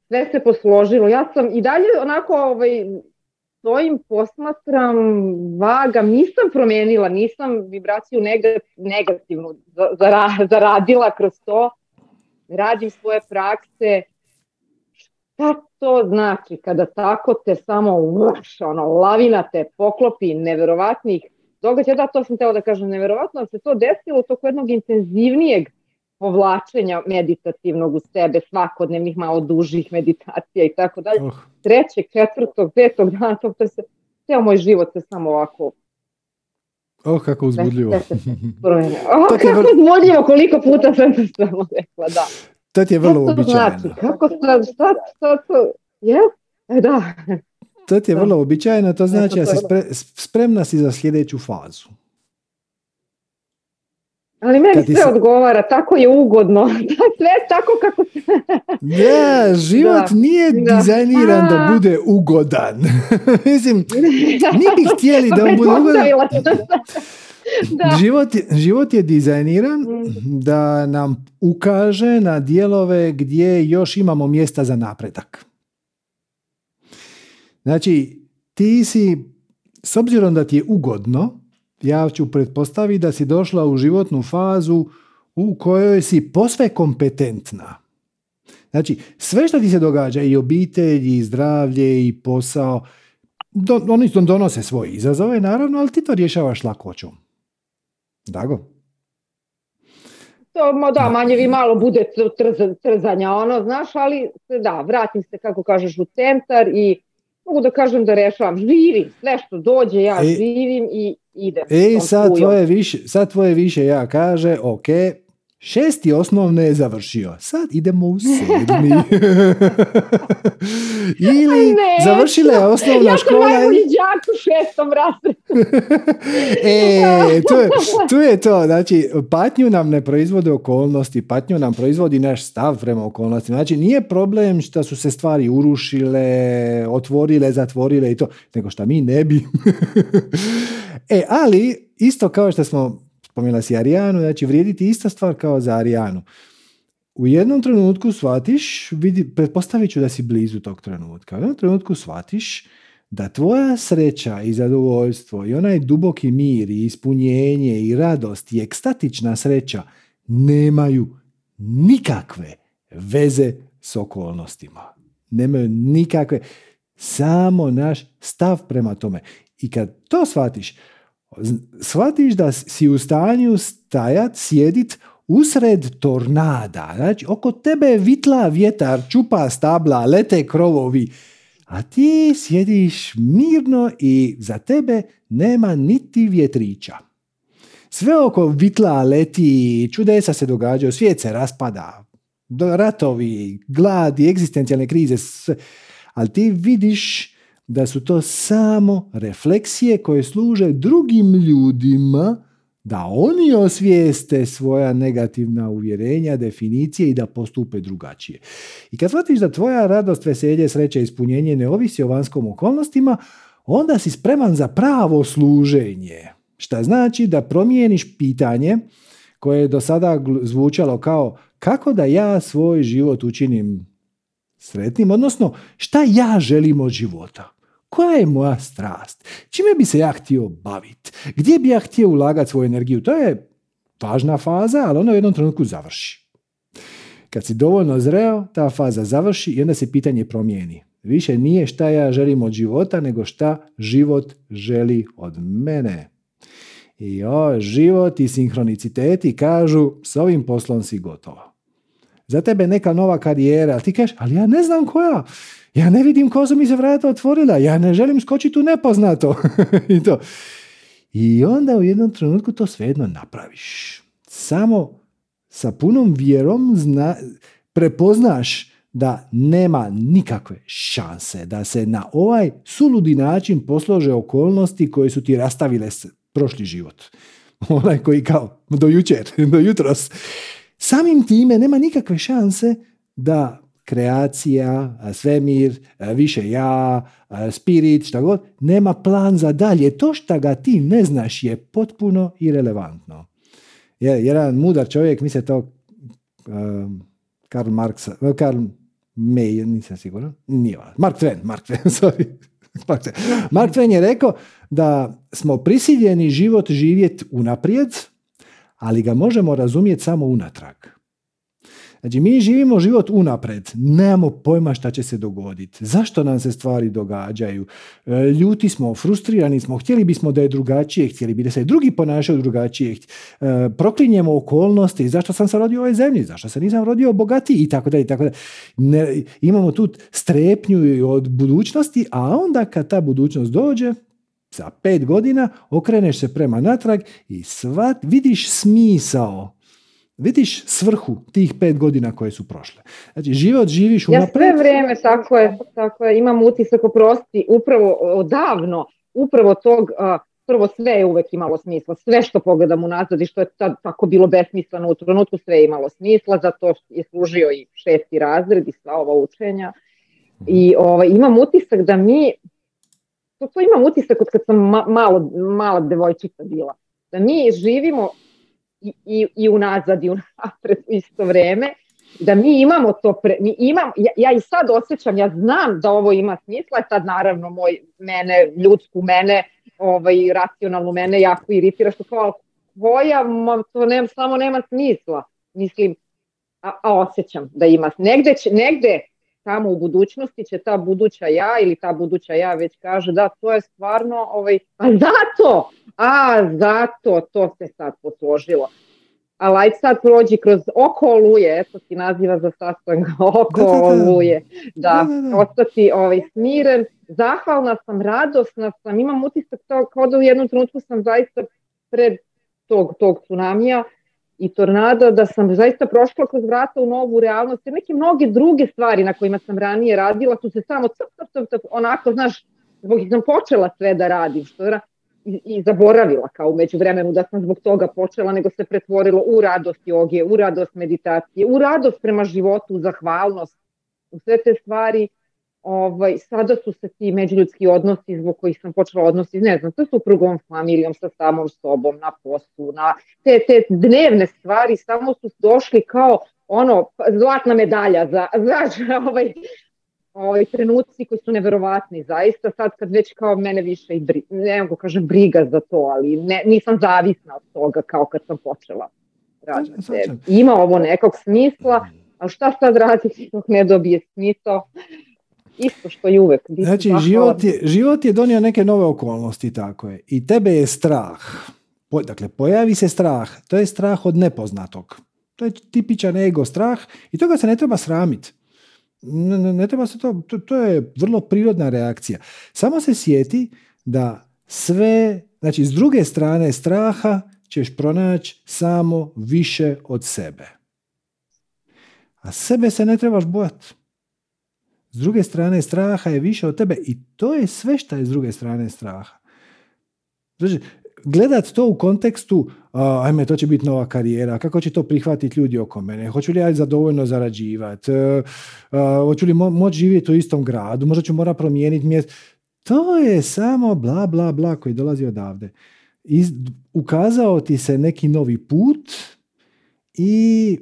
[SPEAKER 7] sve se posložilo. Ja sam i dalje onako ovaj, svojim posmatram vaga, nisam promenila, nisam vibraciju negativnu zaradila kroz to, radim svoje prakse, šta to znači kada tako te samo uš, ono, lavina te poklopi neverovatnih događaja, da to sam teo da kažem neverovatno, se to desilo toko jednog intenzivnijeg povlačenja meditativnog u sebe, svakodnevnih malo dužih meditacija i tako dalje. Uh. Trećeg, četvrtog, petog dana, to, to se, ceo moj život se samo ovako
[SPEAKER 1] Oh, kako uzbudljivo.
[SPEAKER 7] oh, kako uzbudljivo, koliko puta sam to samo rekla, da.
[SPEAKER 1] To ti je vrlo uobičajeno.
[SPEAKER 7] Znači, kako sad, šta, šta to, je? E, da.
[SPEAKER 1] To ti je vrlo uobičajeno, to znači da si spre, spremna si za sljedeću fazu.
[SPEAKER 7] Ali meni sve se... odgovara, tako je ugodno. sve tako kako se...
[SPEAKER 1] ja, život da, nije da. dizajniran A. da bude ugodan. Mislim, mi bi htjeli da on bude ugodan. Da. Život, život je dizajniran mm. da nam ukaže na dijelove gdje još imamo mjesta za napredak. Znači, ti si, s obzirom da ti je ugodno, ja ću pretpostaviti da si došla u životnu fazu u kojoj si posve kompetentna. Znači, sve što ti se događa, i obitelj, i zdravlje, i posao, do, oni donose svoje izazove, naravno, ali ti to rješavaš lakoćom. Dago?
[SPEAKER 7] To, da, manje vi malo bude trzanja, ono, znaš, ali da, vratim se, kako kažeš, u centar i mogu da kažem da rešavam, živim, nešto dođe, ja živim i ide.
[SPEAKER 1] Ej, sad tvoje, više, sad tvoje više ja kaže, ok, Šesti osnovne je završio. Sad idemo u sedmi. Ili završila je osnovna škola. Ja sam
[SPEAKER 7] u šestom
[SPEAKER 1] e, tu je, tu je to. Znači, patnju nam ne proizvode okolnosti, patnju nam proizvodi naš stav prema okolnostima. Znači, nije problem što su se stvari urušile, otvorile, zatvorile i to, nego što mi ne bi. e, ali, isto kao što smo spomenula si Arijanu, znači vrijediti ista stvar kao za Arijanu. U jednom trenutku shvatiš, vidi, pretpostavit ću da si blizu tog trenutka, u jednom trenutku shvatiš da tvoja sreća i zadovoljstvo i onaj duboki mir i ispunjenje i radost i ekstatična sreća nemaju nikakve veze s okolnostima. Nemaju nikakve, samo naš stav prema tome. I kad to shvatiš, shvatiš da si u stanju stajat, sjedit usred tornada. Znači, oko tebe vitla vjetar, čupa stabla, lete krovovi, a ti sjediš mirno i za tebe nema niti vjetrića. Sve oko vitla leti, čudesa se događaju, svijet se raspada, ratovi, glad i egzistencijalne krize, ali ti vidiš da su to samo refleksije koje služe drugim ljudima da oni osvijeste svoja negativna uvjerenja, definicije i da postupe drugačije. I kad shvatiš da tvoja radost, veselje, sreća ispunjenje ne ovisi o vanjskom okolnostima, onda si spreman za pravo služenje. Šta znači da promijeniš pitanje koje je do sada zvučalo kao kako da ja svoj život učinim sretnim, odnosno šta ja želim od života. Koja je moja strast? Čime bi se ja htio baviti? Gdje bi ja htio ulagati svoju energiju? To je važna faza, ali ona u jednom trenutku završi. Kad si dovoljno zreo, ta faza završi i onda se pitanje promijeni. Više nije šta ja želim od života, nego šta život želi od mene. I o, život i sinhroniciteti kažu s ovim poslom si gotovo. Za tebe neka nova karijera, ti kažeš, ali ja ne znam koja. Ja ne vidim ko su mi se vrata otvorila, ja ne želim skočiti u nepoznato. I, to. I onda u jednom trenutku to svejedno napraviš. Samo sa punom vjerom zna, prepoznaš da nema nikakve šanse da se na ovaj suludi način poslože okolnosti koje su ti rastavile prošli život. Onaj koji kao do jučer, do jutros. Samim time nema nikakve šanse da kreacija, svemir, više ja, spirit, šta god, nema plan za dalje. To što ga ti ne znaš je potpuno irelevantno. Jedan mudar čovjek, misle to um, Karl Marx, uh, Karl May, nisam siguran, nije Mark Twain, Mark Twain, sorry. Mark Twain je rekao da smo prisiljeni život živjeti unaprijed, ali ga možemo razumjeti samo unatrag. Znači, mi živimo život unapred, nemamo pojma šta će se dogoditi, zašto nam se stvari događaju, e, ljuti smo, frustrirani smo, htjeli bismo da je drugačije, htjeli bi da se drugi ponašaju drugačije, e, proklinjemo okolnosti, zašto sam se rodio u ovoj zemlji, zašto se nisam rodio bogatiji? I tako dalje. Tako imamo tu strepnju od budućnosti, a onda kad ta budućnost dođe, za pet godina okreneš se prema natrag i svat, vidiš smisao vidiš svrhu tih pet godina koje su prošle. Znači, život živiš
[SPEAKER 7] unaprijed. Ja sve vrijeme, tako je, tako je, imam utisak oprosti, upravo odavno, upravo tog, prvo sve je uvek imalo smisla, sve što pogledam unazad i što je tad tako bilo besmisleno u trenutku, sve je imalo smisla, zato je služio i šesti razred i sva ova učenja. I ovaj, imam utisak da mi, to, to imam utisak od kad sam malo, mala devojčica bila, da mi živimo i, i, i unazad i unapred u isto vreme, da mi imamo to, pre, mi imam, ja, ja i sad osjećam, ja znam da ovo ima smisla, sad naravno moj, mene, ljudsku mene, ovaj, racionalnu mene jako iritira što kao koja, to nema, samo nema smisla, mislim, a, a osjećam da ima, negde, će, negde tamo u budućnosti će ta buduća ja ili ta buduća ja već kaže da to je stvarno ovaj, a zato, a zato to se sad posložilo. A light sad prođi kroz oko oluje, eto ti naziva za sastanak oko oluje, da, ostati ovaj, smiren, zahvalna sam, radosna sam, imam utisak to kao da u jednom trenutku sam zaista pred tog, tog tsunamija, i tornada, da sam zaista prošla kroz vrata u novu realnost. I neke mnoge druge stvari na kojima sam ranije radila su se samo cp, cp, cp, onako, znaš, zbog sam počela sve da radim, što je, i, i zaboravila kao umeđu vremenu da sam zbog toga počela, nego se pretvorilo u radost joge, u radost meditacije, u radost prema životu, u zahvalnost, u sve te stvari ovaj, sada su se ti međuljudski odnosi zbog kojih sam počela odnosi, ne znam, sa suprugom, familijom, sa samom sobom, na poslu, na te, te dnevne stvari samo su došli kao ono, zlatna medalja za, za ovaj, ovaj, trenuci koji su neverovatni, zaista sad kad već kao mene više i bri, ne mogu kažem briga za to, ali ne, nisam zavisna od toga kao kad sam počela rađati. Ima ovo nekog smisla, a šta sad raditi dok ne dobije smisao? Isto što i uvek.
[SPEAKER 1] Znači, život je, život je donio neke nove okolnosti, tako je. I tebe je strah. Po, dakle, pojavi se strah. To je strah od nepoznatog. To je tipičan ego strah i toga se ne treba sramiti. Ne, ne, ne treba se to, to, to je vrlo prirodna reakcija. Samo se sjeti da sve, znači s druge strane straha ćeš pronaći samo više od sebe. A sebe se ne trebaš bojati. S druge strane straha je više od tebe i to je sve što je s druge strane straha. Znači, gledat to u kontekstu, ajme, to će biti nova karijera, kako će to prihvatiti ljudi oko mene, hoću li ja zadovoljno zarađivati, e, hoću li mo- moći živjeti u istom gradu, možda ću mora promijeniti mjesto. To je samo bla, bla, bla koji dolazi odavde. Iz, ukazao ti se neki novi put i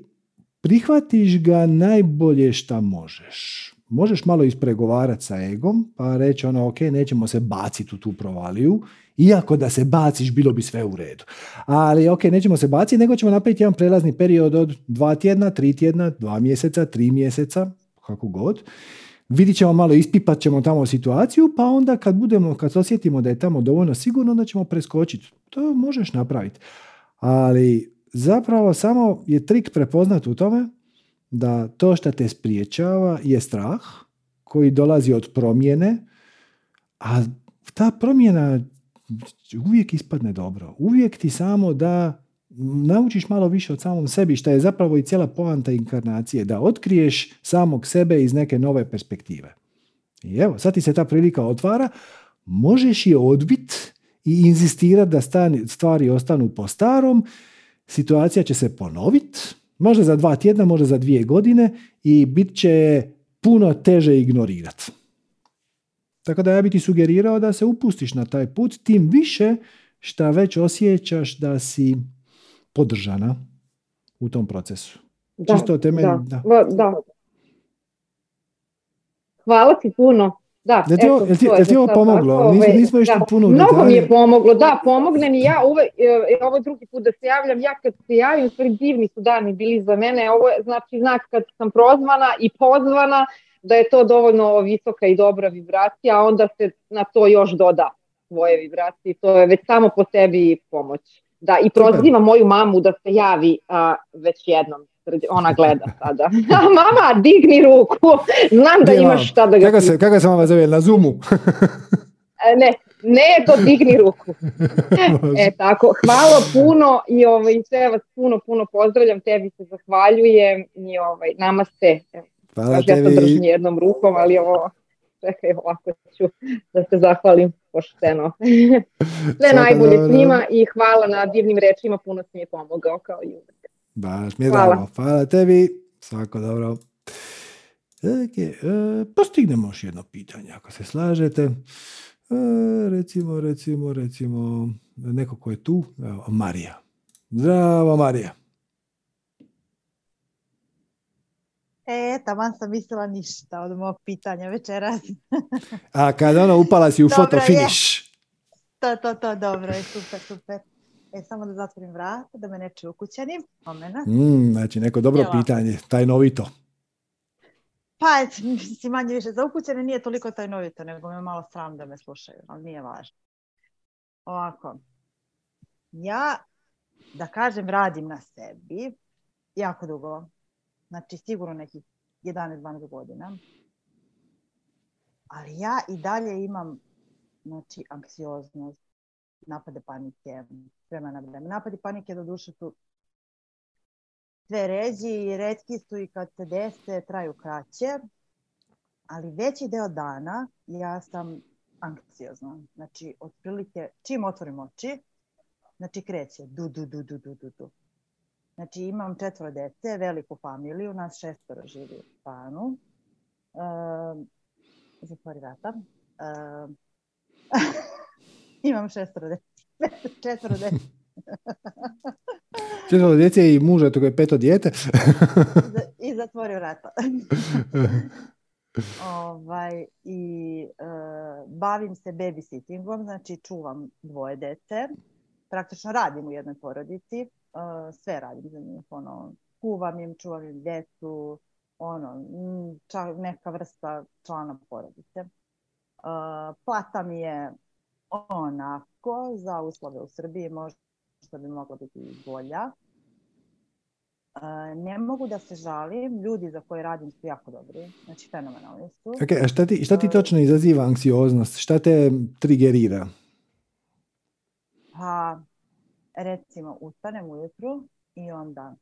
[SPEAKER 1] prihvatiš ga najbolje šta možeš možeš malo ispregovarati sa egom, pa reći ono, ok, nećemo se baciti u tu provaliju, iako da se baciš, bilo bi sve u redu. Ali, ok, nećemo se baciti, nego ćemo napraviti jedan prelazni period od dva tjedna, tri tjedna, dva mjeseca, tri mjeseca, kako god. Vidit ćemo malo, ispipat ćemo tamo situaciju, pa onda kad budemo, kad osjetimo da je tamo dovoljno sigurno, onda ćemo preskočiti. To možeš napraviti. Ali zapravo samo je trik prepoznat u tome da to što te spriječava je strah koji dolazi od promjene, a ta promjena uvijek ispadne dobro. Uvijek ti samo da naučiš malo više od samom sebi, što je zapravo i cijela poanta inkarnacije, da otkriješ samog sebe iz neke nove perspektive. I evo, sad ti se ta prilika otvara, možeš je odbit i inzistirati da stvari ostanu po starom, situacija će se ponoviti, Možda za dva tjedna, možda za dvije godine i bit će puno teže ignorirati. Tako da ja bi ti sugerirao da se upustiš na taj put, tim više šta već osjećaš da si podržana u tom procesu.
[SPEAKER 7] Da, Čisto temelj, da. da. Hvala ti puno. Da,
[SPEAKER 1] je ti, eto, je ti, ovo pomoglo? Tako, nismo, ovaj, nismo išli puno
[SPEAKER 7] Mnogo mi je pomoglo, da, pomogne mi ja, uvek, e, ovo drugi put da se javljam, ja kad se javim, stvari divni su dani bili za mene, ovo je znači znak kad sam prozvana i pozvana, da je to dovoljno visoka i dobra vibracija, a onda se na to još doda svoje vibracije, to je već samo po sebi pomoć. Da, i prozivam moju mamu da se javi a, već jednom ona gleda sada. Mama, digni ruku, znam da imaš šta da ga...
[SPEAKER 1] Kako se, kako se mama zove, na Zoomu?
[SPEAKER 7] E, ne, ne, to digni ruku. e, tako, hvala puno i ovaj, sve vas puno, puno pozdravljam, tebi se zahvaljujem i ovaj, namaste. Hvala tebi. Ja to držim jednom rukom, ali ovo, čekaj, ovako ću da se zahvalim pošteno. sve najbolje svima i hvala na divnim rečima, puno si mi je pomogao kao i uvek.
[SPEAKER 1] Baš mi je Hvala. Hvala tebi. Svako dobro. Okay. E, postignemo još jedno pitanje, ako se slažete. E, recimo, recimo, recimo, neko ko je tu, evo, Marija. Zdravo, Marija.
[SPEAKER 8] E, taman sam mislila ništa od mog pitanja večeras.
[SPEAKER 1] A kada ono upala si u foto finish.
[SPEAKER 8] To, to, to, dobro je, super, super. E, samo da zatvorim vrat, da me ne čuju kućani.
[SPEAKER 1] Mm, znači, neko dobro Jela. pitanje, tajnovito.
[SPEAKER 8] Pa, mislim, manje više za ukućene nije toliko tajnovito, nego me malo sram da me slušaju, ali nije važno. Ovako, ja, da kažem, radim na sebi jako dugo. Znači, sigurno nekih 11-12 godina. Ali ja i dalje imam znači, anksioznost, napade panike, vremena vremena. Napadi panike do duše su sve ređi i redki su i kad se dese traju kraće, ali veći deo dana ja sam anksiozna. Znači, otprilike, čim otvorim oči, znači kreće du, du, du, du, du, du, du. Znači, imam četvoro dece, veliku familiju, nas šestoro živi u stanu. Um, zatvori vrata. Um, imam šestoro dece. Četvoro dece.
[SPEAKER 1] Četvoro djece i muža, toga je peto dijete.
[SPEAKER 8] I zatvori vrata. ovaj, I uh, bavim se babysittingom, znači čuvam dvoje dece. Praktično radim u jednoj porodici. Uh, sve radim za njih. Ono, kuvam im, čuvam im djecu, ono, čak neka vrsta člana porodice. Uh, plata mi je onako za uslove u Srbiji možda bi mogla biti bolja. Ne mogu da se žalim, ljudi za koje radim su jako dobri, znači fenomenalni su.
[SPEAKER 1] Okay, a šta ti, šta ti točno izaziva anksioznost? Šta te trigerira?
[SPEAKER 8] Pa, recimo, ustanem ujutru i onda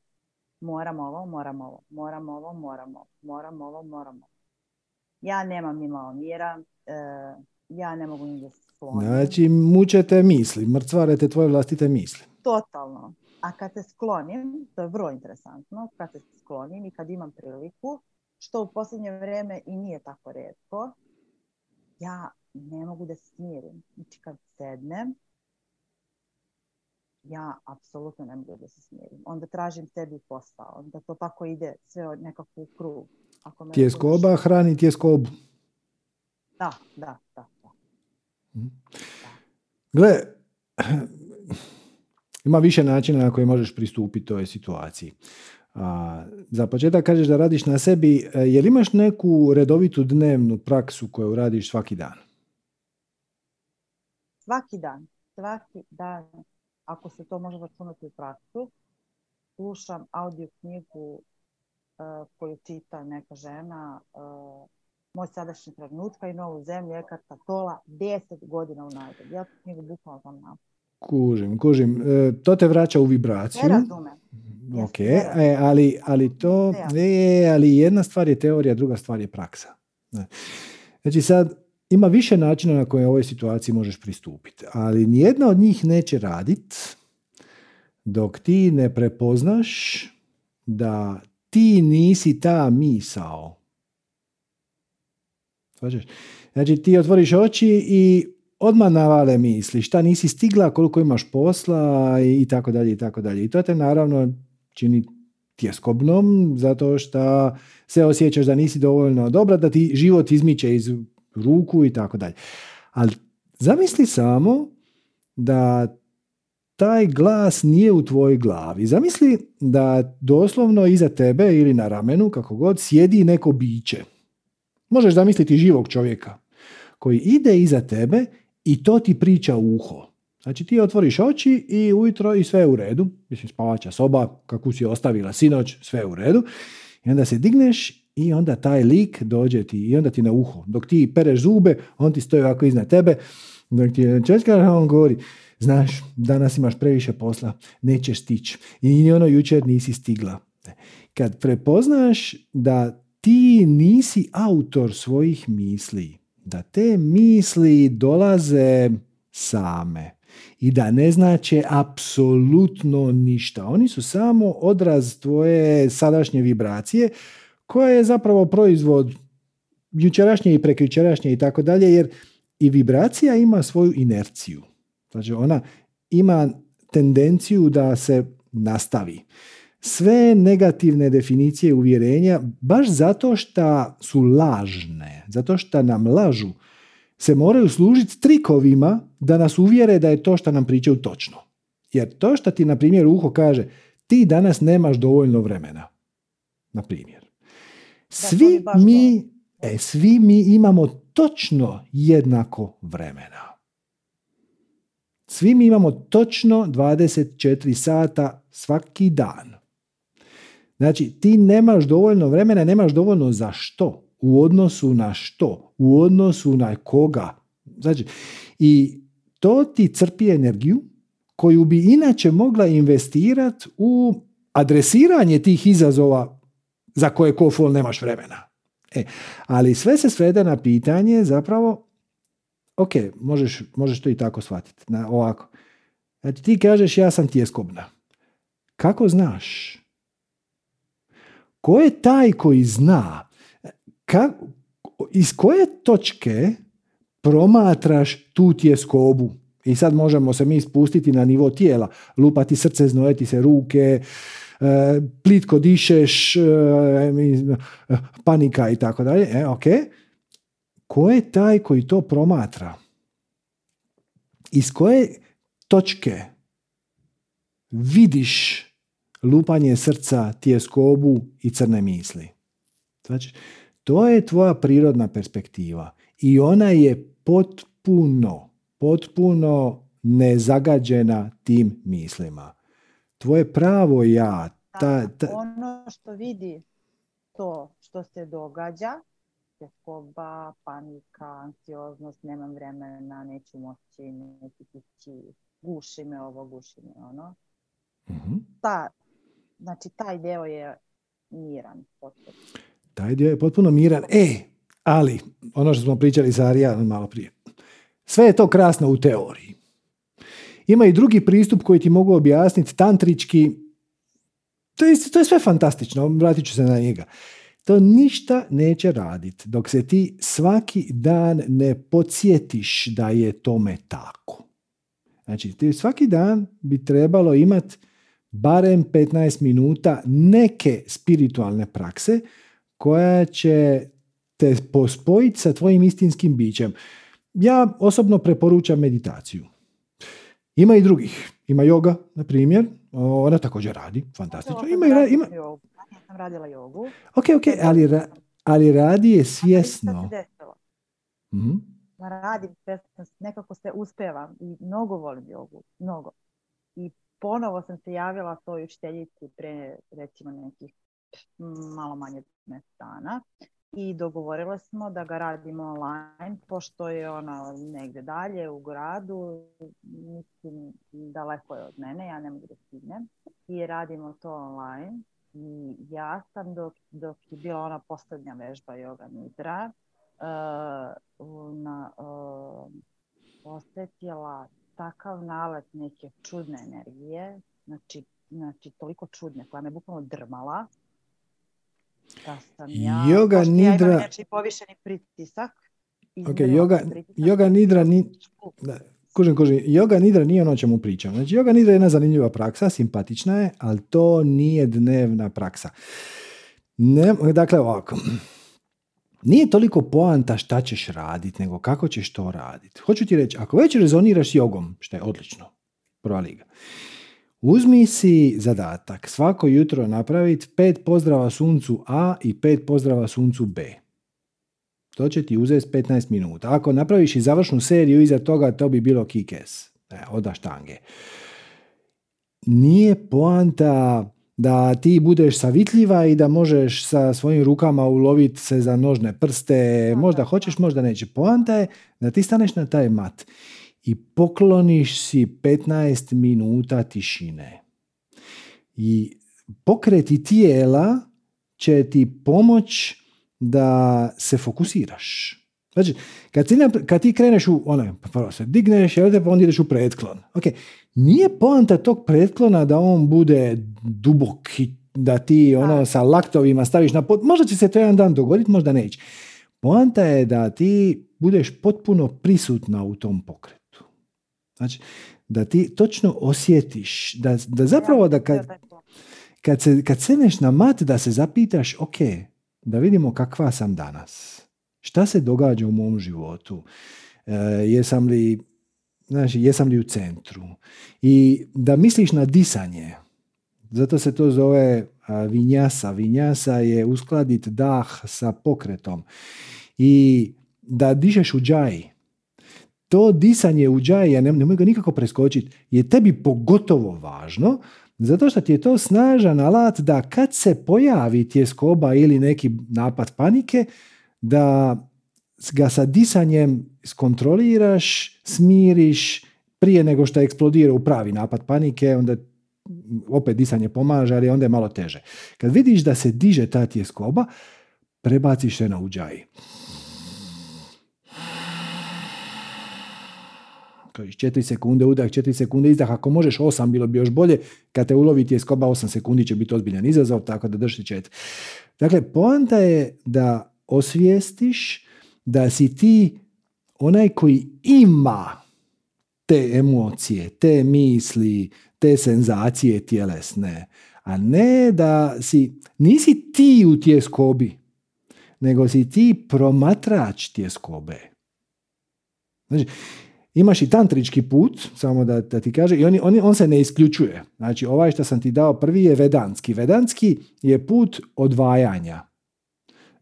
[SPEAKER 8] moram ovo, moram ovo, moram ovo, moram ovo, moram ovo, moram ovo. Ja nemam ni malo mira, e, ja ne mogu ni da se sklonim.
[SPEAKER 1] Znači, mučete misli, mrcvarete tvoje vlastite misli.
[SPEAKER 8] Totalno. A kad se sklonim, to je vrlo interesantno, kad se sklonim i kad imam priliku, što u posljednje vrijeme i nije tako redko, ja ne mogu da se smirim. Znači kad sednem, ja apsolutno ne mogu da se smirim. Onda tražim sebi posao. Onda to tako ide sve od nekako u krug.
[SPEAKER 1] Ako tjeskoba hrani tjeskobu.
[SPEAKER 8] Da, da, da.
[SPEAKER 1] Gle, ima više načina na koje možeš pristupiti toj situaciji. A, za početak kažeš da radiš na sebi. E, je li imaš neku redovitu dnevnu praksu koju radiš svaki dan?
[SPEAKER 8] Svaki dan. Svaki dan. Ako se to može računati u praksu, slušam audio knjigu uh, koju čita neka žena uh, moj sadašnji trenutka i novu zemlju Ekarta Tola 10 godina unazad. Ja tu knjigu bukvalno znam
[SPEAKER 1] Kužim, kužim. E, to te vraća u vibraciju.
[SPEAKER 8] Ne razumem.
[SPEAKER 1] Ok, e, ali, ali to, e, ali jedna stvar je teorija, druga stvar je praksa. Znači sad, ima više načina na koje ovoj situaciji možeš pristupiti, ali nijedna od njih neće radit dok ti ne prepoznaš da ti nisi ta misao. Znači ti otvoriš oči i odmah navale misli, šta nisi stigla, koliko imaš posla i tako dalje i tako dalje. I to te naravno čini tjeskobnom zato što se osjećaš da nisi dovoljno dobra, da ti život izmiče iz ruku i tako dalje. Ali zamisli samo da taj glas nije u tvojoj glavi. Zamisli da doslovno iza tebe ili na ramenu, kako god, sjedi neko biće. Možeš zamisliti živog čovjeka koji ide iza tebe i to ti priča u uho. Znači ti otvoriš oči i ujutro i sve je u redu, mislim spavača soba, kako si ostavila sinoć, sve je u redu. I onda se digneš i onda taj lik dođe ti i onda ti na uho. Dok ti pereš zube, on ti stoji ovako iznad tebe, dok ti česka, on govori, znaš, danas imaš previše posla, nećeš stići. I ono jučer nisi stigla. Kad prepoznaš da ti nisi autor svojih misli, da te misli dolaze same i da ne znače apsolutno ništa. Oni su samo odraz tvoje sadašnje vibracije koja je zapravo proizvod jučerašnje i prekjučerašnje i tako dalje, jer i vibracija ima svoju inerciju. Znači ona ima tendenciju da se nastavi sve negativne definicije uvjerenja, baš zato što su lažne, zato što nam lažu, se moraju služiti trikovima da nas uvjere da je to što nam pričaju točno. Jer to što ti, na primjer, uho kaže, ti danas nemaš dovoljno vremena. Na primjer. Svi mi, e, svi mi imamo točno jednako vremena. Svi mi imamo točno 24 sata svaki dan. Znači, ti nemaš dovoljno vremena, nemaš dovoljno za što, u odnosu na što, u odnosu na koga. Znači, i to ti crpi energiju koju bi inače mogla investirati u adresiranje tih izazova za koje ko fol nemaš vremena. E, ali sve se svede na pitanje zapravo, ok, možeš, možeš to i tako shvatiti, na, ovako. Znači ti kažeš ja sam tjeskobna. Kako znaš? Ko je taj koji zna? Ka, iz koje točke promatraš tu tjeskobu? I sad možemo se mi spustiti na nivo tijela, lupati srce, znojeti se ruke, e, plitko dišeš, e, panika i tako dalje. E, ok. Ko je taj koji to promatra? Iz koje točke vidiš lupanje srca, tjeskobu i crne misli? Znači, to je tvoja prirodna perspektiva i ona je potpuno, potpuno nezagađena tim mislima. Tvoje pravo ja, ta, ta...
[SPEAKER 8] Ono što vidi to što se događa, tjeskoba, panika, anksioznost, nemam vremena, neću moći, neću tići, guši me ovo, guši me ono.
[SPEAKER 1] Mhm.
[SPEAKER 8] Ta, znači, taj deo je miran. potpuno.
[SPEAKER 1] Taj dio je potpuno miran. E, ali, ono što smo pričali sa Arijanom malo prije. Sve je to krasno u teoriji. Ima i drugi pristup koji ti mogu objasniti tantrički. To je, to je sve fantastično, vratit ću se na njega. To ništa neće raditi dok se ti svaki dan ne podsjetiš da je tome tako. Znači, ti svaki dan bi trebalo imati barem 15 minuta neke spiritualne prakse koja će te pospojiti sa tvojim istinskim bićem. Ja osobno preporučam meditaciju. Ima i drugih. Ima yoga, na primjer. Ona također radi. Fantastično. Ima, i ra- ima...
[SPEAKER 8] Ja sam radila jogu.
[SPEAKER 1] Ok, ok, ali, ra- ali radi je svjesno. Mhm.
[SPEAKER 8] Ma radim svjesno, nekako se uspevam i mnogo volim jogu, mnogo. I ponovo sam se javila toj učiteljici pre recimo nekih mm, malo manje od 15 dana i dogovorila smo da ga radimo online, pošto je ona negdje dalje u gradu, mislim daleko je od mene, ja ne mogu da stignem i radimo to online. I ja sam dok, dok je bila ona posljednja vežba Yoga Nidra, uh, na, uh, osjetila takav nalet neke čudne energije, znači, znači toliko čudne, koja me bukvalno drmala, da sam ja,
[SPEAKER 1] Yoga
[SPEAKER 8] ja imam
[SPEAKER 1] nidra-
[SPEAKER 8] inače i povišeni pritisak,
[SPEAKER 1] Ok, yoga,
[SPEAKER 8] pritisak,
[SPEAKER 1] yoga nidra ni, da, kužim, kužim. Yoga nidra nije ono o čemu pričam. Znači, yoga nidra je jedna zanimljiva praksa, simpatična je, ali to nije dnevna praksa. Ne, dakle, ovako. Nije toliko poanta šta ćeš raditi, nego kako ćeš to raditi. Hoću ti reći, ako već rezoniraš jogom, što je odlično, prva liga, uzmi si zadatak svako jutro napraviti pet pozdrava suncu A i pet pozdrava suncu B. To će ti uzeti 15 minuta. Ako napraviš i završnu seriju iza toga, to bi bilo kikes. E, oda štange. Nije poanta da ti budeš savitljiva i da možeš sa svojim rukama uloviti se za nožne prste. Možda hoćeš, možda neće. Poanta je da ti staneš na taj mat i pokloniš si 15 minuta tišine. I pokreti tijela će ti pomoć da se fokusiraš. Znači, kad ti, kad ti kreneš u, onaj, pa prvo se digneš, jel te, pa onda ideš u pretklon. Ok, nije poanta tog pretklona da on bude dubok i da ti ono sa laktovima staviš na pod... Možda će se to jedan dan dogoditi, možda neće. Poanta je da ti budeš potpuno prisutna u tom pokretu. Znači, da ti točno osjetiš, da, da zapravo da kad, kad, se, kad sedneš na mat da se zapitaš, ok, da vidimo kakva sam danas. Šta se događa u mom životu? E, jesam li znači, jesam li u centru? I da misliš na disanje. Zato se to zove vinjasa. Vinjasa je uskladiti dah sa pokretom. I da dišeš u džaji. To disanje u džaji, ja ne, nemoj ga nikako preskočiti, je tebi pogotovo važno, zato što ti je to snažan alat da kad se pojavi tjeskoba ili neki napad panike, da ga sa disanjem skontroliraš, smiriš prije nego što eksplodira u pravi napad panike, onda opet disanje pomaže, ali onda je malo teže. Kad vidiš da se diže ta tjeskoba, prebaciš se na uđaji. Kažeš 4 sekunde udah, 4 sekunde izdah, ako možeš 8 bilo bi još bolje, kad te ulovi tjeskoba 8 sekundi će biti ozbiljan izazov, tako da drži 4. Dakle, poanta je da osvijestiš da si ti onaj koji ima te emocije, te misli, te senzacije tjelesne, a ne da si, nisi ti u tjeskobi, nego si ti promatrač tjeskobe. Znači, imaš i tantrički put, samo da, da ti kaže, i on, on, on se ne isključuje. Znači, ovaj što sam ti dao prvi je vedanski. Vedanski je put odvajanja.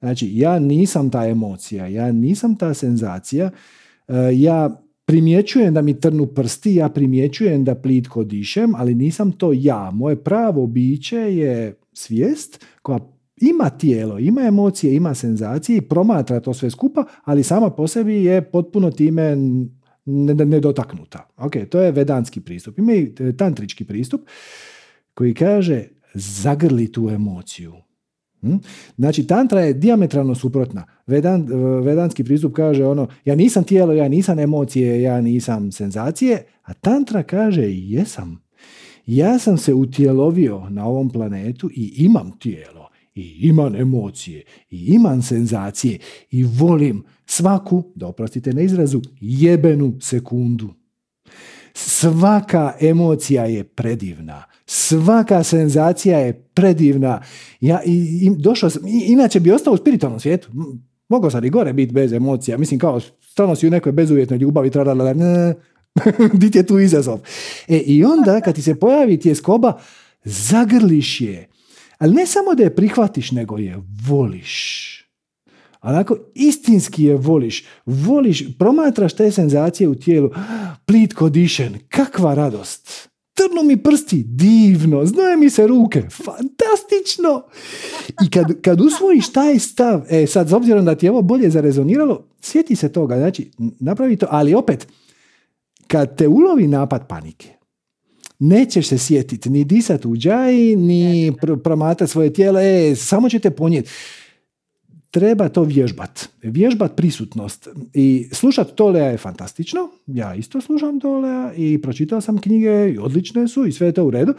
[SPEAKER 1] Znači, ja nisam ta emocija, ja nisam ta senzacija, e, ja primjećujem da mi trnu prsti, ja primjećujem da plitko dišem, ali nisam to ja. Moje pravo biće je svijest koja ima tijelo, ima emocije, ima senzacije i promatra to sve skupa, ali sama po sebi je potpuno time nedotaknuta. Ok, to je vedanski pristup. Ima i tantrički pristup koji kaže zagrli tu emociju. Hm? Znači, tantra je diametralno suprotna. Vedan, vedanski pristup kaže ono, ja nisam tijelo, ja nisam emocije, ja nisam senzacije, a tantra kaže jesam. Ja sam se utjelovio na ovom planetu i imam tijelo, i imam emocije, i imam senzacije, i volim svaku, da oprostite na izrazu, jebenu sekundu. Svaka emocija je predivna. Svaka senzacija je predivna. Ja, i, i, došao sam, inače bi ostao u spiritualnom svijetu. Mogao sam i gore biti bez emocija. Mislim, kao, stalno si u nekoj bezuvjetnoj ljubavi, tralala, ne, je tu izazov. E, I onda, kad ti se pojavi tjeskoba, zagrliš je. Ali ne samo da je prihvatiš, nego je voliš. Onako, istinski je voliš. Voliš, promatraš te senzacije u tijelu. Plitko dišen, kakva radost. Trnu mi prsti, divno, znaje mi se ruke, fantastično. I kad, kad usvojiš taj stav, e sad, s obzirom da ti je ovo bolje zarezoniralo, sjeti se toga, znači, napravi to, ali opet, kad te ulovi napad panike, nećeš se sjetiti ni disati u džaji, ni pr- promatrati svoje tijelo, e, samo ćete ponijeti treba to vježbat. Vježbat prisutnost. I slušat Tolea je fantastično. Ja isto slušam Tolea i pročitao sam knjige i odlične su i sve je to u redu.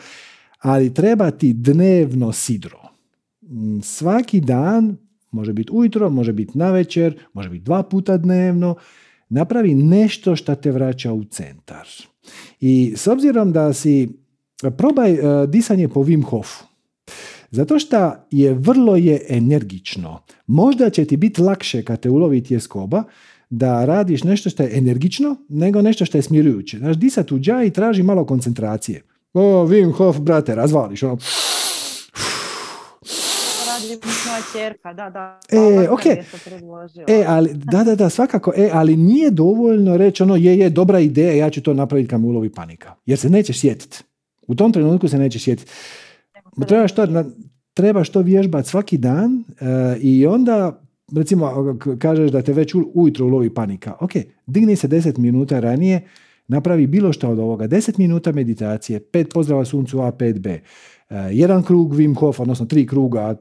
[SPEAKER 1] Ali treba ti dnevno sidro. Mm, svaki dan, može biti ujutro, može biti navečer, može biti dva puta dnevno, napravi nešto što te vraća u centar. I s obzirom da si, probaj uh, disanje po Wim Hofu. Zato što je vrlo je energično. Možda će ti biti lakše kad te ulovi tjeskoba da radiš nešto što je energično nego nešto što je smirujuće. Znaš, disat u i traži malo koncentracije. O, Wim Hof, brate, razvališ. Ono.
[SPEAKER 8] čerka, da, da.
[SPEAKER 1] E, ok. E, ali, da, da, da, svakako. E, ali nije dovoljno reći ono, je, je, dobra ideja, ja ću to napraviti kad me ulovi panika. Jer se nećeš sjetiti. U tom trenutku se nećeš sjetiti. Trebaš to, trebaš to vježbati svaki dan e, i onda recimo kažeš da te već ujutro ulovi panika. Ok, digni se 10 minuta ranije, napravi bilo što od ovoga. 10 minuta meditacije, pet pozdrava suncu A, 5B, e, jedan krug Wim Hof, odnosno tri kruga,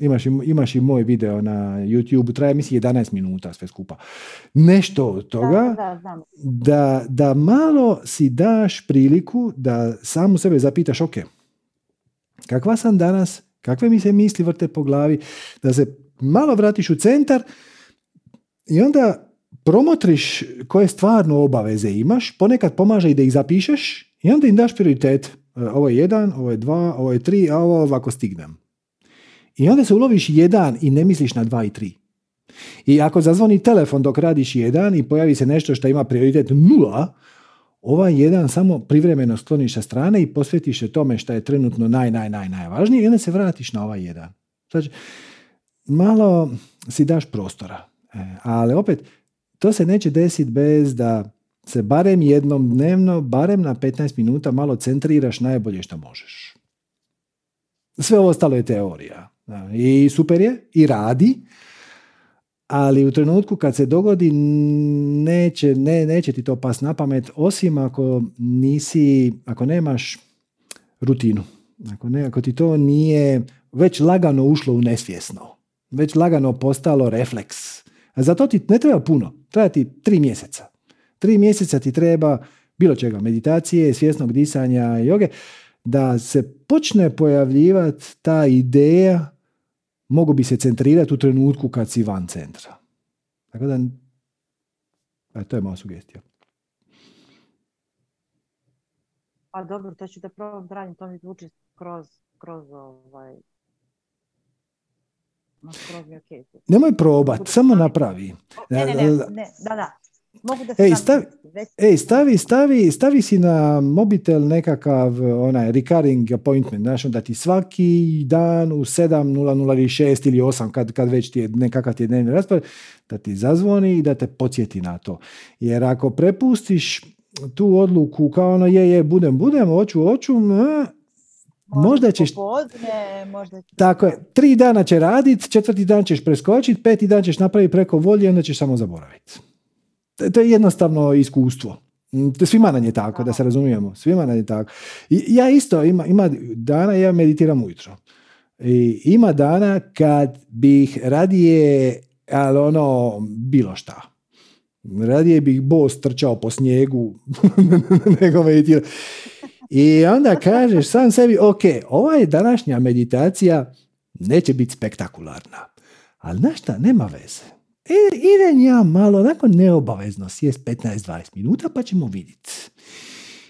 [SPEAKER 1] imaš, imaš i moj video na YouTube, traje misli 11 minuta sve skupa. Nešto od toga
[SPEAKER 8] da,
[SPEAKER 1] da, da malo si daš priliku da sam u sebe zapitaš, ok, kakva sam danas, kakve mi se misli vrte po glavi, da se malo vratiš u centar i onda promotriš koje stvarno obaveze imaš, ponekad pomaže i da ih zapišeš i onda im daš prioritet. E, ovo je jedan, ovo je dva, ovo je tri, a ovo ovako stignem. I onda se uloviš jedan i ne misliš na dva i tri. I ako zazvoni telefon dok radiš jedan i pojavi se nešto što ima prioritet nula, ovaj jedan samo privremeno skloniš sa strane i posvetiš se tome što je trenutno naj, naj, naj, najvažnije i onda se vratiš na ovaj jedan. Znači, malo si daš prostora. E, ali opet, to se neće desiti bez da se barem jednom dnevno, barem na 15 minuta malo centriraš najbolje što možeš. Sve ostalo je teorija. I super je, i radi, ali u trenutku kad se dogodi neće, ne, neće ti to pas na pamet, osim ako nisi, ako nemaš rutinu. Ako, ne, ako ti to nije već lagano ušlo u nesvjesno, već lagano postalo refleks, a za to ti ne treba puno, treba ti tri mjeseca. Tri mjeseca ti treba bilo čega, meditacije, svjesnog disanja, joge, da se počne pojavljivati ta ideja mogu bi se centrirati u trenutku kad si van centra. Tako da, a to je moja sugestija.
[SPEAKER 8] A dobro, to ću da probam da to mi zvuči kroz, kroz ovaj, skroz mi okay.
[SPEAKER 1] Nemoj probat, samo napravi.
[SPEAKER 8] Ne, ne, ne, ne, da, da. Mogu da
[SPEAKER 1] ej, stavi, ej, stavi, stavi, stavi si na mobitel nekakav onaj recurring appointment, znaš, da ti svaki dan u 7.00 ili 6 ili 8, kad, kad već ti je nekakav ti je dnevni raspored, da ti zazvoni i da te podsjeti na to. Jer ako prepustiš tu odluku kao ono je, je, budem, budem, oću, oću, možda ćeš...
[SPEAKER 8] Popodne, možda
[SPEAKER 1] Tako je, tri dana će radit, četvrti dan ćeš preskočiti, peti dan ćeš napraviti preko volje, onda ćeš samo zaboraviti. To je jednostavno iskustvo. Svima nam je tako, da se razumijemo. Svima nam je tako. Ja isto, ima, ima dana, ja meditiram ujutro. I ima dana kad bih radije, ali ono, bilo šta. Radije bih bos trčao po snijegu nego meditirao. I onda kažeš sam sebi, ok, ova je današnja meditacija neće biti spektakularna. Ali znaš šta, nema veze. E, idem ja malo, onako neobavezno sjest 15-20 minuta pa ćemo vidjeti.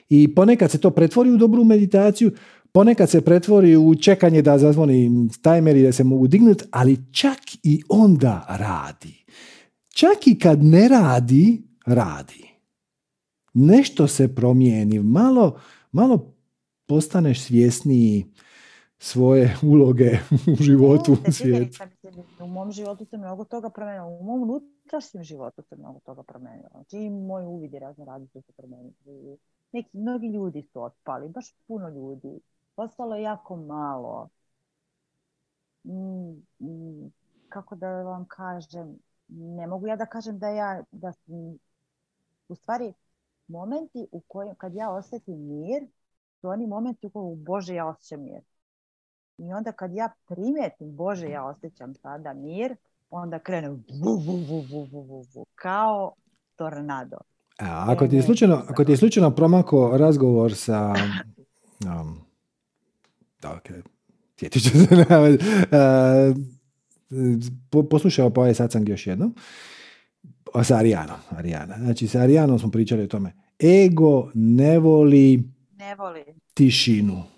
[SPEAKER 1] I ponekad se to pretvori u dobru meditaciju, ponekad se pretvori u čekanje da zazvoni tajmer i da se mogu dignuti, ali čak i onda radi. Čak i kad ne radi, radi. Nešto se promijeni, malo, malo postaneš svjesniji svoje uloge u životu u svijetu.
[SPEAKER 8] U mom životu se mnogo toga promijenilo. U mom unutrašnjem životu se mnogo toga promijenilo. Znači i moji uvidi razne radi su se promijenili. Neki, mnogi ljudi su otpali, baš puno ljudi. Ostalo je jako malo. Mm, mm, kako da vam kažem, ne mogu ja da kažem da ja, da sam, u stvari, momenti u kojim, kad ja osjetim mir, su oni momenti u kojima, Bože, ja osjećam mir. I onda kad ja primetim, Bože, ja osjećam sada mir, onda krene vu, vu, kao tornado.
[SPEAKER 1] A, ako, ti je slučajno, ako ti je slučajno promako razgovor sa... Um, okay, sjetit ću se. uh, poslušao pa ovaj satsang još jednom. Sa Arijanom. Arijana. Znači, sa Arijanom smo pričali o tome. Ego ne voli,
[SPEAKER 8] ne voli.
[SPEAKER 1] tišinu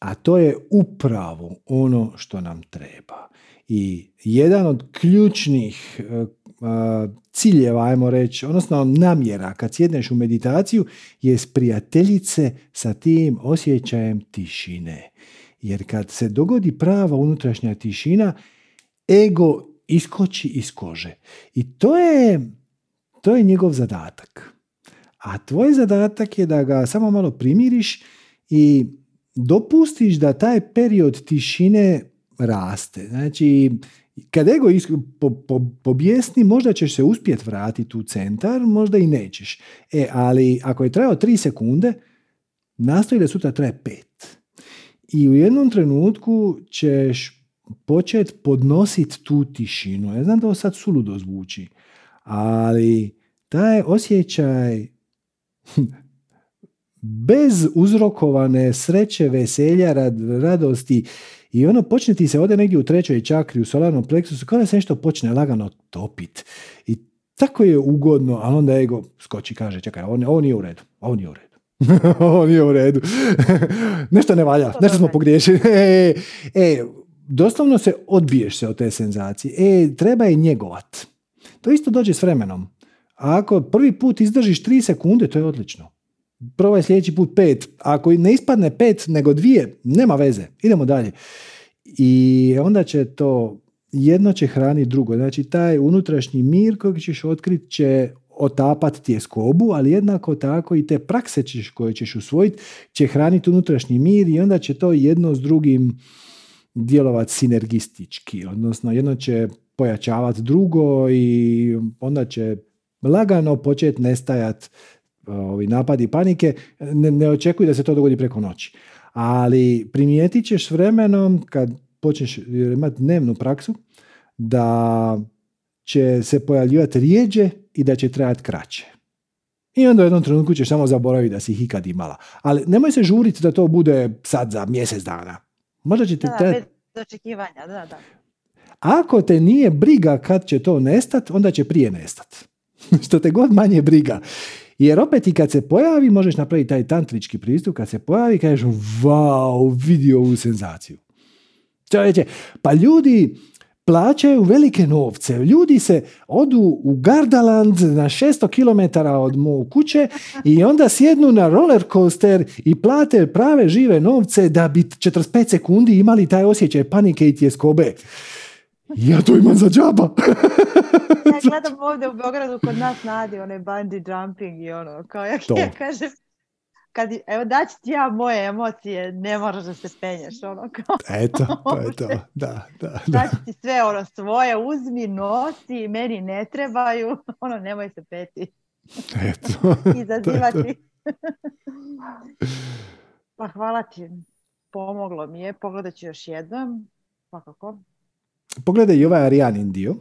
[SPEAKER 1] a to je upravo ono što nam treba. I jedan od ključnih e, ciljeva, ajmo reći, odnosno namjera kad sjedneš u meditaciju je prijateljice sa tim osjećajem tišine. Jer kad se dogodi prava unutrašnja tišina, ego iskoči iz kože. I to je, to je njegov zadatak. A tvoj zadatak je da ga samo malo primiriš i dopustiš da taj period tišine raste. Znači, kad ego po, po, pobjesni, možda ćeš se uspjeti vratiti u centar, možda i nećeš. E, ali ako je trajao tri sekunde, nastoji da sutra traje pet. I u jednom trenutku ćeš početi podnositi tu tišinu. Ja znam da ovo sad suludo zvuči, ali taj osjećaj bez uzrokovane sreće, veselja, radosti i ono počne ti se ode negdje u trećoj čakri, u solarnom pleksusu, kao da se nešto počne lagano topit. I tako je ugodno, a onda ego skoči kaže, čekaj, ovo, nije u redu, ovo nije u redu. ovo nije u redu. nešto ne valja, nešto smo pogriješili. e, e, doslovno se odbiješ se od te senzacije. E, treba je njegovat. To isto dođe s vremenom. A ako prvi put izdržiš tri sekunde, to je odlično probaj sljedeći put pet. Ako ne ispadne pet nego dvije, nema veze. Idemo dalje. I onda će to, jedno će hraniti drugo. Znači taj unutrašnji mir kojeg ćeš otkriti će otapati tjeskobu, ali jednako tako i te prakse ćeš, koje ćeš usvojiti će hraniti unutrašnji mir i onda će to jedno s drugim djelovati sinergistički. Odnosno jedno će pojačavati drugo i onda će lagano početi nestajati ovi napadi panike, ne, ne očekuj da se to dogodi preko noći. Ali primijetit ćeš s vremenom, kad počneš imati dnevnu praksu, da će se pojavljivati rijeđe i da će trajati kraće. I onda u jednom trenutku ćeš samo zaboraviti da si ih ikad imala. Ali nemoj se žuriti da to bude sad za mjesec dana. Možda će te
[SPEAKER 8] Da, bez očekivanja, da, da.
[SPEAKER 1] ako te nije briga kad će to nestat, onda će prije nestat. Što te god manje briga. Jer opet i kad se pojavi, možeš napraviti taj tantrički pristup, kad se pojavi, kažeš, wow, vidio ovu senzaciju. Čovječe, pa ljudi plaćaju velike novce. Ljudi se odu u Gardaland na 600 km od mog kuće i onda sjednu na roller coaster i plate prave žive novce da bi 45 sekundi imali taj osjećaj panike i tjeskobe. Ja to imam za džaba.
[SPEAKER 8] Ja gledam ovdje u Beogradu kod nas nadi onaj bungee jumping i ono, kao ja, kažem, kad, evo daći ti ja moje emocije, ne moraš da se penješ, ono, kao,
[SPEAKER 1] Eto, to je to. Da, da, da.
[SPEAKER 8] daći ti sve ono svoje, uzmi, nosi, meni ne trebaju, ono, nemoj se peti,
[SPEAKER 1] Eto.
[SPEAKER 8] izazivati. pa hvala ti, pomoglo mi je, pogledat ću još jednom, svakako.
[SPEAKER 1] Pogledaj i ovaj Arianin dio.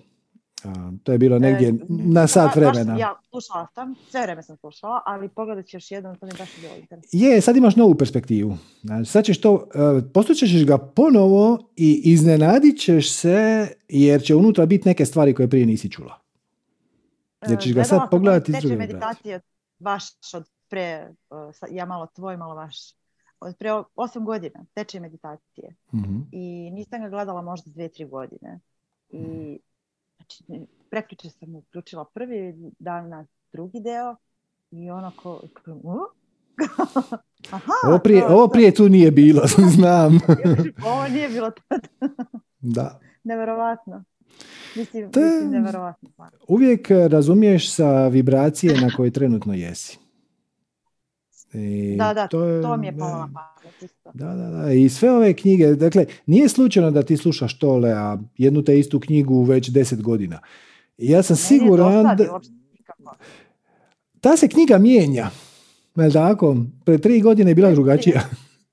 [SPEAKER 1] To je bilo negdje
[SPEAKER 8] E,
[SPEAKER 1] na sat
[SPEAKER 8] baš- baš
[SPEAKER 1] vremena.
[SPEAKER 8] Ja slušala sam, sve vreme sam slušala, ali pogledat ću još jednom, to mi je baš bilo interesantno.
[SPEAKER 1] Je, sad imaš novu perspektivu. Znači, sad ćeš to, e, poslušat ćeš ga ponovo i iznenadit ćeš se jer će unutra biti neke stvari koje prije nisi čula. Jer ćeš ga sad
[SPEAKER 8] Gledala
[SPEAKER 1] pogledati
[SPEAKER 8] one
[SPEAKER 1] iz druge
[SPEAKER 8] meditacije baš od pre, uh, ja malo tvoj, malo vaš, od pre osam godina, tečaj meditacije.
[SPEAKER 1] Mhm.
[SPEAKER 8] I nisam ga gledala možda dvije, tri godine. I znači, prekjučer sam uključila prvi dan na drugi deo i onako, ko- "U?" aha,
[SPEAKER 1] Ovo prije,
[SPEAKER 8] to-
[SPEAKER 1] ovo prije tu nije bilo, znam.
[SPEAKER 8] ovo nije bilo tad.
[SPEAKER 1] da.
[SPEAKER 8] Neverovatno. Mislim, mislim neverovatno.
[SPEAKER 1] Uvijek razumiješ sa vibracije na kojoj trenutno jesi. I
[SPEAKER 8] Da, da,
[SPEAKER 1] je-
[SPEAKER 8] to mi je na pamet.
[SPEAKER 1] Da, da, da. I sve ove knjige, dakle, nije slučajno da ti slušaš tole, a jednu te istu knjigu već deset godina. I ja sam
[SPEAKER 8] Meni
[SPEAKER 1] siguran da ta se knjiga mijenja. Jel tako? Pre tri godine je bila drugačija.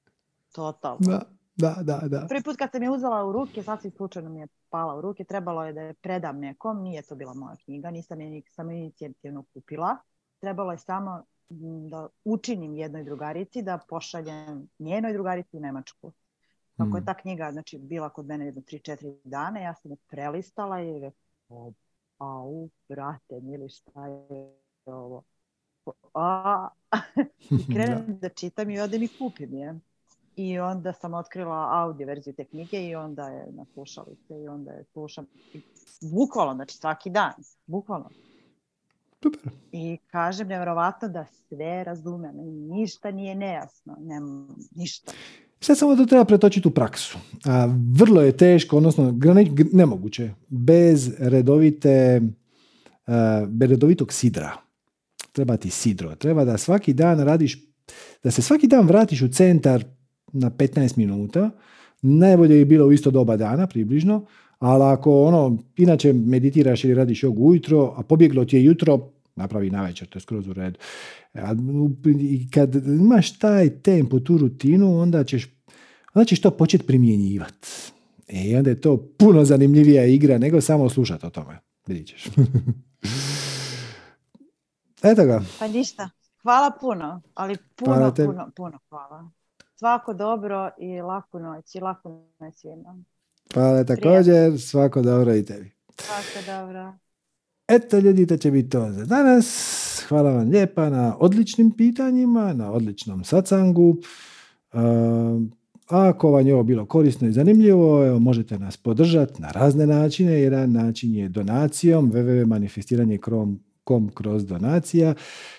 [SPEAKER 8] Totalno.
[SPEAKER 1] Da, da, da, da.
[SPEAKER 8] Prvi put kad sam je uzela u ruke, sasvim slučajno mi je pala u ruke, trebalo je da je predam nekom, nije to bila moja knjiga, nisam je ni samo inicijativno kupila. Trebalo je samo da učinim jednoj drugarici, da pošaljem njenoj drugarici u Nemačku. Kako je
[SPEAKER 1] Mm.
[SPEAKER 8] ta knjiga znači, bila kod mene jedno 3-4 dana, ja sam je prelistala i rekao, au, brate, mili, šta je ovo? A, i krenem da čitam i odem i kupim je. I onda sam otkrila audio verziju te knjige i onda je na slušalice i onda je slušam bukvalno, znači svaki dan, bukvalno.
[SPEAKER 1] Super.
[SPEAKER 8] I kažem, nevjerovatno da sve razumem, ništa nije nejasno, nem, ništa.
[SPEAKER 1] Sad samo to treba pretočiti u praksu. A, vrlo je teško, odnosno grani- g- nemoguće, bez redovite, a, bez redovitog sidra. Treba ti sidro. Treba da svaki dan radiš, da se svaki dan vratiš u centar na 15 minuta. Najbolje je bilo u isto doba dana, približno. Ali ako ono, inače meditiraš ili radiš jogu ujutro, a pobjeglo ti je jutro, napravi navečer, to je skroz u redu. I kad imaš taj tempo, tu rutinu, onda ćeš, onda ćeš to početi primjenjivati. E, I onda je to puno zanimljivija igra nego samo slušati o tome. Vidit ćeš. Eto ga.
[SPEAKER 8] Pa ništa, hvala puno, ali
[SPEAKER 1] Hvala
[SPEAKER 8] puno,
[SPEAKER 1] tebi.
[SPEAKER 8] puno, puno hvala. Svako dobro i laku noć i laku noć svima.
[SPEAKER 1] Hvala također. Svako dobro i tebi.
[SPEAKER 8] Svako dobro.
[SPEAKER 1] Eto ljudi, to će biti to za danas. Hvala vam lijepa na odličnim pitanjima, na odličnom sacangu. Um, ako vam je ovo bilo korisno i zanimljivo, evo, možete nas podržati na razne načine. Jedan način je donacijom www.manifestiranje.com kroz donacija.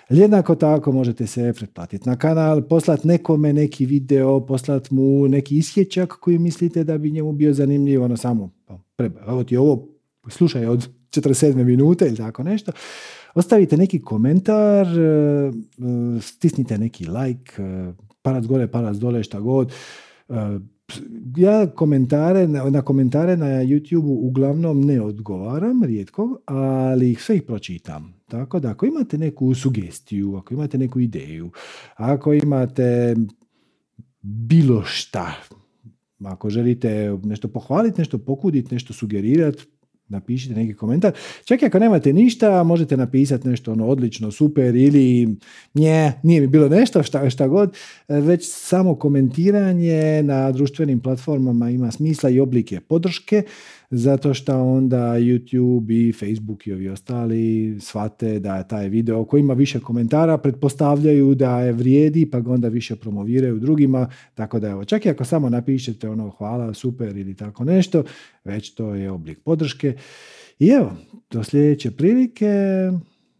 [SPEAKER 1] Jednako tako možete se pretplatiti na kanal, poslati nekome neki video, poslati mu neki isječak koji mislite da bi njemu bio zanimljiv, ono samo, pa, preba, evo ti ovo, slušaj od 47 minute ili tako nešto. Ostavite neki komentar, e, e, stisnite neki like, e, palac gore, palac dole, šta god. Ja komentare, na komentare na YouTube uglavnom ne odgovaram, rijetko, ali ih sve ih pročitam. Tako da ako imate neku sugestiju, ako imate neku ideju, ako imate bilo šta, ako želite nešto pohvaliti, nešto pokuditi, nešto sugerirati, napišite neki komentar. Čak i ako nemate ništa, možete napisati nešto ono odlično, super ili nje, nije mi bilo nešto, šta, šta god. Već samo komentiranje na društvenim platformama ima smisla i oblike podrške zato što onda YouTube i Facebook i ovi ostali shvate da je taj video koji ima više komentara pretpostavljaju da je vrijedi pa ga onda više promoviraju drugima, tako da evo, čak i ako samo napišete ono hvala, super ili tako nešto, već to je oblik podrške. I evo, do sljedeće prilike,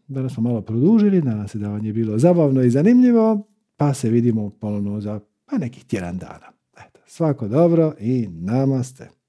[SPEAKER 1] danas smo malo produžili, nadam se da vam je bilo zabavno i zanimljivo, pa se vidimo ponovno za pa nekih tjedan dana. Eto, svako dobro i namaste.